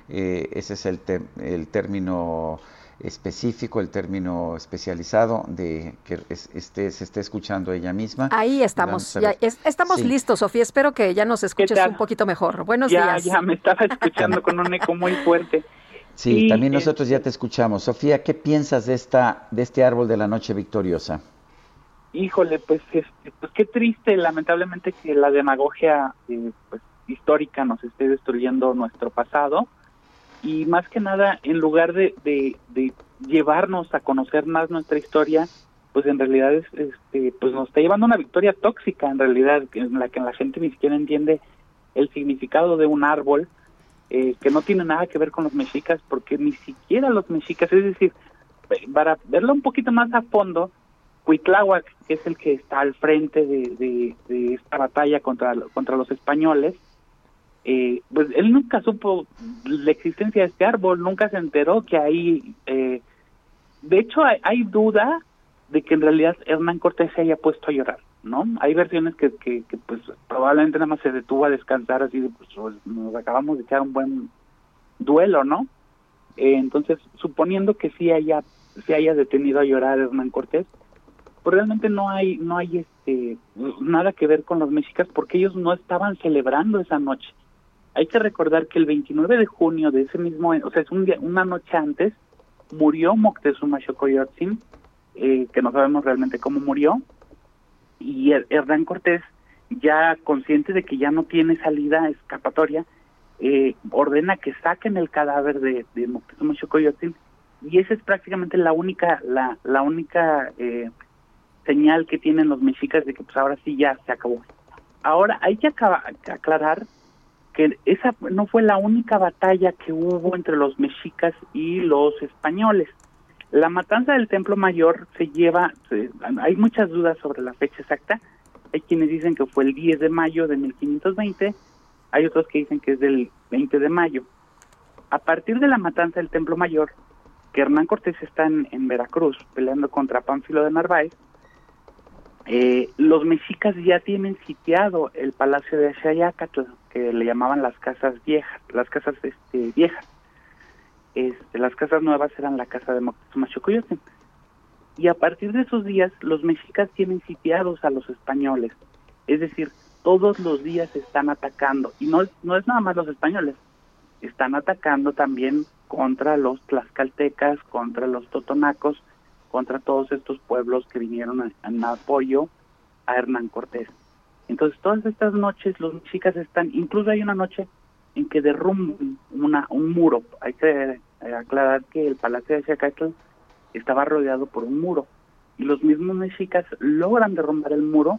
eh, ese es el, el término específico, el término especializado de que esté, se esté escuchando ella misma. Ahí estamos, ya, estamos listos, Sofía. Espero que ya nos escuches un poquito mejor. Buenos días. Ya, me estaba escuchando con un eco muy fuerte. Sí, también nosotros ya te escuchamos. Sofía, ¿qué piensas de esta de este árbol de la noche victoriosa? híjole, pues, este, pues qué triste, lamentablemente que la demagogia eh, pues, histórica nos esté destruyendo nuestro pasado y más que nada, en lugar de, de, de llevarnos a conocer más nuestra historia, pues en realidad es, este, pues nos está llevando una victoria tóxica en realidad, en la que la gente ni siquiera entiende el significado de un árbol, eh, que no tiene nada que ver con los mexicas, porque ni siquiera los mexicas, es decir, para verlo un poquito más a fondo, Cuitláhuac, que es el que está al frente de, de, esta batalla contra, contra los españoles, eh, pues él nunca supo la existencia de este árbol, nunca se enteró que ahí, eh, de hecho hay, hay, duda de que en realidad Hernán Cortés se haya puesto a llorar, ¿no? Hay versiones que, que, pues probablemente nada más se detuvo a descansar así, pues, pues nos acabamos de echar un buen duelo, ¿no? Eh, entonces, suponiendo que sí haya, se haya detenido a llorar Hernán Cortés, pues realmente no hay, no hay este nada que ver con los mexicas porque ellos no estaban celebrando esa noche. Hay que recordar que el 29 de junio de ese mismo, o sea, es un día, una noche antes, murió Moctezuma Xocoyotzin, eh, que no sabemos realmente cómo murió, y Hernán Cortés, ya consciente de que ya no tiene salida escapatoria, eh, ordena que saquen el cadáver de, de Moctezuma Xocoyotzin, y esa es prácticamente la única, la, la única eh, señal que tienen los mexicas de que pues ahora sí ya se acabó. Ahora hay que aclarar que esa no fue la única batalla que hubo entre los mexicas y los españoles. La matanza del Templo Mayor se lleva, hay muchas dudas sobre la fecha exacta, hay quienes dicen que fue el 10 de mayo de 1520, hay otros que dicen que es del 20 de mayo. A partir de la matanza del Templo Mayor, que Hernán Cortés está en, Veracruz peleando contra Pánfilo de Narváez, eh, los mexicas ya tienen sitiado el palacio de Xayacatl, que le llamaban las casas viejas, las casas este, viejas. Este, las casas nuevas eran la casa de Moctezuma Xocoyotzin. Y a partir de esos días, los mexicas tienen sitiados a los españoles. Es decir, todos los días están atacando. Y no, no es nada más los españoles. Están atacando también contra los tlaxcaltecas, contra los totonacos, contra todos estos pueblos que vinieron en apoyo a Hernán Cortés. Entonces, todas estas noches los mexicas están, incluso hay una noche en que derrumban una, un muro. Hay que eh, aclarar que el Palacio de Xacatl estaba rodeado por un muro y los mismos mexicas logran derrumbar el muro,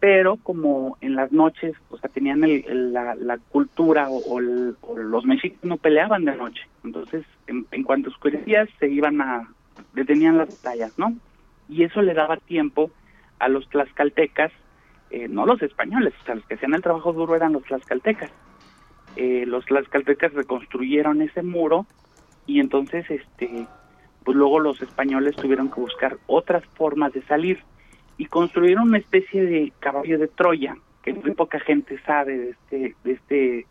pero como en las noches, o sea, tenían el, la, cultura o, los mexicas no peleaban de noche, entonces en, en cuanto oscurecía se iban a, detenían las batallas, ¿no? Y eso le daba tiempo a los tlaxcaltecas, eh, no los españoles, o sea, los que hacían el trabajo duro eran los tlaxcaltecas. Eh, los tlaxcaltecas reconstruyeron ese muro y entonces, este, pues luego los españoles tuvieron que buscar otras formas de salir y construyeron una especie de caballo de Troya, que muy poca gente sabe de este, de este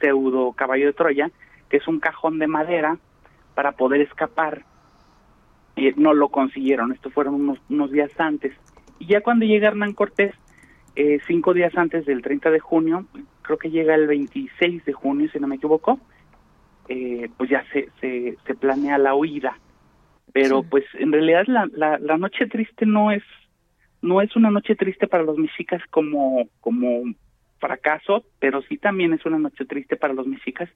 pseudo caballo de Troya, que es un cajón de madera para poder escapar eh, no lo consiguieron, esto fueron unos, unos días antes. Y ya cuando llega Hernán Cortés, eh, cinco días antes del 30 de junio, creo que llega el 26 de junio, si no me equivoco, eh, pues ya se, se, se, planea la huida. Pero pues en realidad la, la, la, noche triste no es no es una noche triste para los mexicas como como fracaso, pero sí también es una noche triste para los mexicas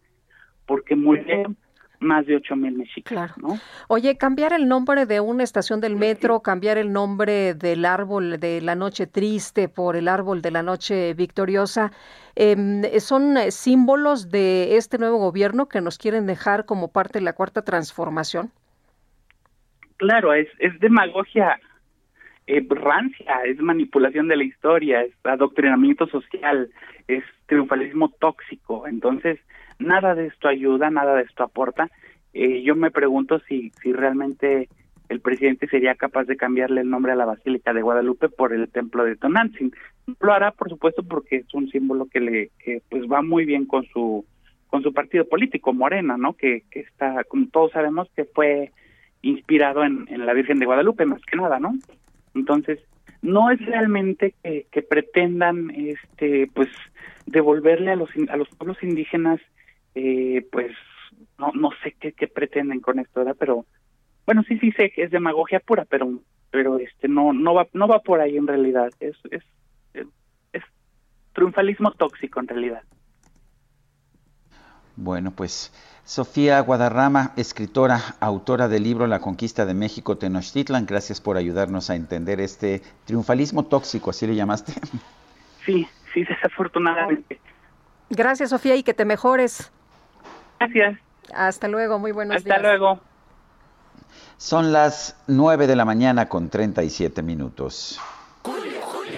porque murieron más de 8 mil mexicanos. ¿no? Oye, cambiar el nombre de una estación del metro, cambiar el nombre del árbol de la noche triste por el árbol de la noche victoriosa, eh, ¿son símbolos de este nuevo gobierno que nos quieren dejar como parte de la cuarta transformación? Claro, es, es demagogia eh, rancia, es manipulación de la historia, es adoctrinamiento social, es triunfalismo tóxico. Entonces, Nada de esto ayuda, nada de esto aporta. Eh, yo me pregunto si, si realmente el presidente sería capaz de cambiarle el nombre a la Basílica de Guadalupe por el templo de Tonantzin. Lo hará, por supuesto, porque es un símbolo que le que, pues va muy bien con su con su partido político, Morena, ¿no? Que, que está, como todos sabemos, que fue inspirado en, en la Virgen de Guadalupe, más que nada, ¿no? Entonces, no es realmente que, pretendan, este, pues, devolverle a los a los pueblos indígenas eh, pues no, no sé qué, qué pretenden con esto, ¿verdad? Pero bueno, sí, sí sé que es demagogia pura, pero pero este no no va no va por ahí en realidad es es es triunfalismo tóxico en realidad bueno pues Sofía Guadarrama, escritora, autora del libro La conquista de México Tenochtitlan, gracias por ayudarnos a entender este triunfalismo tóxico, ¿así le llamaste? Sí, sí, desafortunadamente. Gracias, Sofía, y que te mejores. Gracias. Hasta luego, muy buenos días. Hasta luego. Son las 9 de la mañana con 37 minutos.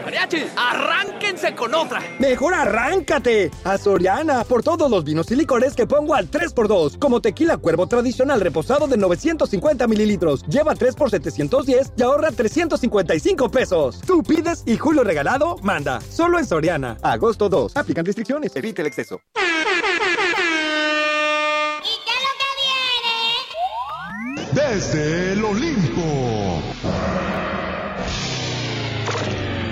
¡Mariachi! ¡Arránquense con otra! ¡Mejor arráncate! A Soriana, por todos los vinos y licores que pongo al 3x2, como tequila cuervo tradicional reposado de 950 mililitros. Lleva 3 por 710 y ahorra 355 pesos. Tú pides y Julio Regalado manda. Solo en Soriana. Agosto 2. Aplican restricciones. Evite el exceso. ¿Y qué es lo que viene? Desde el Olimpo.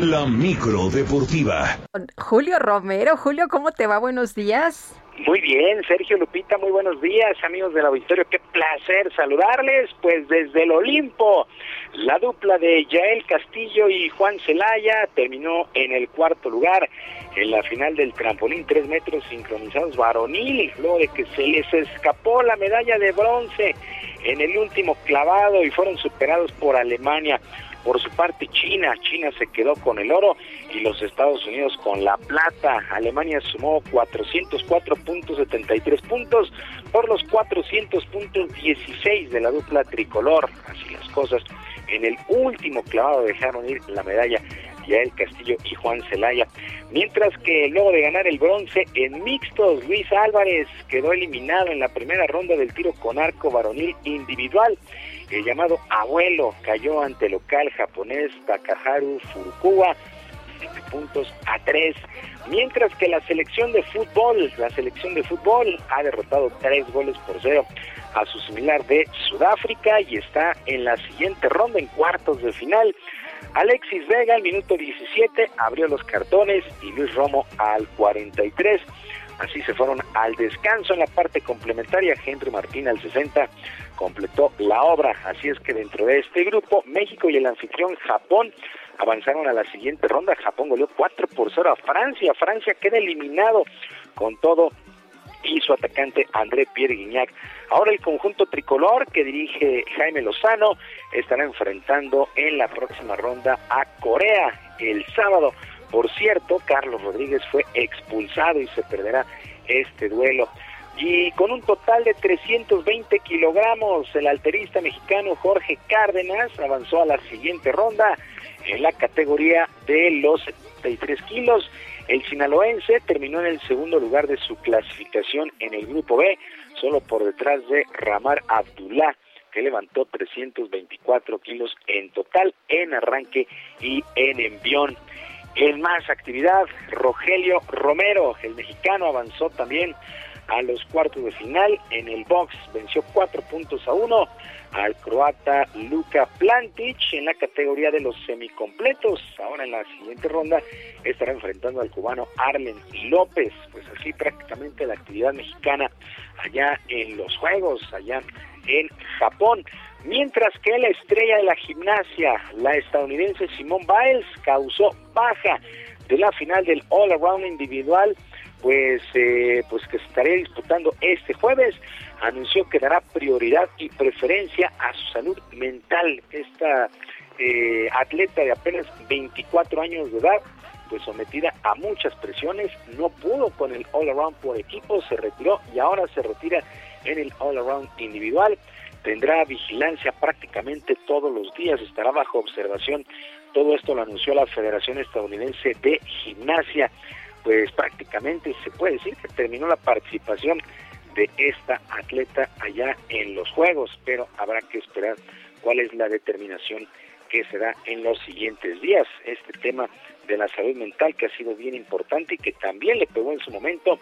La micro deportiva. Julio Romero, Julio, ¿cómo te va? Buenos días. Muy bien, Sergio Lupita, muy buenos días, amigos del auditorio. Qué placer saludarles, pues desde el Olimpo. La dupla de Yael Castillo y Juan Celaya terminó en el cuarto lugar en la final del trampolín tres metros sincronizados varonil, luego de que se les escapó la medalla de bronce en el último clavado y fueron superados por Alemania. Por su parte, China, China se quedó con el oro y los Estados Unidos con la plata. Alemania sumó 404.73 puntos por los 400.16 de la dupla tricolor. Así las cosas. En el último clavado dejaron ir la medalla Yael Castillo y Juan Celaya. Mientras que luego de ganar el bronce en mixtos, Luis Álvarez quedó eliminado en la primera ronda del tiro con arco varonil individual. El llamado abuelo cayó ante local japonés Takaharu Furukawa, 7 puntos a 3. Mientras que la selección de fútbol, la selección de fútbol ha derrotado 3 goles por 0 a su similar de Sudáfrica y está en la siguiente ronda en cuartos de final. Alexis Vega al minuto 17 abrió los cartones y Luis Romo al 43 Así se fueron al descanso en la parte complementaria. Henry Martín al 60 completó la obra. Así es que dentro de este grupo, México y el anfitrión Japón avanzaron a la siguiente ronda. Japón goleó 4 por 0 a Francia. Francia queda eliminado con todo y su atacante André Pierre Guignac. Ahora el conjunto tricolor que dirige Jaime Lozano estará enfrentando en la próxima ronda a Corea el sábado. Por cierto, Carlos Rodríguez fue expulsado y se perderá este duelo. Y con un total de 320 kilogramos, el alterista mexicano Jorge Cárdenas avanzó a la siguiente ronda en la categoría de los 73 kilos. El sinaloense terminó en el segundo lugar de su clasificación en el grupo B, solo por detrás de Ramar Abdullah, que levantó 324 kilos en total en arranque y en envión. En más actividad, Rogelio Romero, el mexicano, avanzó también a los cuartos de final en el box, venció cuatro puntos a uno al croata Luka Plantic en la categoría de los semicompletos. Ahora en la siguiente ronda estará enfrentando al cubano Arlen López. Pues así prácticamente la actividad mexicana allá en los Juegos, allá en Japón. Mientras que la estrella de la gimnasia, la estadounidense Simone Biles, causó baja de la final del All Around individual, pues, eh, pues que estaría disputando este jueves, anunció que dará prioridad y preferencia a su salud mental. Esta eh, atleta de apenas 24 años de edad, pues sometida a muchas presiones, no pudo con el All Around por equipo, se retiró y ahora se retira en el All Around individual tendrá vigilancia prácticamente todos los días, estará bajo observación. Todo esto lo anunció la Federación Estadounidense de Gimnasia. Pues prácticamente se puede decir que terminó la participación de esta atleta allá en los Juegos, pero habrá que esperar cuál es la determinación que se da en los siguientes días. Este tema de la salud mental que ha sido bien importante y que también le pegó en su momento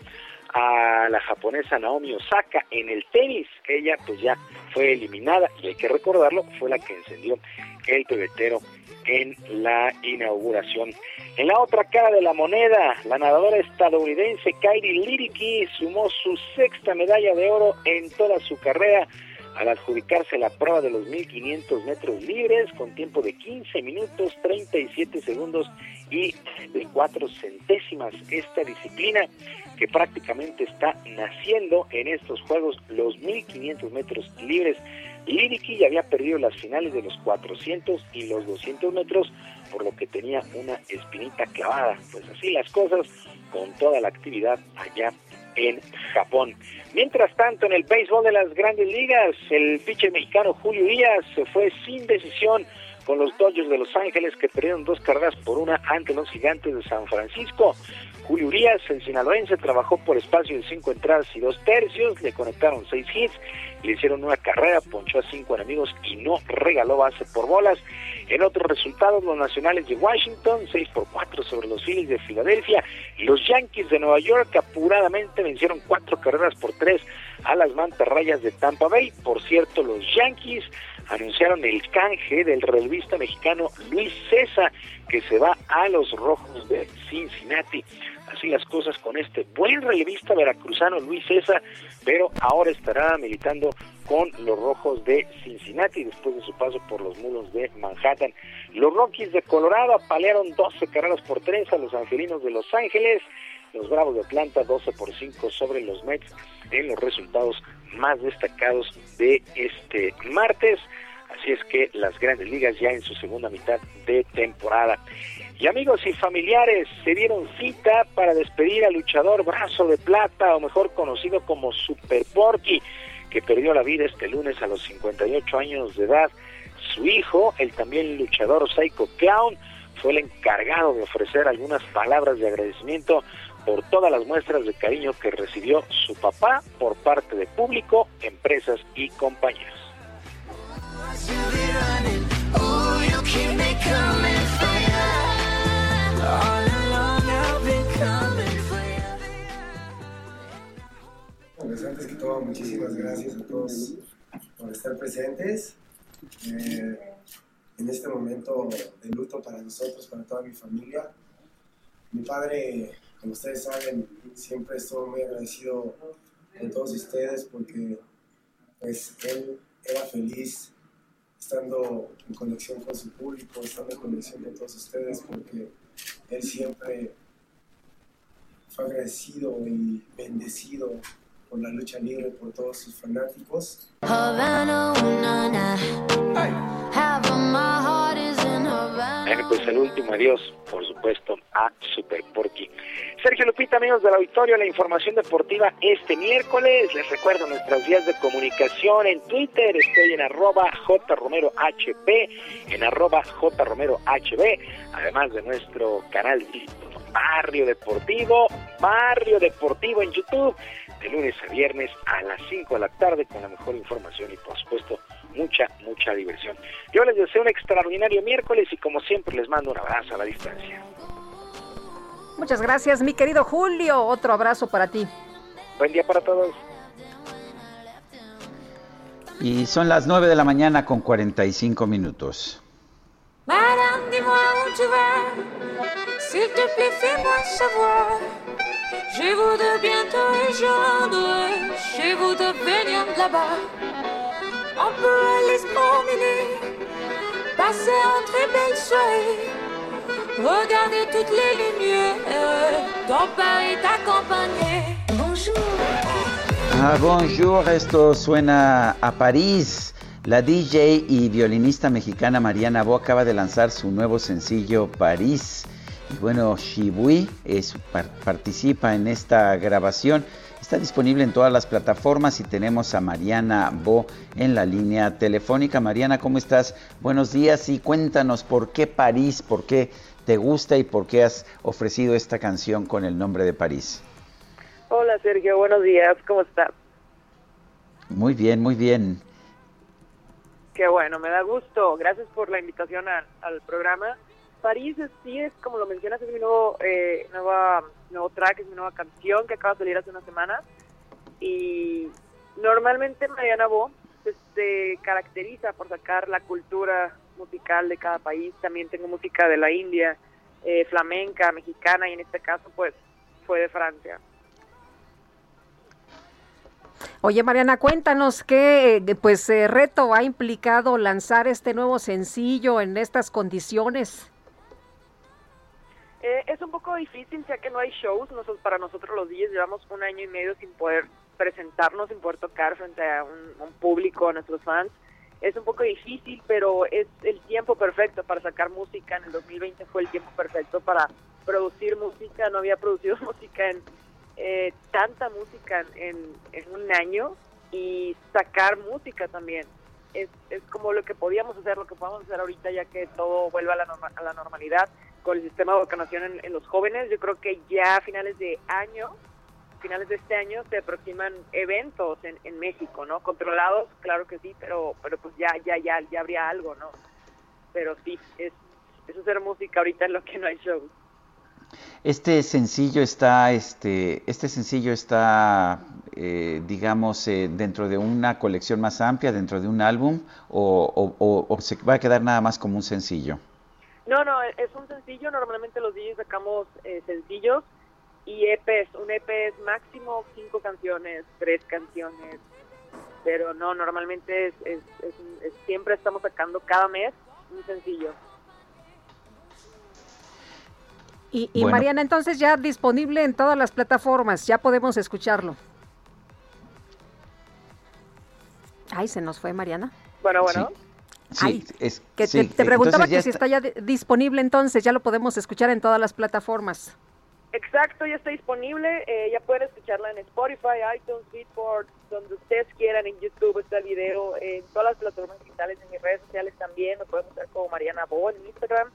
a la japonesa Naomi Osaka en el tenis. Ella pues ya fue eliminada y hay que recordarlo, fue la que encendió el pebetero en la inauguración. En la otra cara de la moneda, la nadadora estadounidense Kairi Liriki sumó su sexta medalla de oro en toda su carrera al adjudicarse la prueba de los 1500 metros libres con tiempo de 15 minutos 37 segundos y de 4 centésimas. Esta disciplina que prácticamente está naciendo en estos Juegos, los 1500 metros libres. Liriki ya había perdido las finales de los 400 y los 200 metros, por lo que tenía una espinita clavada. Pues así las cosas con toda la actividad allá en Japón. Mientras tanto, en el béisbol de las grandes ligas, el pitcher mexicano Julio Díaz se fue sin decisión con los Dodgers de Los Ángeles que perdieron dos carreras por una ante los gigantes de San Francisco. Julio Urias, el sinaloense, trabajó por espacio de cinco entradas y dos tercios, le conectaron seis hits, le hicieron una carrera, ponchó a cinco enemigos y no regaló base por bolas. En otros resultados, los nacionales de Washington, seis por cuatro sobre los Phillies de Filadelfia, los Yankees de Nueva York apuradamente vencieron cuatro carreras por tres a las mantarrayas de Tampa Bay. Por cierto, los Yankees anunciaron el canje del relevista mexicano Luis César, que se va a los Rojos de Cincinnati así las cosas con este buen relevista veracruzano Luis César, pero ahora estará militando con los Rojos de Cincinnati después de su paso por los mulos de Manhattan. Los Rockies de Colorado apalearon 12 carreras por 3 a los Angelinos de Los Ángeles. Los Bravos de Atlanta 12 por 5 sobre los Mets en los resultados más destacados de este martes. Así es que las grandes ligas ya en su segunda mitad de temporada. Y amigos y familiares se dieron cita para despedir al luchador Brazo de Plata, o mejor conocido como Super Porky, que perdió la vida este lunes a los 58 años de edad. Su hijo, el también luchador Psycho Clown, fue el encargado de ofrecer algunas palabras de agradecimiento por todas las muestras de cariño que recibió su papá por parte de público, empresas y compañeros. Pues antes que todo, muchísimas gracias a todos por estar presentes. Eh, en este momento de luto para nosotros, para toda mi familia. Mi padre, como ustedes saben, siempre estuvo muy agradecido con todos ustedes porque pues él era feliz estando en conexión con su público, estando en conexión con todos ustedes porque él siempre fue agradecido y bendecido por la lucha libre, por todos sus fanáticos. pues el último adiós, por supuesto, a Super Porky. Sergio Lupita, amigos del auditorio, la información deportiva este miércoles. Les recuerdo nuestras vías de comunicación en Twitter. Estoy en arroba jromerohb, en arroba jromerohb, además de nuestro canal Barrio Deportivo, Barrio Deportivo en YouTube, de lunes a viernes a las 5 de la tarde con la mejor información y por supuesto mucha, mucha diversión. Yo les deseo un extraordinario miércoles y como siempre les mando un abrazo a la distancia. Muchas gracias, mi querido Julio. Otro abrazo para ti. Buen día para todos. Y son las 9 de la mañana con 45 minutos. Madame, dis-moi où tu vas. S'il te plaît, fais-moi savoir. Je voudrais bientôt rejoindre chez vous de venir là-bas. On peut aller se promener, passer un très belle soirée. Regarder toutes les lumières, ton Paris t'accompagner. Bonjour. Ah, bonjour, esto suena a París. La DJ y violinista mexicana Mariana Bo acaba de lanzar su nuevo sencillo París. Y bueno, Shibui es, participa en esta grabación. Está disponible en todas las plataformas y tenemos a Mariana Bo en la línea telefónica. Mariana, ¿cómo estás? Buenos días y cuéntanos por qué París, por qué te gusta y por qué has ofrecido esta canción con el nombre de París. Hola Sergio, buenos días, ¿cómo estás? Muy bien, muy bien. Qué bueno, me da gusto. Gracias por la invitación al, programa. París sí es, como lo mencionas, es mi nuevo, eh, nuevo track, es mi nueva canción que acaba de salir hace una semana. Y normalmente Mariana Bo pues, se caracteriza por sacar la cultura musical de cada país. También tengo música de la India, eh, flamenca, mexicana y en este caso pues fue de Francia. Oye, Mariana, cuéntanos qué eh, pues eh, reto ha implicado lanzar este nuevo sencillo en estas condiciones. Eh, es un poco difícil ya que no hay shows. Nosotros, para nosotros los días llevamos un año y medio sin poder presentarnos, sin poder tocar frente a un, público, a nuestros fans. Es un poco difícil, pero es el tiempo perfecto para sacar música. En el 2020 fue el tiempo perfecto para producir música. No había producido música en eh, tanta música en, en un año y sacar música también. Es, es como lo que podíamos hacer, lo que podemos hacer ahorita ya que todo vuelve a la, a la normalidad con el sistema de vacunación en, los jóvenes. Yo creo que ya a finales de año, finales de este año, se aproximan eventos en, México, ¿no? Controlados, claro que sí, pero pero pues ya ya ya ya habría algo, ¿no? Pero sí, es, es hacer música ahorita en lo que no hay show. Este sencillo está, este, este sencillo está, eh, digamos, eh, dentro de una colección más amplia, dentro de un álbum, o, o, se va a quedar nada más como un sencillo. No, no, es un sencillo. Normalmente los DJs sacamos eh, sencillos y EPs. Un EP es máximo cinco canciones, tres canciones. Pero no, normalmente es, es, siempre estamos sacando cada mes un sencillo. Y, y Mariana, entonces ya disponible en todas las plataformas, ya podemos escucharlo. Ay, se nos fue Mariana. Bueno, bueno. Sí, es, que te, preguntaba que si está ya disponible entonces, ya lo podemos escuchar en todas las plataformas. Exacto, ya está disponible, eh, ya pueden escucharla en Spotify, iTunes, Beatport, donde ustedes quieran, en YouTube está el video, en todas las plataformas digitales, en mis redes sociales también, lo pueden buscar como Mariana Bo en Instagram.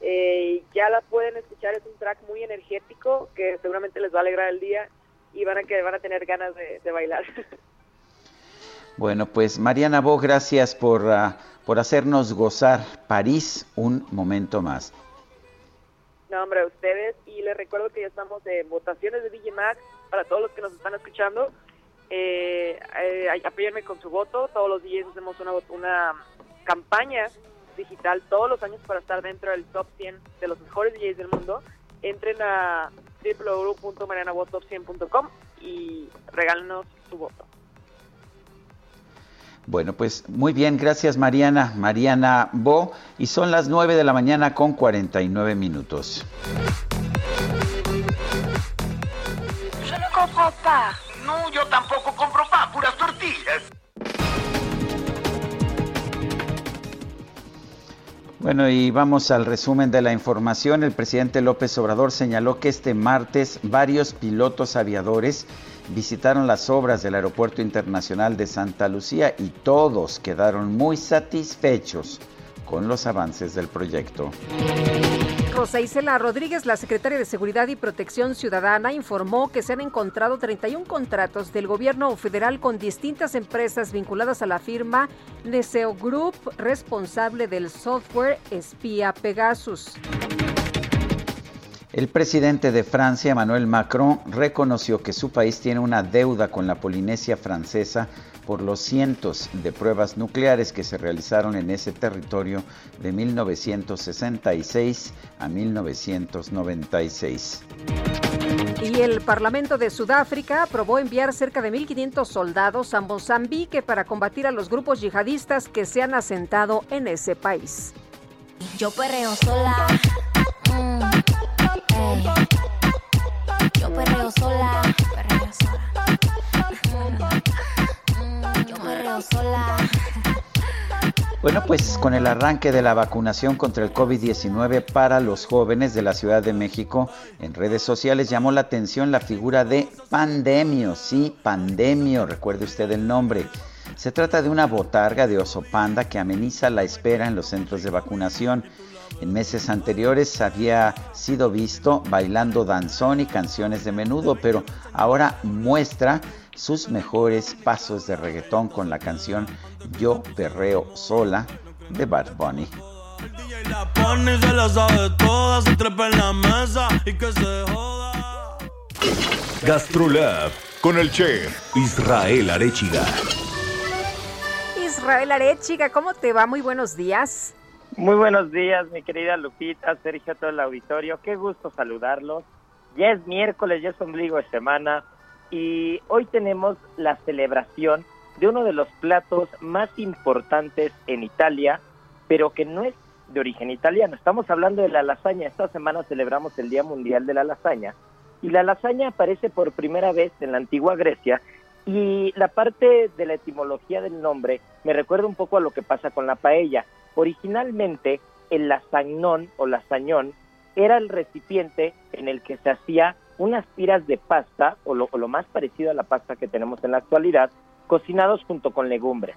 Eh, ya la pueden escuchar, es un track muy energético que seguramente les va a alegrar el día y van a, que van a tener ganas de, bailar. Bueno, pues Mariana Bo, gracias por... Uh, por hacernos gozar París un momento más. No, hombre, a ustedes. Y les recuerdo que ya estamos de votaciones de DJ Max para todos los que nos están escuchando. Eh, eh, con su voto. Todos los días hacemos una, una campaña digital todos los años para estar dentro del top 100 de los mejores DJs del mundo. Entren a www.marianavotop100.com y regálenos su voto. Bueno, pues muy bien, gracias Mariana, Mariana Bo, y son las 9 de la mañana con 49 minutos. Yo no compro pa. No, yo tampoco compro pa, puras tortillas. Bueno, y vamos al resumen de la información. El presidente López Obrador señaló que este martes varios pilotos aviadores visitaron las obras del Aeropuerto Internacional de Santa Lucía y todos quedaron muy satisfechos con los avances del proyecto. Rosa Rodríguez, la secretaria de Seguridad y Protección Ciudadana, informó que se han encontrado 31 contratos del gobierno federal con distintas empresas vinculadas a la firma Neseo Group, responsable del software espía Pegasus. El presidente de Francia, Emmanuel Macron, reconoció que su país tiene una deuda con la Polinesia francesa por los cientos de pruebas nucleares que se realizaron en ese territorio de 1966 a 1996. Y el Parlamento de Sudáfrica aprobó enviar cerca de 1.500 soldados a Mozambique para combatir a los grupos yihadistas que se han asentado en ese país. Yo perreo sola. Mm. Yo perreo sola, perreo sola. Sola. Bueno, pues con el arranque de la vacunación contra el COVID-19 para los jóvenes de la Ciudad de México, en redes sociales llamó la atención la figura de Pandemio. Sí, Pandemio, recuerde usted el nombre. Se trata de una botarga de oso panda que ameniza la espera en los centros de vacunación. En meses anteriores había sido visto bailando danzón y canciones de menudo, pero ahora muestra sus mejores pasos de reggaetón con la canción Yo Perreo Sola de Bad Bunny. Gastrolab con el chef Israel Arechiga. Israel Arechiga, ¿cómo te va? Muy buenos días. Muy buenos días, mi querida Lupita, Sergio, todo el auditorio. Qué gusto saludarlos. Ya es miércoles, ya es ombligo de semana. Y hoy tenemos la celebración de uno de los platos más importantes en Italia, pero que no es de origen italiano. Estamos hablando de la lasaña. Esta semana celebramos el Día Mundial de la Lasaña. Y la lasaña aparece por primera vez en la antigua Grecia y la parte de la etimología del nombre me recuerda un poco a lo que pasa con la paella. Originalmente el lasagnón o lasañón era el recipiente en el que se hacía unas tiras de pasta o lo, o lo más parecido a la pasta que tenemos en la actualidad, cocinados junto con legumbres.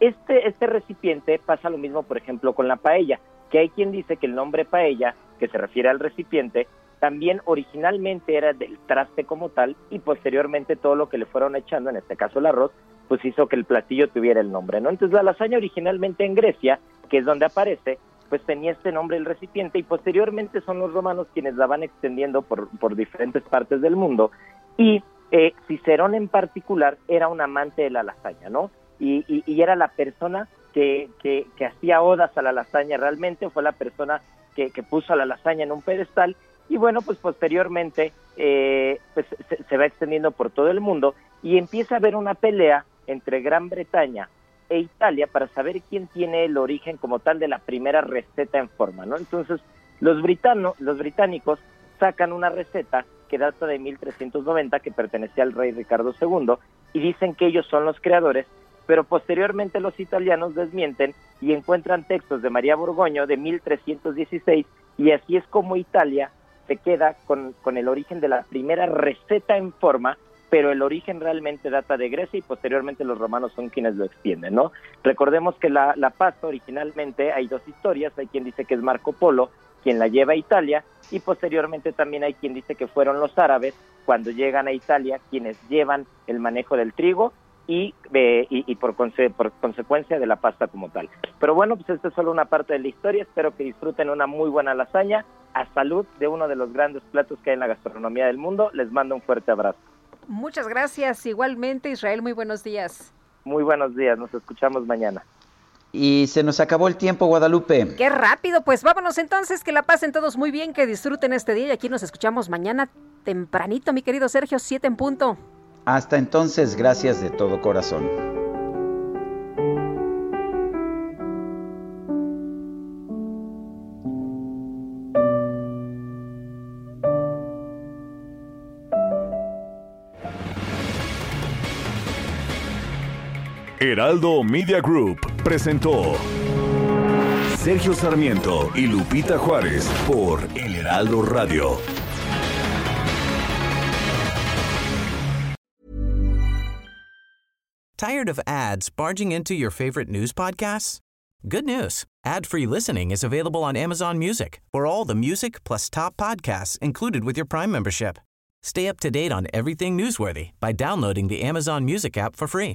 Este, este recipiente pasa lo mismo, por ejemplo, con la paella, que hay quien dice que el nombre paella, que se refiere al recipiente, también originalmente era del traste como tal y posteriormente todo lo que le fueron echando, en este caso el arroz, pues hizo que el platillo tuviera el nombre, ¿no? Entonces la lasaña originalmente en Grecia, que es donde aparece, pues tenía este nombre el recipiente y posteriormente son los romanos quienes la van extendiendo por, por diferentes partes del mundo y eh, Cicerón en particular era un amante de la lasaña, ¿no? Y, y, era la persona que, que, que, hacía odas a la lasaña realmente, fue la persona que, que, puso a la lasaña en un pedestal y bueno, pues posteriormente eh, pues se, se va extendiendo por todo el mundo y empieza a haber una pelea entre Gran Bretaña e Italia para saber quién tiene el origen como tal de la primera receta en forma, ¿no? Entonces, los, britano, los británicos sacan una receta que data de 1390, que pertenecía al rey Ricardo II, y dicen que ellos son los creadores, pero posteriormente los italianos desmienten y encuentran textos de María Borgoño de 1316, y así es como Italia se queda con, con el origen de la primera receta en forma pero el origen realmente data de Grecia y posteriormente los romanos son quienes lo extienden, ¿no? Recordemos que la, la pasta originalmente hay dos historias, hay quien dice que es Marco Polo quien la lleva a Italia y posteriormente también hay quien dice que fueron los árabes cuando llegan a Italia quienes llevan el manejo del trigo y, eh, y, por, conse por, consecuencia de la pasta como tal. Pero bueno, pues esta es solo una parte de la historia, espero que disfruten una muy buena lasaña a salud de uno de los grandes platos que hay en la gastronomía del mundo, les mando un fuerte abrazo. Muchas gracias. Igualmente, Israel, muy buenos días. Muy buenos días, nos escuchamos mañana. Y se nos acabó el tiempo, Guadalupe. Qué rápido, pues vámonos entonces, que la pasen todos muy bien, que disfruten este día y aquí nos escuchamos mañana tempranito, mi querido Sergio, siete en punto. Hasta entonces, gracias de todo corazón. Heraldo Media Group presentó Sergio Sarmiento y Lupita Juárez por El Heraldo Radio. Tired of ads barging into your favorite news podcasts? Good news. Ad-free listening is available on Amazon Music. For all the music plus top podcasts included with your Prime membership. Stay up to date on everything newsworthy by downloading the Amazon Music app for free